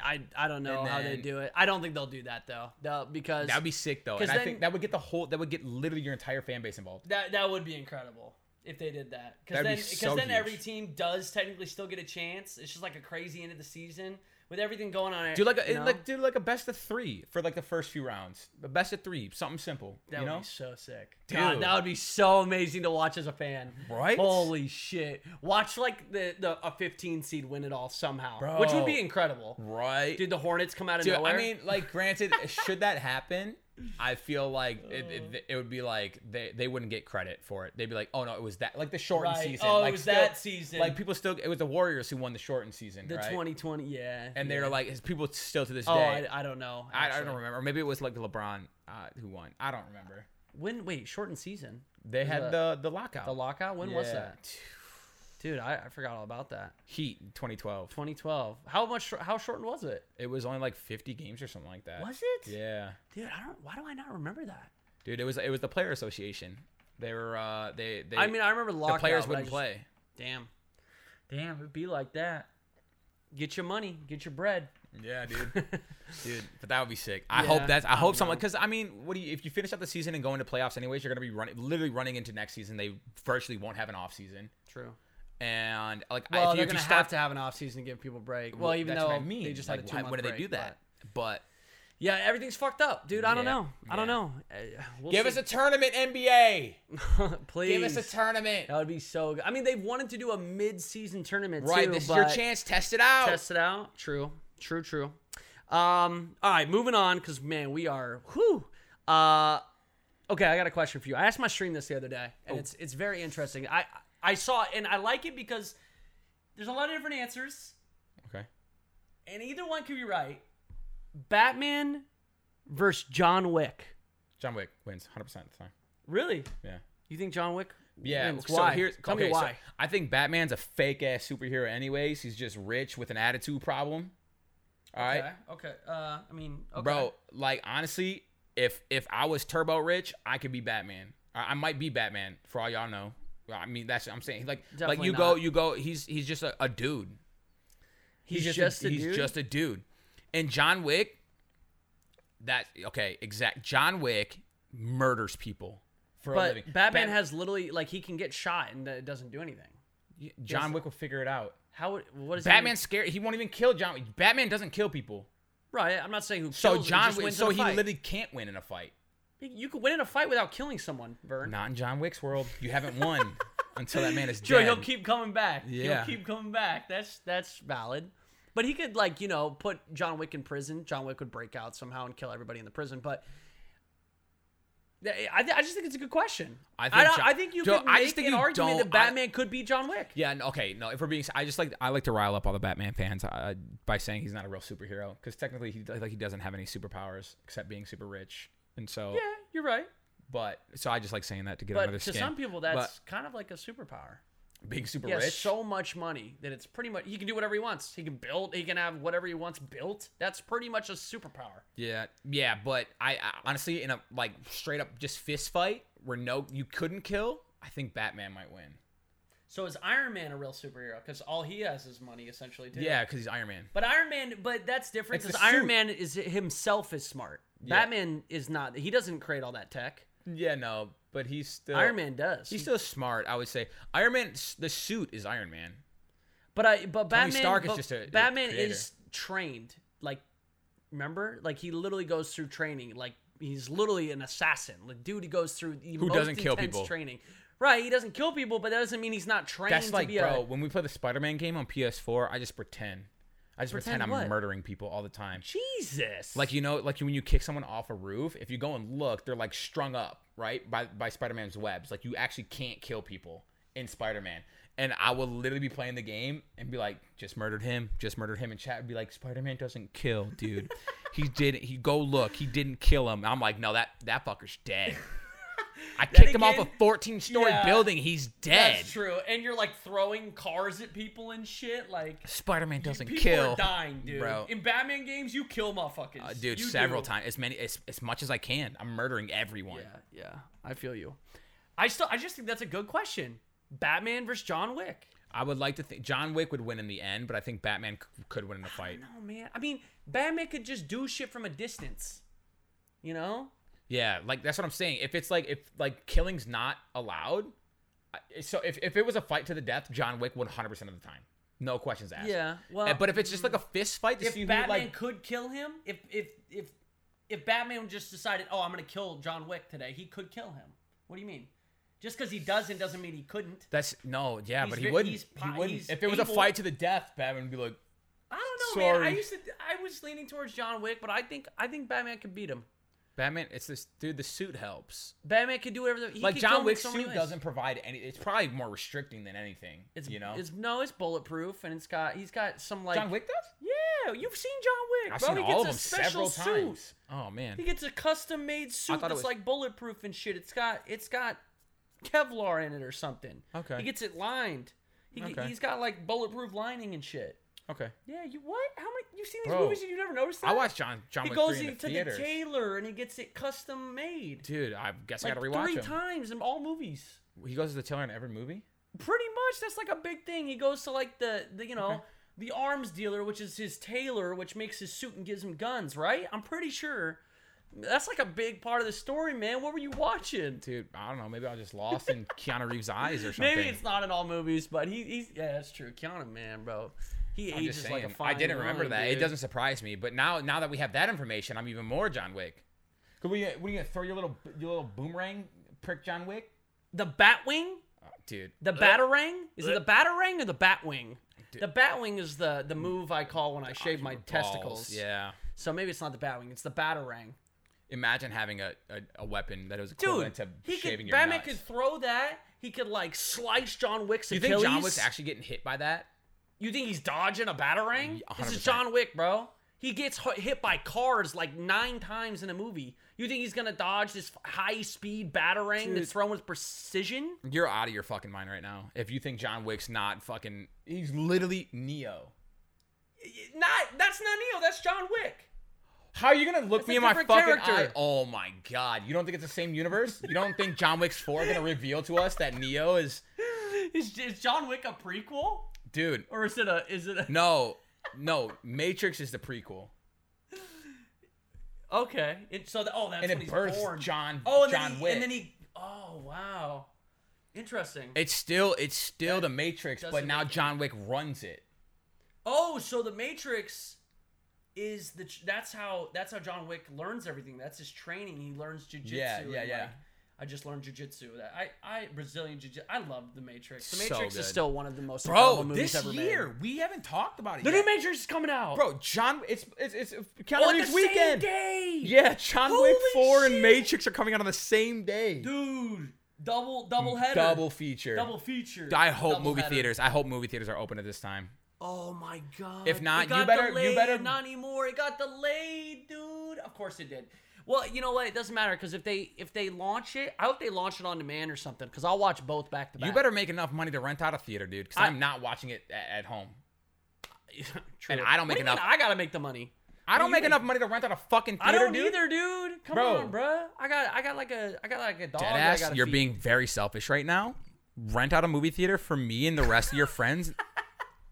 A: I I don't know
B: And
A: how they do it. I don't think they'll do that though. They'll, because
B: That would be sick, though. And I
A: then-
B: think that would get the whole, that would get literally your entire fan base involved.
A: That that would be incredible if they did that. Because then
B: be
A: because
B: so
A: then every team does technically still get a chance. It's just like a crazy end of the season with everything going on.
B: Do like a,
A: you know?
B: like do like a best of three for like the first few rounds. A best of three, something simple.
A: that
B: you
A: would
B: know,
A: be so sick.
B: Dude.
A: God, that would be so amazing to watch as a fan.
B: Right?
A: Holy shit! Watch like the the a 15 seed win it all somehow, which would be incredible.
B: right?
A: Did the Hornets come out of
B: Dude,
A: nowhere.
B: I mean, like, granted, (laughs) should that happen, I feel like it, it, it would be like they, they wouldn't get credit for it. They'd be like, oh no, it was that like the shortened
A: Right.
B: season.
A: Oh, it
B: like,
A: was
B: still-
A: that season.
B: Like people still, it was the Warriors who won the shortened season,
A: the
B: right?
A: 2020, yeah.
B: and
A: yeah.
B: they're like, people still to this
A: oh,
B: day.
A: I, I don't know.
B: I, I don't remember. Or maybe it was like LeBron uh, who won. I don't remember.
A: When wait, shortened season.
B: They had the the lockout.
A: The lockout. When was that? Dude, I, I forgot all about that.
B: Heat 2012.
A: 2012. How much? How shortened was it?
B: It was only like 50 games or something like that.
A: Was it?
B: Yeah.
A: Dude, I don't. Why do I not remember that?
B: Dude, it was it was the player association. They were uh they they
A: I mean, I remember lockout. the players
B: wouldn't
A: just-
B: play.
A: Damn. Damn, it'd be like that. Get your money, get your bread.
B: Yeah, dude. (laughs) dude, but that would be sick. I
A: Yeah,
B: hope that's I
A: I
B: hope someone cuz I mean, what do you if you finish out the season and go into playoffs anyways, you're going to be running literally running into next season. They virtually won't have an off season.
A: True.
B: And like
A: Well,
B: if
A: they're
B: you
A: gonna
B: start
A: have to have an off season to give people a break. Well, even
B: that's
A: though
B: I mean.
A: they just
B: like,
A: had a two
B: why,
A: month
B: when do they do that? But
A: Yeah, everything's fucked up, dude. I don't
B: Yeah,
A: know. I don't know. Uh, we'll
B: give
A: see.
B: us a tournament NBA.
A: please. (laughs)
B: Give us a tournament.
A: That would be so good. I mean, they've wanted to do a mid-season tournament
B: Right,
A: too,
B: this is your chance. Test it out.
A: Test it out. True. True. True. Um. All right, moving on because man, we are. Whew. Uh. Okay, I got a question for you. I asked my stream this the other day, and
B: Oh.
A: it's it's very interesting. I I saw it, and I like it because there's a lot of different answers,
B: Okay.
A: and either one could be right. Batman versus John Wick.
B: John Wick wins 100% of the time.
A: Really?
B: Yeah.
A: You think John Wick?
B: Yeah,
A: wins?
B: so
A: why?
B: here's
A: Tell
B: okay,
A: me
B: so
A: why.
B: I think Batman's a fake ass superhero anyways. He's just rich with an attitude problem. All right.
A: Okay. Okay. Uh, I mean, okay.
B: Bro, like honestly, if if I was turbo rich, I could be Batman. I, I might be Batman for all y'all know. I mean, that's I'm saying. Like like
A: Definitely
B: you go
A: not.
B: you go he's he's just a, a dude.
A: he's,
B: just,
A: just
B: a, he's
A: dude.
B: just a dude. And John Wick that okay, exact John Wick murders people for a living.
A: Batman
B: Bat-
A: has literally like he can get shot and it doesn't do anything.
B: John. Wick will figure it out.
A: How? would- What is
B: Batman's scared. He won't even kill John. Batman doesn't kill people.
A: right? I'm not saying who.
B: So John
A: wins
B: so he
A: fight.
B: literally can't win in a fight.
A: You could win in a fight without killing someone, Vern.
B: Not in John Wick's world. You haven't won (laughs) until that man is
A: Sure,
B: dead.
A: he'll keep coming back.
B: Yeah.
A: He'll keep coming back. That's that's valid. But he could like you know put John Wick in prison. John Wick would break out somehow and kill everybody in the prison. But I, I just think it's a good question.
B: I
A: I
B: think
A: I,
B: John-
A: I think you
B: Joe,
A: could
B: I
A: make
B: just think
A: an argument that
B: I-
A: Batman could be John Wick.
B: Yeah, okay, no. If we're being, I just like I like to rile up all the Batman fans uh, by saying he's not a real superhero because technically he like he doesn't have any superpowers except being super rich, and so.
A: Yeah, you're right.
B: But so I just like saying that to get
A: But
B: under
A: to
B: skin.
A: some people, that's kind of like a superpower.
B: But being super
A: He
B: rich.
A: so much money that it's pretty much he can do whatever he wants. He can build. He can have whatever he wants built. That's pretty much a superpower.
B: Yeah, yeah, but I, I honestly in a like straight up just fist fight where no you couldn't kill, I think Batman might win.
A: So is Iron Man a real superhero? Because all he has is money, essentially. Too.
B: Yeah, because he's Iron Man.
A: But Iron Man, but that's different because Iron. Man is himself is smart.
B: Yeah.
A: Batman is not. He doesn't create all that tech.
B: Yeah, no, but he's still
A: Iron Man does.
B: He's still smart, I would say. Iron Man, the suit is Iron Man.
A: But I. But
B: Tony
A: Batman.
B: Stark is just a- a
A: Batman
B: creator.
A: is trained. Like, remember, like he literally goes through training. Like he's literally an assassin. Like dude, he goes through the
B: Who
A: most
B: doesn't kill people.
A: Training. Right, he doesn't kill people, but that doesn't mean he's not trained
B: That's
A: to
B: like,
A: be
B: bro,
A: a.
B: when we play the Spider-Man game on PS4, I just pretend. I just pretend,
A: Pretend
B: I'm
A: what?
B: murdering people all the time.
A: Jesus.
B: Like you know, like when you kick someone off a roof, if you go and look, they're like strung up, right, by by Spider-Man's webs. Like you actually can't kill people in Spider-Man. And I will literally be playing the game and be like, just murdered him, just murdered him, and chat would be like, Spider-Man doesn't kill, dude. he (laughs) didn't. He go look, he didn't kill him. I'm like, no, that that fucker's dead. I kicked him off a 14 story
A: Yeah.
B: building. He's dead.
A: That's true. And you're like throwing cars at people and shit. Like
B: Spider-Man doesn't
A: people
B: kill.
A: are dying, dude.
B: bro.
A: In Batman games, you kill motherfuckers,
B: Uh, dude,
A: You
B: several
A: do.
B: times, as many, as, as much as I can. I'm murdering everyone.
A: Yeah, yeah. I feel you. I still, I just think that's a good question. Batman versus John Wick.
B: I would like to think John Wick would win in the end, but I think Batman c- could win in the fight.
A: No, man. I mean, Batman could just do shit from a distance. You know?
B: Yeah, like that's what I'm saying. If it's like if like killing's not allowed, so if, if it was a fight to the death, John Wick would 100 percent of the time, no questions asked.
A: Yeah. Well,
B: but if it's just like a fist fight, to
A: if
B: see who,
A: Batman
B: like
A: could kill him, if if if if Batman just decided, oh, I'm gonna kill John Wick today, he could kill him. What do you mean? Just because he doesn't doesn't mean he couldn't.
B: that's no, yeah,
A: He's
B: but he wouldn't.
A: he's
B: He wouldn't. If it was a fight to the death, Batman would be like,
A: I don't know, man. I used to, I was leaning towards John Wick, but I think I think Batman could beat him.
B: Batman. It's this dude. The suit helps.
A: Batman can do whatever. The, he
B: like John Wick's
A: so
B: suit
A: ways.
B: doesn't provide any. It's probably more restricting than anything.
A: It's
B: you know.
A: It's no, it's bulletproof, and it's got he's got some like
B: John Wick does.
A: Yeah, you've seen John Wick.
B: I've
A: bro.
B: seen
A: he
B: all of
A: gets
B: them
A: a special
B: several
A: suit.
B: times. Oh man.
A: He gets a custom made suit that's
B: was-
A: like bulletproof and shit. It's got it's got Kevlar in it or something.
B: Okay.
A: He gets it lined. He,
B: Okay.
A: He's got like bulletproof lining and shit.
B: Okay.
A: Yeah, you what? How many? You've seen these
B: Bro,
A: movies and you never noticed that?
B: I watched John John
A: He
B: Wick
A: goes
B: 3 in the
A: the
B: theaters.
A: tailor and he gets it custom made.
B: Dude, I guess
A: like
B: I gotta rewatch
A: three
B: him.
A: times in all movies.
B: He goes to the tailor in every movie.
A: Pretty much, that's like a big thing. He goes to like the, the you know
B: Okay.
A: the arms dealer, which is his tailor, which makes his suit and gives him guns. Right? I'm pretty sure. That's like a big part of the story, man. What were you watching?
B: Dude, I don't know. Maybe I was just lost in (laughs) Keanu Reeves' eyes or something.
A: Maybe it's not in all movies, but he, he's yeah, that's true. Keanu, man, bro, he
B: I'm
A: ages
B: just
A: like a
B: saying.
A: fine
B: I didn't remember
A: wine,
B: that.
A: dude.
B: It doesn't surprise me. But now, now that we have that information, I'm even more John Wick. Could we? What are you gonna throw your little your little boomerang prick John Wick?
A: The Batwing,
B: Oh, uh, dude,
A: the Batarang. Is it the uh, Batarang or the Batwing? The Batwing is the the move I call when I shave my
B: Balls,
A: testicles.
B: Yeah.
A: So maybe it's not the Batwing. It's the Batarang.
B: Imagine having a, a, a weapon that was
A: Dude,
B: equivalent to
A: he
B: shaving
A: could
B: your
A: Batman
B: nuts.
A: could throw that. He could like slice John Wick's
B: Do you
A: Achilles.
B: think John Wick's actually getting hit by that?
A: You think he's dodging a batarang?
B: Yeah,
A: This is John Wick, bro. He gets hit by cars like nine times in a movie. You think he's gonna dodge this high speed batarang
B: Dude.
A: that's thrown with precision?
B: You're out of your fucking mind right now. If you think John Wick's not fucking, he's literally Neo.
A: Not that's not Neo. That's John Wick.
B: How are you gonna look
A: That's
B: me in my fucking
A: character.
B: eye? Oh my god! You don't think it's the same universe? You don't think John Wick's four gonna reveal to us that Neo is, (laughs)
A: Is, is John Wick a prequel
B: dude?
A: or is it a is it a
B: No, no. Matrix is the prequel, (laughs)
A: okay? It, so the, oh that's
B: and
A: when
B: it
A: he's
B: births
A: born.
B: John.
A: oh, and
B: John
A: then he,
B: Wick.
A: and then he oh wow, interesting.
B: it's still, it's still the Matrix, but now John Wick runs it.
A: Oh, so the Matrix is the that's how that's how John Wick learns everything. That's his training. He learns jujitsu.
B: Yeah, yeah, yeah.
A: like, I just learned jujitsu. That I I Brazilian jiu I love the Matrix. The
B: So
A: Matrix is still one of the most
B: Bro,
A: incredible movies
B: this
A: ever
B: year
A: made.
B: we haven't talked about it yet.
A: The
B: yet.
A: new Matrix is coming out.
B: Bro, John, it's it's it's Keanu
A: at the
B: Reeves
A: same
B: weekend.
A: day.
B: Yeah, John Wick
A: Holy
B: Four and. Matrix are coming out on the same day.
A: dude, double double header,
B: Double feature.
A: double feature.
B: I hope
A: double
B: movie
A: header.
B: theaters. I hope movie theaters are open at this time.
A: Oh my god!
B: If not,
A: It got
B: you better- you
A: delayed.
B: better-
A: Not anymore. It got delayed, dude. Of course it did. Well, you know what? It doesn't matter because if they if they launch it, I hope they launch it on demand or something. Because I'll watch both back to back.
B: You better make enough money to rent out a theater, dude. Because
A: I-
B: I'm not watching it at, at home. (laughs)
A: True.
B: and I don't
A: What
B: make
A: do you mean
B: enough-
A: I gotta make the money.
B: I don't
A: you
B: make enough money to rent out a fucking
A: I
B: theater,
A: don't
B: dude.
A: either, dude. Come
B: Bro.
A: on, bruh. I got I got like a I got like a dog. that I
B: Deadass,
A: gotta
B: you're
A: feed.
B: being very selfish right now. Rent out a movie theater for me and the rest of your friends, (laughs)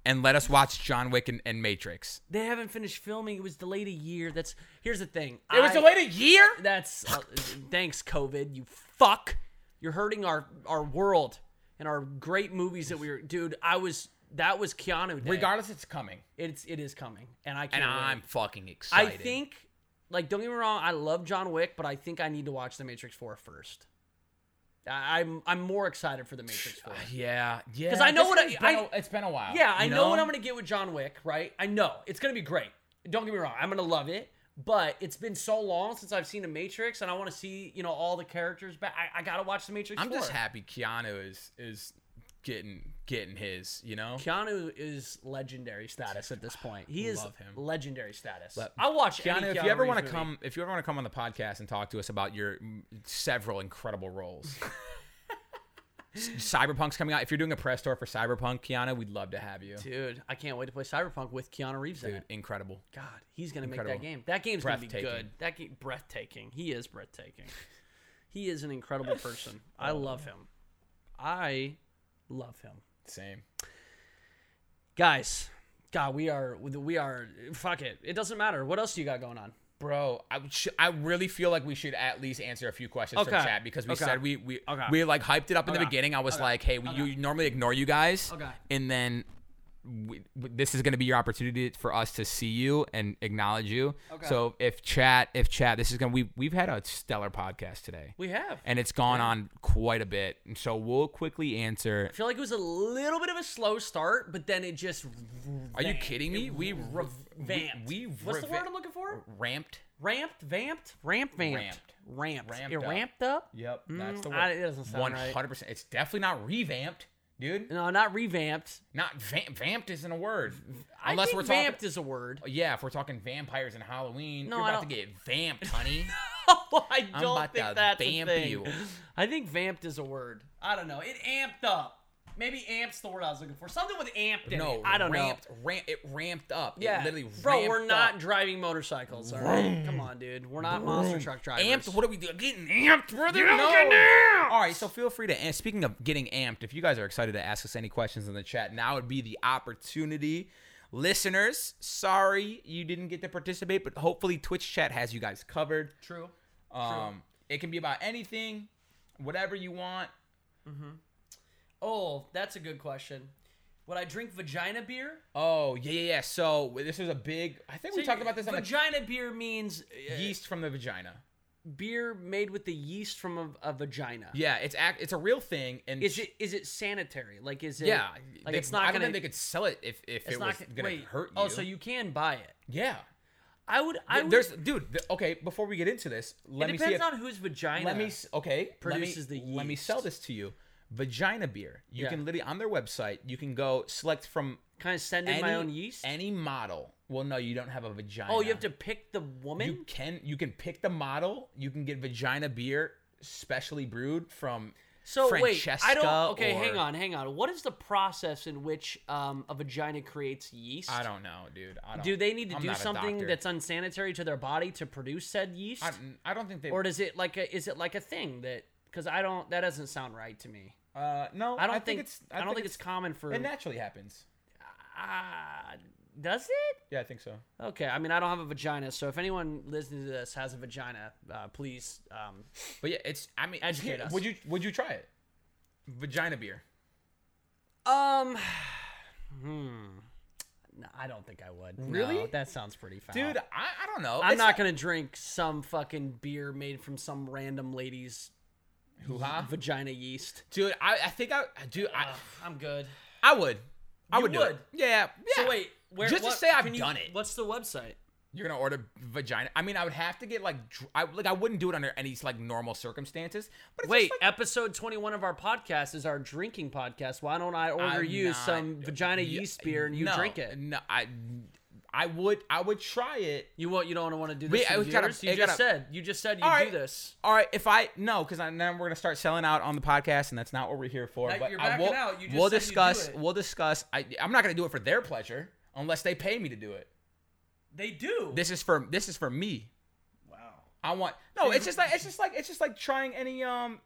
B: and let us watch John Wick and, and Matrix.
A: They haven't finished filming. It was delayed a year. That's here's the thing.
B: It was delayed a year.
A: That's uh, thanks COVID. You fuck. You're hurting our our world and our great movies that we were. Dude, I was that was Keanu. Day.
B: Regardless, it's coming,
A: it's it is coming, and I can't.
B: and
A: wait.
B: I'm fucking excited.
A: I think, like, don't get me wrong. I love John Wick, but I think I need to watch The Matrix Four first. I'm I'm more excited for The Matrix Four.
B: Uh, yeah, yeah.
A: Because I know what I- I-
B: a- it's been a while.
A: Yeah, I
B: you
A: know? what I'm gonna get with John Wick, right? I know it's gonna be great. Don't get me wrong, I'm gonna love it. But it's been so long since I've seen a Matrix, and I want to see you know all the characters back. I, I gotta watch the Matrix.
B: I'm
A: 4.
B: just happy Keanu is is getting getting his. You know,
A: Keanu is legendary status at this point. He is
B: Love him.
A: legendary status.
B: But
A: I'll watch
B: Keanu, if
A: Keanu
B: you ever want to come, if you ever want to come on the podcast and talk to us about your several incredible roles. (laughs) Cyberpunk's coming out. If you're doing a press tour for Cyberpunk, Keanu, we'd love to have you.
A: dude, I can't wait to play Cyberpunk with Keanu Reeves
B: Dude, incredible.
A: God, he's gonna make that game. That game's gonna be good. That game, breathtaking. He is breathtaking. (laughs) he is an incredible person. I love him. I love him.
B: Same.
A: Guys, God, we are we are fuck it. It doesn't matter. What else do you got going on?
B: Bro, I, sh- I really feel like we should at least answer a few questions from chat because we
A: Okay.
B: said we we,
A: Okay.
B: we like hyped it up in the beginning. I was
A: Okay.
B: like, hey, we, you normally ignore you guys,
A: Okay.
B: and then we, this is going to be your opportunity for us to see you and acknowledge you.
A: Okay.
B: So if chat, if chat, this is going to we we've had a stellar podcast today.
A: We have.
B: and it's gone on quite a bit. And so we'll quickly answer.
A: I feel like it was a little bit of a slow start, but then it just.
B: Are you kidding me? We re-
A: Vamped.
B: We, we
A: What's the word I'm looking for?
B: Ramped.
A: Ramped, vamped, ramped, vamped,
B: Ramped.
A: ramped.
B: Ramped
A: it
B: up.
A: ramped up.
B: Yep, that's
A: Mm,
B: the
A: I-
B: word.
A: it doesn't sound
B: One
A: right.
B: hundred percent. It's definitely not revamped, dude.
A: No, not revamped.
B: Not va- vamped isn't a word.
A: I
B: Unless
A: think
B: we're talking.
A: vamped is a word.
B: Oh, yeah, if we're talking vampires and Halloween,
A: No,
B: you're
A: I
B: about to
A: don't-
B: get vamped, honey. (laughs)
A: Oh, I
B: I'm
A: don't
B: about
A: think
B: to
A: that's a
B: vamp
A: thing.
B: you.
A: I think vamped is a word. I don't know. It amped up. Maybe amp's the word I was looking for. Something with amped in
B: no,
A: it. I don't
B: ramped, Ramp, it ramped up. It
A: Yeah,
B: literally
A: bro, we're not
B: up.
A: driving motorcycles. All right, come on, dude. We're not monster truck drivers.
B: amped. What are we doing? Getting amped, brother? No.
A: amped!
B: All right, so feel free to. And speaking of getting amped, if you guys are excited to ask us any questions in the chat, now would be the opportunity. Listeners, sorry you didn't get to participate, but hopefully Twitch chat has you guys covered.
A: True.
B: Um, it can be about anything, whatever you want.
A: Oh, that's a good question. Would I drink vagina beer?
B: Oh yeah, yeah, yeah. So this is a big. I think we
A: So
B: talked about this on the
A: vagina beer means uh,
B: yeast from the vagina.
A: beer made with the yeast from a, a vagina.
B: Yeah, it's act. It's a real thing. And
A: Is it is it sanitary? Like is it?
B: Yeah,
A: Like
B: they-
A: it's not
B: I don't
A: gonna.
B: think they could sell it if if
A: it's
B: it
A: not
B: was
A: gonna,
B: gonna
A: wait,
B: hurt you.
A: Oh, so you can buy it.
B: Yeah.
A: I would. I would.
B: There's dude. th- okay, before we get into this, let
A: it
B: me see.
A: depends
B: If,
A: on whose vagina.
B: let me. s- Okay.
A: produces
B: let me,
A: the
B: Let me
A: yeast.
B: sell this to you. Vagina beer. You
A: Yeah.
B: can literally on their website. You can go select from
A: kind of send in
B: any
A: my own yeast.
B: any model. Well, no, you don't have a vagina.
A: oh, you have to pick the woman.
B: You can you can pick the model. You can get vagina beer specially brewed from
A: so
B: Francesca
A: wait, I don't. Okay,
B: or-
A: hang on, hang on. What is the process in which um, a vagina creates yeast?
B: I don't know, dude. I don't,
A: Do they need to
B: I'm
A: do
B: not a
A: something
B: doctor.
A: that's unsanitary to their body to produce said yeast,
B: I, I don't think they.
A: or does it like a, is it like a thing that? Because I don't. That doesn't sound right to me.
B: Uh, no,
A: I don't think,
B: it's.
A: I, don't think it's, common for.
B: It naturally happens.
A: Ah, does it?
B: Yeah, I think so.
A: Okay, I mean I don't have a vagina, so if anyone listening to this has a vagina, uh, please. Um,
B: But yeah, it's. I mean,
A: Educate
B: here,
A: us.
B: Would you Would you try it? Vagina beer.
A: um, (sighs) hmm. No, I don't think I would. No,
B: Really?
A: that sounds pretty foul.
B: Dude, I, I don't know.
A: I'm
B: It's
A: not gonna drink some fucking beer made from some random lady's
B: Hoo-ha?
A: vagina yeast.
B: Dude, I, I think I. Dude, I,
A: I'm good.
B: I would. I
A: You
B: would do
A: would?
B: it. Yeah. Yeah.
A: So wait, where,
B: Just to
A: what-
B: say I've
A: can you-
B: done it.
A: What's the website?
B: You're gonna order vagina. I mean, I would have to get like, dr- I like, I wouldn't do it under any like normal circumstances. But it's
A: Wait,
B: just, like,
A: episode 21 of our podcast is our drinking podcast. Why don't I order
B: I'm
A: you
B: not-
A: some vagina
B: y-
A: yeast beer and you
B: no,
A: drink it?
B: No, I, I would, I would try it.
A: You want you don't want to do this
B: I
A: to
B: was
A: the
B: gotta-?
A: You just
B: gotta-
A: said you just said you
B: All
A: do this.
B: All right, if I no, because then we're gonna start selling out on the podcast, and that's not what we're here for.
A: Now
B: but I will,
A: out. You just
B: we'll
A: said you'd do
B: discuss. We'll discuss. I, I'm not gonna do it for their pleasure unless they pay me to do it.
A: They do.
B: This is for this is for me.
A: wow.
B: I want no. It's just like it's just like it's just like trying any um,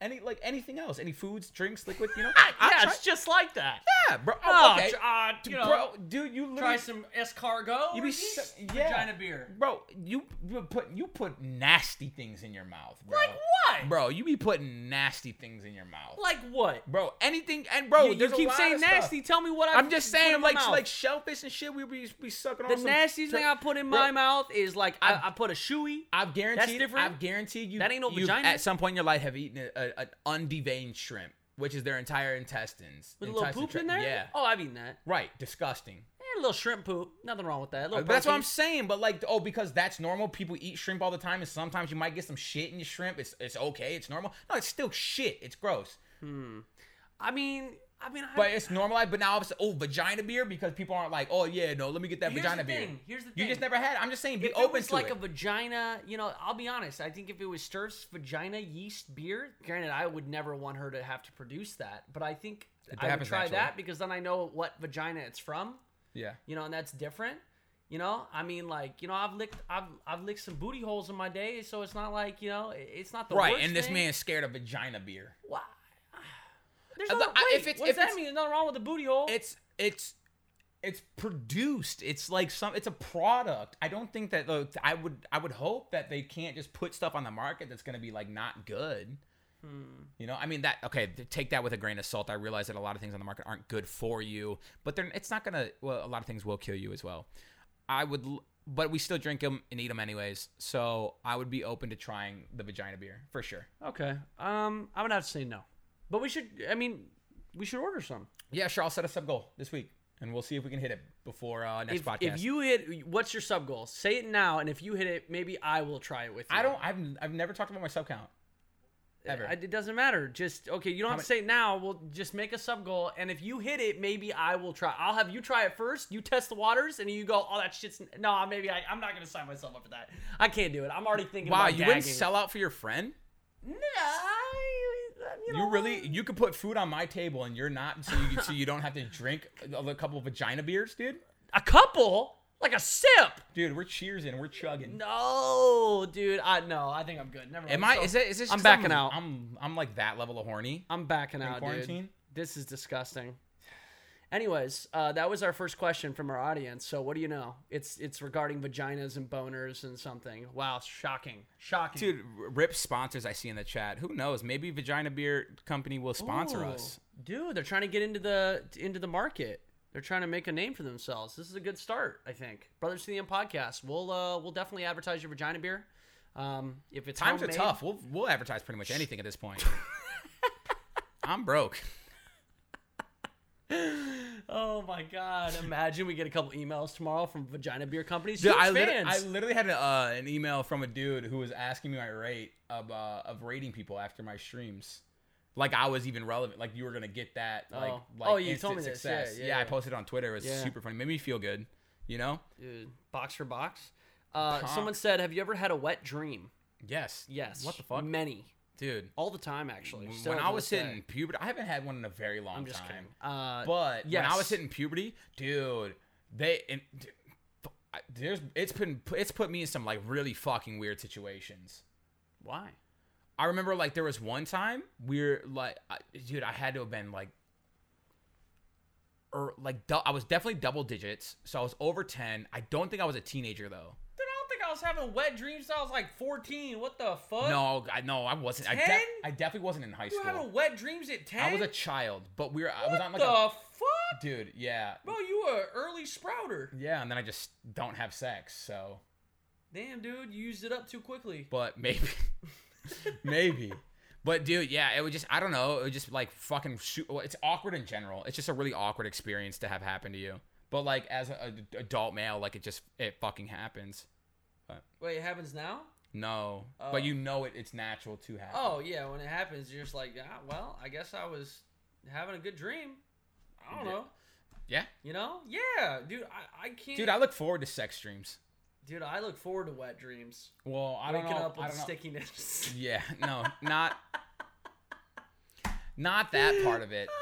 B: any like anything else, any foods, drinks, liquid. You know. (laughs) I'll
A: yeah,
B: try-
A: it's just like that.
B: yeah, bro.
A: Oh,
B: okay,
A: uh, you know,
B: bro, dude, you
A: try some escargot.
B: You be so- yeah.
A: vagina beer.
B: bro. You, you put you put nasty things in your mouth, bro.
A: Like what?
B: Bro, you be putting nasty things in your mouth.
A: Like what?
B: Bro, anything and bro,
A: you, you keep saying nasty. Tell me what I
B: I'm just saying, like
A: like
B: shellfish and shit. We be, be sucking
A: the
B: on some.
A: nastiest thing I put in my mouth is like I, I put a shoey.
B: I've guaranteed.
A: That's different?
B: I've guaranteed you.
A: That ain't no vagina.
B: At some point in your life, have eaten a, a, an undeveined shrimp, which is their entire intestines.
A: With a little poop in there?
B: Yeah.
A: Oh, I've eaten that.
B: Right. Disgusting.
A: Eh, a little shrimp poop. Nothing wrong with that. A
B: that's what I'm saying. But like, oh, because that's normal. People eat shrimp all the time, and sometimes you might get some shit in your shrimp. It's it's okay. It's normal. No, it's still shit. It's gross. Hmm.
A: I mean, I mean, I,
B: But it's normalized. But now it's oh vagina beer because people aren't like oh yeah no let me get that
A: Here's
B: vagina
A: the
B: beer.
A: here's the thing.
B: You just never had. it. I'm just saying be
A: if
B: open
A: it was
B: to
A: like
B: it.
A: a vagina, you know, I'll be honest. I think if it was Steph's vagina yeast beer, granted, I would never want her to have to produce that. But I think
B: It
A: I would try
B: naturally.
A: that because then I know what vagina it's from.
B: yeah.
A: You know, and that's different. You know, I mean, like, you know, I've licked, I've, I've licked some booty holes in my day, so it's not like, you know, it's not the
B: Right, and this
A: thing.
B: man's scared of vagina beer.
A: Why? There's no,
B: I-
A: wait,
B: if it's-
A: what
B: if
A: does that
B: it's-
A: mean? There's nothing wrong with the booty hole.
B: It's it's it's produced. It's like some. It's a product. I don't think that. I would I would hope that they can't just put stuff on the market that's going to be like not good. You know, I mean that. Okay, take that with a grain of salt. I realize that a lot of things on the market aren't good for you, but they're. It's not gonna. Well, a lot of things will kill you as well. I would, but we still drink them and eat them anyways. So I would be open to trying the vagina beer for sure.
A: okay. Um, I would have to say no, but we should. I mean, we should order some.
B: Yeah, sure. I'll set a sub goal this week, and we'll see if we can hit it before uh, next
A: If,
B: podcast.
A: if you hit, what's your sub goal? Say it now, and if you hit it, maybe I will try it with you.
B: I don't. I've I've never talked about my sub count. Ever.
A: I- It doesn't matter. Just okay. You don't
B: How
A: have to say it now. We'll just make a sub goal, and if you hit it, maybe I will try. I'll have you try it first. You test the waters, and you go, "Oh, that shit's no." Maybe I, I'm not gonna sign myself up for that. I can't do it. I'm already thinking.
B: wow, you
A: gagging.
B: wouldn't sell out for your friend?
A: No, I- you
B: You really you could put food on my table and you're not, so you so you don't have to drink a, a couple of vagina beers, dude.
A: A couple, like a sip.
B: Dude, we're cheersing, we're chugging.
A: No, dude. I no. I think I'm good. Never mind.
B: Am I?
A: So-
B: Is it? Is this?
A: I'm
B: 'cause
A: backing out.
B: I'm I'm like that level of horny.
A: I'm backing out,
B: quarantine?
A: dude. This is disgusting. Anyways, uh, that was our first question from our audience. So, what do you know? It's it's regarding vaginas and boners and something. Wow, shocking, shocking,
B: Dude, rip sponsors I see in the chat. Who knows? Maybe Vagina Beer Company will sponsor
A: Ooh.
B: us.
A: dude. They're trying to get into the into the market. They're trying to make a name for themselves. This is a good start, I think. Brothers to the End podcast. We'll uh, we'll definitely advertise your vagina beer. Um, if it's
B: Times
A: homemade,
B: are tough. We'll we'll advertise pretty much anything at this point. (laughs) I'm broke.
A: Oh my god! Imagine we get a couple emails tomorrow from vagina beer companies.
B: Dude, I, lit-. I literally had a, uh, an email from a dude who was asking me my rate of uh, of rating people after my streams. Like I was even relevant. Like you were gonna get that. Like,
A: Oh.
B: like
A: Oh, you told me this. Yeah,
B: success.
A: yeah,
B: I posted it on Twitter. It was
A: Yeah.
B: super funny. Made me feel good. You know?
A: Dude, box for box. Uh, someone said, "Have you ever had a wet dream?"
B: Yes.
A: Yes.
B: What the fuck,
A: Many,
B: dude?
A: all the time, actually.
B: When I was
A: day.
B: hitting puberty, I haven't had one in a very long
A: I'm just
B: time.
A: kidding. Uh,
B: But when I was hitting puberty, dude, they and, d- f- I- there's it's been it's put me in some like really fucking weird situations.
A: why?
B: I remember like there was one time we're like, I, dude, I had to have been like, or like du- I was definitely double digits, so I was over ten. I don't think I was a teenager though.
A: I don't think I was having wet dreams. till I was like 14. What the fuck?
B: No, I no, I wasn't. I,
A: 10?
B: de- I definitely wasn't in high school.
A: you
B: school.
A: having wet dreams at 10?
B: I was a child, but we were. I was
A: What
B: on like
A: the
B: a
A: fuck,
B: dude. Yeah,
A: bro? You were an early sprouter.
B: yeah, and then I just don't have sex, so.
A: Damn, dude, you used it up too quickly.
B: but maybe, (laughs) maybe. But dude, yeah, it would just I don't know, it would just like fucking shoot. Well, it's awkward in general. It's just a really awkward experience to have happen to you. But like as an adult male, like it just it fucking happens.
A: Wait, it happens now?
B: No,
A: Oh.
B: but you oh. know it. It's natural to happen.
A: Oh yeah, when it happens, you're just like, yeah, well, I guess I was having a good dream. I don't
B: Yeah.
A: know.
B: Yeah,
A: You know? Yeah, dude. I, I can't.
B: dude, I look forward to sex dreams.
A: dude, I look forward to wet dreams.
B: Well, I don't
A: Waking
B: know.
A: up
B: I
A: with
B: don't know.
A: stickiness. (laughs)
B: Yeah, no, not not that part of it. (laughs)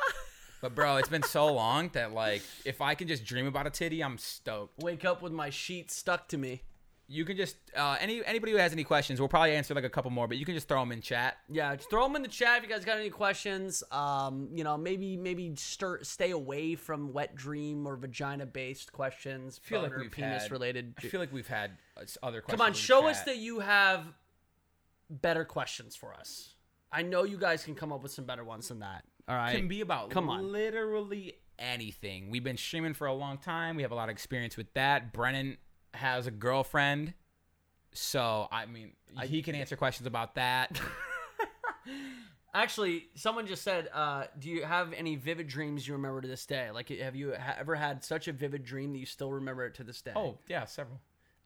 B: But bro, it's been so long that like if I can just dream about a titty, I'm stoked.
A: Wake up with my sheets stuck to me.
B: You can just uh, any anybody who has any questions, we'll probably answer like a couple more, but you can just throw them in chat.
A: Yeah, just throw them in the chat if you guys got any questions. Um, you know, maybe maybe stir, stay away from wet dream or vagina based questions.
B: I feel like we've
A: penis
B: had,
A: related.
B: I feel like we've had uh, other questions.
A: Come on, show us that you have better questions for us. I know you guys can come up with some better ones than that. All right.
B: can be about
A: Come on.
B: literally anything. We've been streaming for a long time. We have a lot of experience with that. Brennan has a girlfriend, so I mean he can answer questions about that. (laughs)
A: Actually, someone just said, uh, "Do you have any vivid dreams you remember to this day? Like, have you ha- ever had such a vivid dream that you still remember it to this day?"
B: oh yeah, several.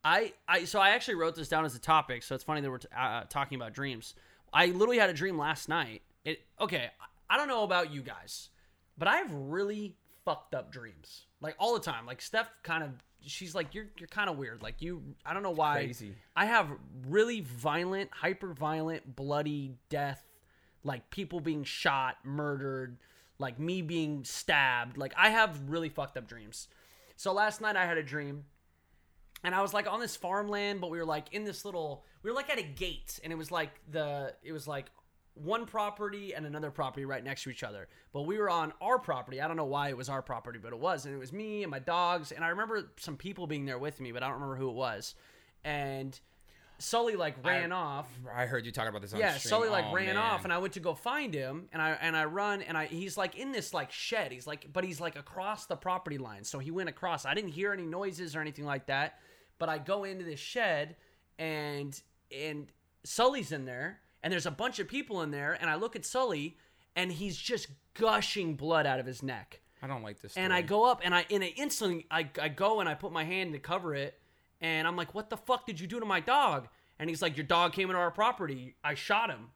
A: I, I, so I actually wrote this down as a topic. So it's funny that we're t- uh, talking about dreams. I literally had a dream last night. It okay. I don't know about you guys, but I have really fucked up dreams, like all the time. Like Steph, kind of, she's like, "You're, you're kind of weird." Like you, I don't know why.
B: Crazy.
A: I have really violent, hyper violent, bloody death, like people being shot, murdered, like me being stabbed. Like I have really fucked up dreams. So last night I had a dream and I was like on this farmland, but we were like in this little we were like at a gate and it was like the it was like one property and another property right next to each other. But we were on our property. I don't know why it was our property, but it was. And it was me and my dogs. And I remember some people being there with me, but I don't remember who it was. And Sully like ran off.
B: I heard you talking about this on
A: Yeah,
B: stream.
A: Sully like
B: Oh,
A: ran
B: man.
A: off, and I went to go find him, and I and I run, and I he's like in this like shed. He's like, but he's like across the property line, so he went across. I didn't hear any noises or anything like that, but I go into this shed, and and Sully's in there, and there's a bunch of people in there, and I look at Sully, and he's just gushing blood out of his neck.
B: I don't like this.
A: And I go up and I in an instant I, I go and I put my hand to cover it and I'm like, what the fuck did you do to my dog? And he's like, your dog came into our property. I shot him.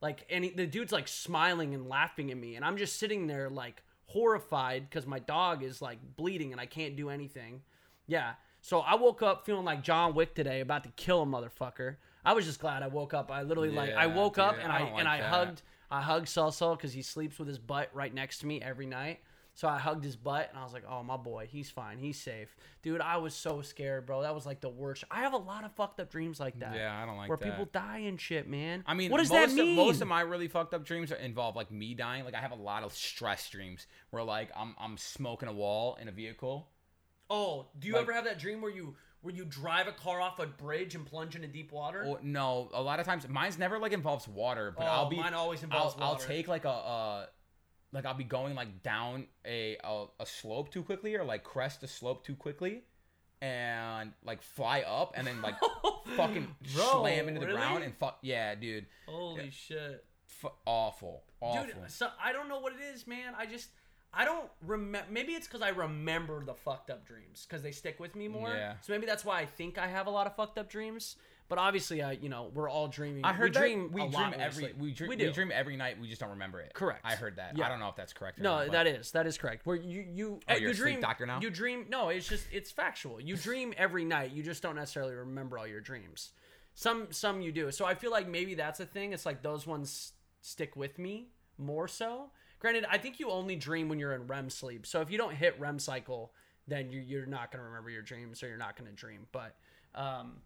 A: Like, and he, the dude's like smiling and laughing at me, and I'm just sitting there like horrified because my dog is like bleeding and I can't do anything. Yeah. So I woke up feeling like John Wick today, about to kill a motherfucker. I was just glad I woke up. I literally like I
B: Yeah,
A: woke up and
B: I
A: I,
B: like
A: and I
B: that.
A: hugged I hugged Celso because he sleeps with his butt right next to me every night. So I hugged his butt and I was like, "Oh, my boy, he's fine, he's safe." Dude, I was so scared, bro. That was like the worst. I have a lot of fucked up dreams like that.
B: Yeah, I don't like
A: where
B: that.
A: people die and shit, man.
B: I mean,
A: what does
B: most
A: that mean?
B: Of, most of my really fucked up dreams involve like me dying. Like I have a lot of stress dreams where like I'm I'm smoking a wall in a vehicle.
A: oh, do you
B: like-
A: ever have that dream where you where you drive a car off a bridge and plunge into deep water?
B: Or, no, a lot of times mine's never like involves water, but
A: Oh,
B: I'll be
A: mine always involves
B: I'll, I'll take like a uh like I'll be going like down a, a a slope too quickly or like crest a slope too quickly and like fly up and then like (laughs) fucking
A: Bro,
B: slam into the
A: really?
B: ground and fuck yeah, dude.
A: Holy shit.
B: F- awful. Awful.
A: Dude, so I don't know what it is, man. I just I don't remember. Maybe it's because I remember the fucked up dreams because they stick with me more.
B: Yeah.
A: So maybe that's why I think I have a lot of fucked up dreams. But obviously, I you know we're all dreaming.
B: I heard
A: we dream
B: we dream
A: lot
B: every we dream
A: We
B: we, dream every night. We just don't remember it.
A: Correct.
B: I heard that.
A: Yeah.
B: I don't know if that's correct. Or
A: No,
B: not,
A: that is that is correct. Where you you
B: Oh,
A: uh,
B: you're
A: you
B: a sleep
A: dream
B: doctor now?
A: You dream. No, it's just it's factual. You (laughs) dream every night. You just don't necessarily remember all your dreams. Some some you do. So I feel like maybe that's a thing. It's like those ones stick with me more so. Granted, I think you only dream when you're in REM sleep. So if you don't hit REM cycle, then you, you're not going to remember your dreams or you're not going to dream. But um,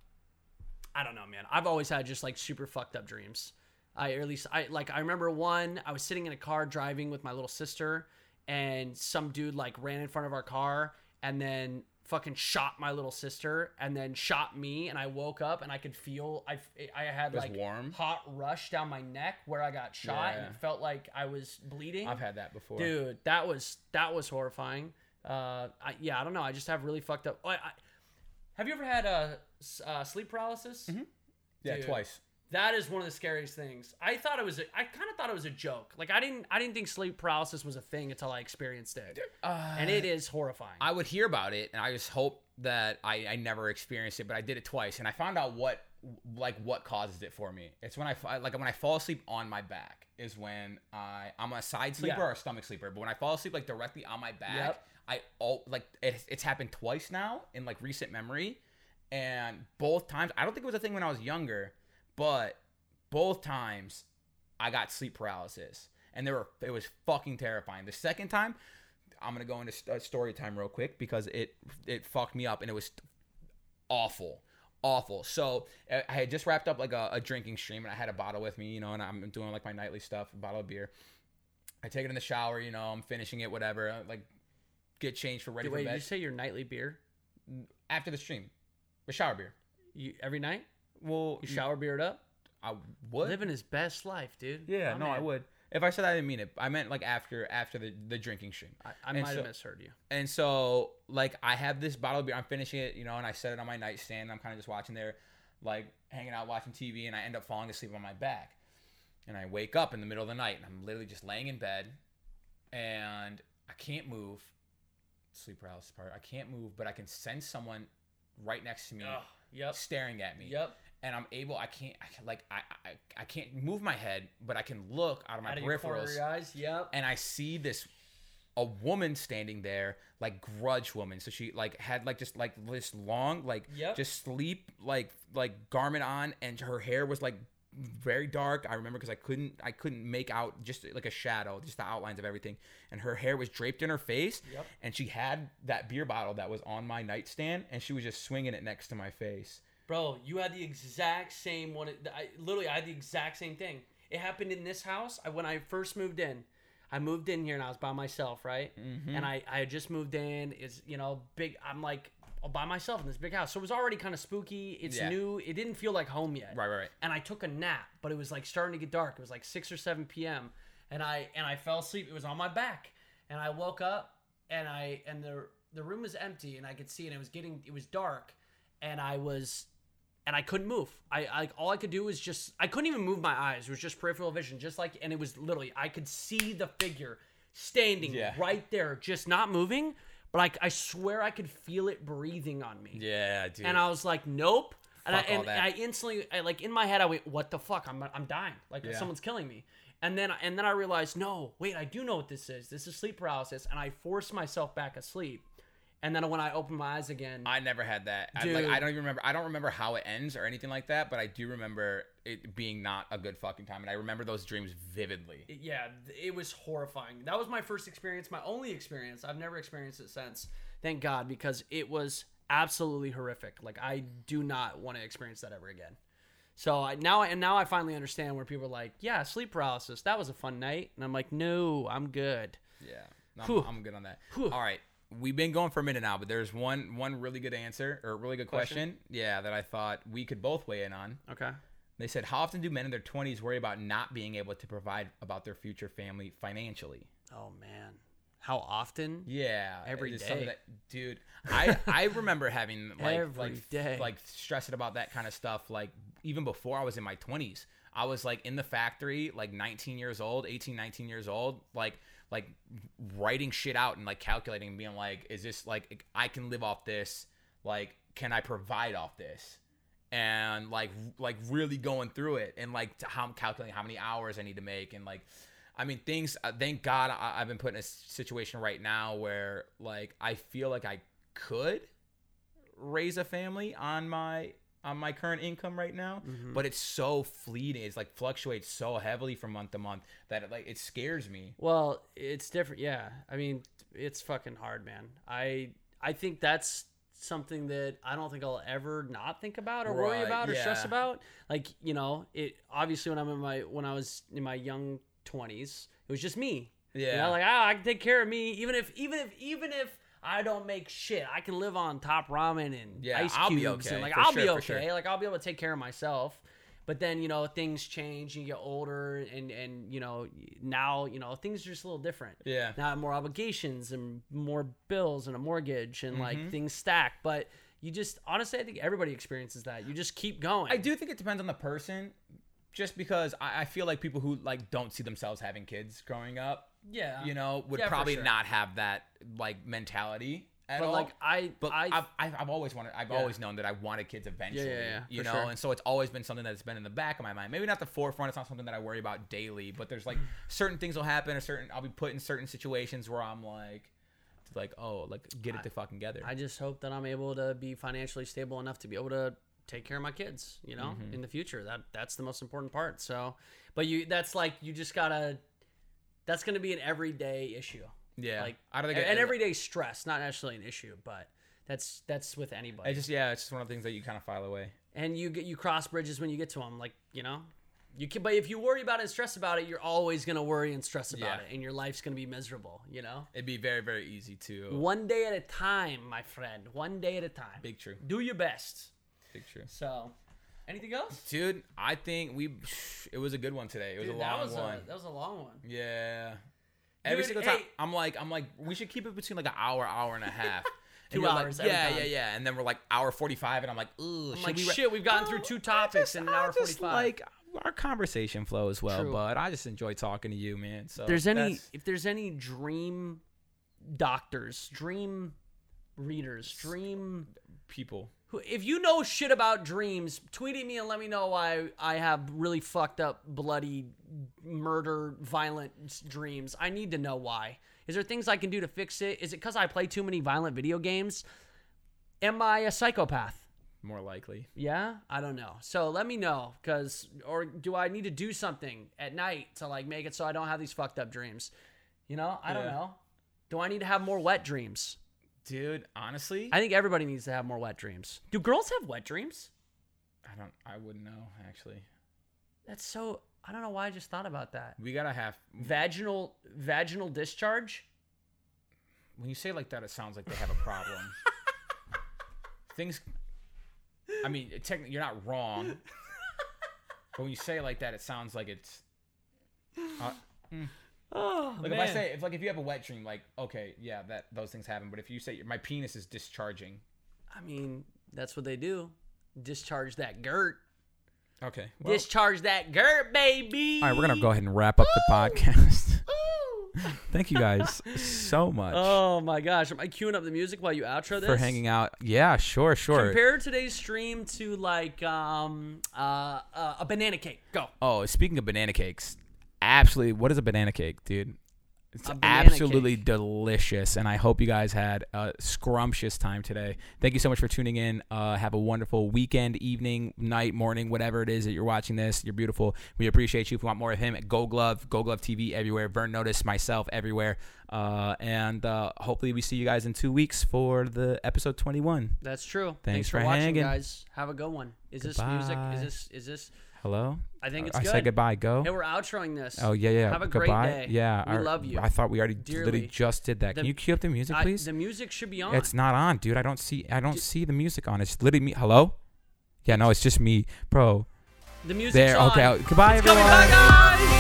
A: I don't know, man. I've always had just like super fucked up dreams. I or at least I like I remember one. I was sitting in a car driving with my little sister, and some dude like ran in front of our car and then fucking shot my little sister and then shot me. And I woke up and I could feel I I had like
B: warm?
A: hot rush down my neck where I got shot, and it felt like I was bleeding.
B: I've had that before.
A: Dude, that was that was horrifying. Uh, I, yeah, I don't know. I just have really fucked up. I, I, have you ever had uh, s- uh, sleep paralysis?
B: yeah,
A: dude.
B: twice.
A: That is one of the scariest things. I thought it was. A, I kind of thought it was a joke. Like I didn't. I didn't think sleep paralysis was a thing until I experienced it, and it uh, is horrifying.
B: I would hear about it, and I just hope that I, I never experienced it, but I did it twice, and I found out what like what causes it for me. It's when I like when I fall asleep on my back is when I I'm a side sleeper
A: Yeah.
B: or a stomach sleeper, but when I fall asleep like directly on my back,
A: Yep.
B: I all like it, it's happened twice now in like recent memory, and both times I don't think it was a thing when I was younger, but both times I got sleep paralysis, and they were it was fucking terrifying. The second time, I'm gonna go into st- uh, story time real quick because it it fucked me up, and it was awful, awful. So uh, I had just wrapped up like a, a drinking stream, and I had a bottle with me, you know, and I'm doing like my nightly stuff, a bottle of beer. I take it in the shower, you know, I'm finishing it, whatever. I, like get changed for ready
A: Wait,
B: for
A: did
B: bed
A: you say your nightly beer?
B: after the stream, the shower beer.
A: You every night?
B: Well,
A: You shower beard up?
B: I would.
A: Living his best life, dude.
B: yeah,
A: My
B: no, I
A: man.
B: would. If I said I didn't mean it, I meant like after after the the drinking stream.
A: I, I
B: And
A: might
B: so-
A: have misheard you.
B: And so, like, I have this bottle of beer. I'm finishing it, you know, and I set it on my nightstand. I'm kind of just watching there, like, hanging out, watching TV, and I end up falling asleep on my back. And I wake up in the middle of the night, and I'm literally just laying in bed, and I can't move. Sleep paralysis part. I can't move, but I can sense someone right next to me,
A: Ugh, yep.
B: staring at me.
A: Yep.
B: And I'm able. I can't. I can, like. I, I. I can't move my head, but I can look out of my
A: Out of your corner of
B: peripherals
A: your eyes. Yep.
B: and I see this a woman standing there, like grudge woman. So she like had like just like this long like
A: Yep.
B: just sleep like like garment on, and her hair was like very dark. I remember because I couldn't I couldn't make out just like a shadow, just the outlines of everything. And her hair was draped in her face,
A: Yep.
B: and she had that beer bottle that was on my nightstand, and she was just swinging it next to my face.
A: Bro, you had the exact same one. I literally I had the exact same thing. It happened in this house. I, when I first moved in, I moved in here and I was by myself, right?
B: Mm-hmm.
A: And I I had just moved in. Is you know big. I'm like by myself in this big house, so it was already kind of spooky. It's
B: Yeah.
A: new. It didn't feel like home yet.
B: Right, right, right.
A: And I took a nap, but it was like starting to get dark. It was like six or seven p.m. And I and I fell asleep. It was on my back, and I woke up and I and the the room was empty and I could see and it was getting it was dark, and I was and I couldn't move. I like all I could do was just I couldn't even move my eyes. It was just peripheral vision, just like and it was literally I could see the figure standing
B: Yeah.
A: right there, just not moving. But like I swear I could feel it breathing on me.
B: Yeah, dude.
A: And I was like, nope. And, I,
B: Fuck
A: and. I instantly, I, like in my head, I went, "What the fuck? I'm, I'm dying. Like
B: Yeah.
A: someone's killing me." And then, and then I realized, no, wait, I do know what this is. This is sleep paralysis. And I forced myself back asleep. And then when I opened my eyes again,
B: I never had that. I, like. I don't even remember. I don't remember how it ends or anything like that. But I do remember it being not a good fucking time, and I remember those dreams vividly.
A: yeah, it was horrifying. That was my first experience, my only experience. I've never experienced it since. Thank God, because it was absolutely horrific. Like I do not want to experience that ever again. So I, now, and now I finally understand where people are like, "Yeah, sleep paralysis. That was a fun night," and I'm like, "No, I'm good."
B: Yeah, no, I'm, I'm good on that.
A: Whew.
B: All right, we've been going for a minute now, but there's one one really good answer or really good question.
A: Question?
B: Yeah, that I thought we could both weigh in on.
A: Okay.
B: They said, "How often do men in their 20s worry about not being able to provide about their future family financially?"
A: Oh man, how often?
B: Yeah,
A: Every
B: it's that- dude. I I (laughs) remember having like
A: Every
B: like
A: day.
B: like stressing about that kind of stuff. Like even before I was in my twenties, I was like in the factory, like 19 years old, 18, 19 years old, like like writing shit out and like calculating, and being like, is this like I can live off this? Like, can I provide off this? and like like really going through it and like how I'm calculating how many hours I need to make and like I mean things uh, thank God I, I've been put in a situation right now where like I feel like I could raise a family on my on my current income right now
A: Mm-hmm.
B: but it's so fleeting it's like fluctuates so heavily from month to month that it, like it scares me
A: Well, it's different. Yeah, I mean, it's fucking hard, man. I I think that's something that I don't think I'll ever not think about or worry about or stress about. Like you know, it obviously when I'm in my when I was in my young twenties, it was just me. You
B: Yeah.
A: know, like ah, I can take care of me. Even if even if even if I don't make shit, I can live on top ramen and
B: Yeah,
A: ice
B: I'll be
A: cubes
B: okay,
A: and like I'll
B: sure,
A: be okay.
B: sure.
A: Like I'll be able to take care of myself. But then you know things change. And you get older, and and you know now you know things are just a little different.
B: Yeah.
A: Now I have more obligations and more bills and a mortgage and
B: Mm-hmm.
A: like things stack. But you just honestly, I think everybody experiences that. You just keep going.
B: I do think it depends on the person just because I, I feel like people who like don't see themselves having kids growing up
A: Yeah.
B: you know, would
A: Yeah,
B: probably
A: sure.
B: not have that like mentality at all.
A: But
B: all.
A: like I,
B: but
A: I,
B: I've, I've, I've always wanted, I've
A: Yeah.
B: always known that I wanted kids eventually.
A: yeah,
B: you know,
A: sure.
B: and so it's always been something that's been in the back of my mind. Maybe not the forefront. It's not something that I worry about daily, but there's like (laughs) certain things will happen. A certain, I'll be put in certain situations where I'm like, like, oh, like get it to fucking together.
A: I just hope that I'm able to be financially stable enough to be able to take care of my kids, you know,
B: Mm-hmm.
A: in the future. That that's the most important part. So, but you that's like you just got to that's going to be an everyday issue.
B: yeah,
A: Like
B: I don't think
A: an, everyday stress, not necessarily an issue, but that's that's with anybody.
B: I just yeah, it's just one of the things that you kind of file away.
A: and you get you cross bridges when you get to them, like, you know. You can, but if you worry about it and stress about it, you're always gonna worry and stress about
B: Yeah.
A: it, and your life's gonna be miserable. You know,
B: It'd be very very easy to
A: one day at a time, my friend. One day at a time.
B: big true,
A: Do your best.
B: big true.
A: So, anything else?
B: Dude, I think we it was a good one today. It was
A: Dude,
B: a
A: that
B: long
A: was
B: one.
A: A, that was a long one.
B: Yeah. Every
A: Dude,
B: single time,
A: hey.
B: I'm like, I'm like, we should keep it between like an hour, hour and a half. (laughs)
A: Two
B: like,
A: hours every
B: yeah,
A: time.
B: yeah, yeah. And then we're like hour 45, and I'm like, ooh,
A: I'm like,
B: we re-
A: shit, we've gotten through two topics
B: just-
A: in an hour 45.
B: Like our conversation flows well,
A: True.
B: but I just enjoy talking to you, man. So
A: there's any, if there's any dream doctors, dream readers, dream
B: people,
A: if you know shit about dreams, tweet at me and let me know why I have really fucked up, bloody, murder, violent dreams. I need to know why. Is there things I can do to fix it? Is it because I play too many violent video games? Am I a psychopath?
B: more likely.
A: Yeah, I don't know. So let me know, cause or do I need to do something at night to like make it so I don't have these fucked up dreams? You know, I don't know. Do I need to have more wet dreams?
B: Dude, honestly,
A: I think everybody needs to have more wet dreams. Do girls have wet dreams?
B: I don't, I wouldn't know actually.
A: That's so. I don't know why I just thought about that.
B: We gotta have.
A: Vaginal vaginal discharge.
B: When you say like that, it sounds like they have a problem. (laughs) Things. I mean, technically, you're not wrong. (laughs) but when you say it like that, it sounds like it's. Uh,
A: Oh,
B: like if I say if like if you have a wet dream, like okay, yeah, that those things happen. But if you say my penis is discharging,
A: I mean, that's what they do. Discharge that girt.
B: okay.
A: Discharge that girt, baby.
B: all right, we're gonna go ahead and wrap up the podcast. (laughs) Thank you guys so much
A: Oh my gosh, am I queuing up the music while you outro this?
B: for hanging out. Yeah, sure, sure.
A: Compare today's stream to like um uh, uh a banana cake. Go.
B: oh, speaking of banana cakes, absolutely, what is a banana cake, dude? It's absolutely
A: cake.
B: delicious, and I hope you guys had a scrumptious time today. Thank you so much for tuning in. Uh, have a wonderful weekend, evening, night, morning, whatever it is that you're watching this. You're beautiful. We appreciate you. If you want more of him, at Go Glove, Go Glove TV everywhere. Vern Notice, myself everywhere. Uh, and uh, hopefully we see you guys in two weeks for the episode 21.
A: That's true.
B: Thanks
A: for,
B: for
A: watching, guys. Have a good one. Is this music? Is this? Is this?
B: Hello.
A: I think uh, it's
B: I
A: good.
B: said goodbye. Go.
A: Hey, we're outroing this.
B: Oh yeah, yeah.
A: Have a great
B: Goodbye.
A: day.
B: Yeah,
A: We
B: our-
A: love you.
B: I thought we already
A: Dearly.
B: literally just did that. Can you cue up the music,
A: I-
B: please?
A: the music should be on.
B: It's not on, dude. I don't see. I don't
A: D-
B: see the music on. It's literally me. Hello. Yeah, no, it's just me, bro.
A: the music's
B: There.
A: on.
B: Okay. Goodbye,
A: It's
B: everyone.
A: coming back, guys.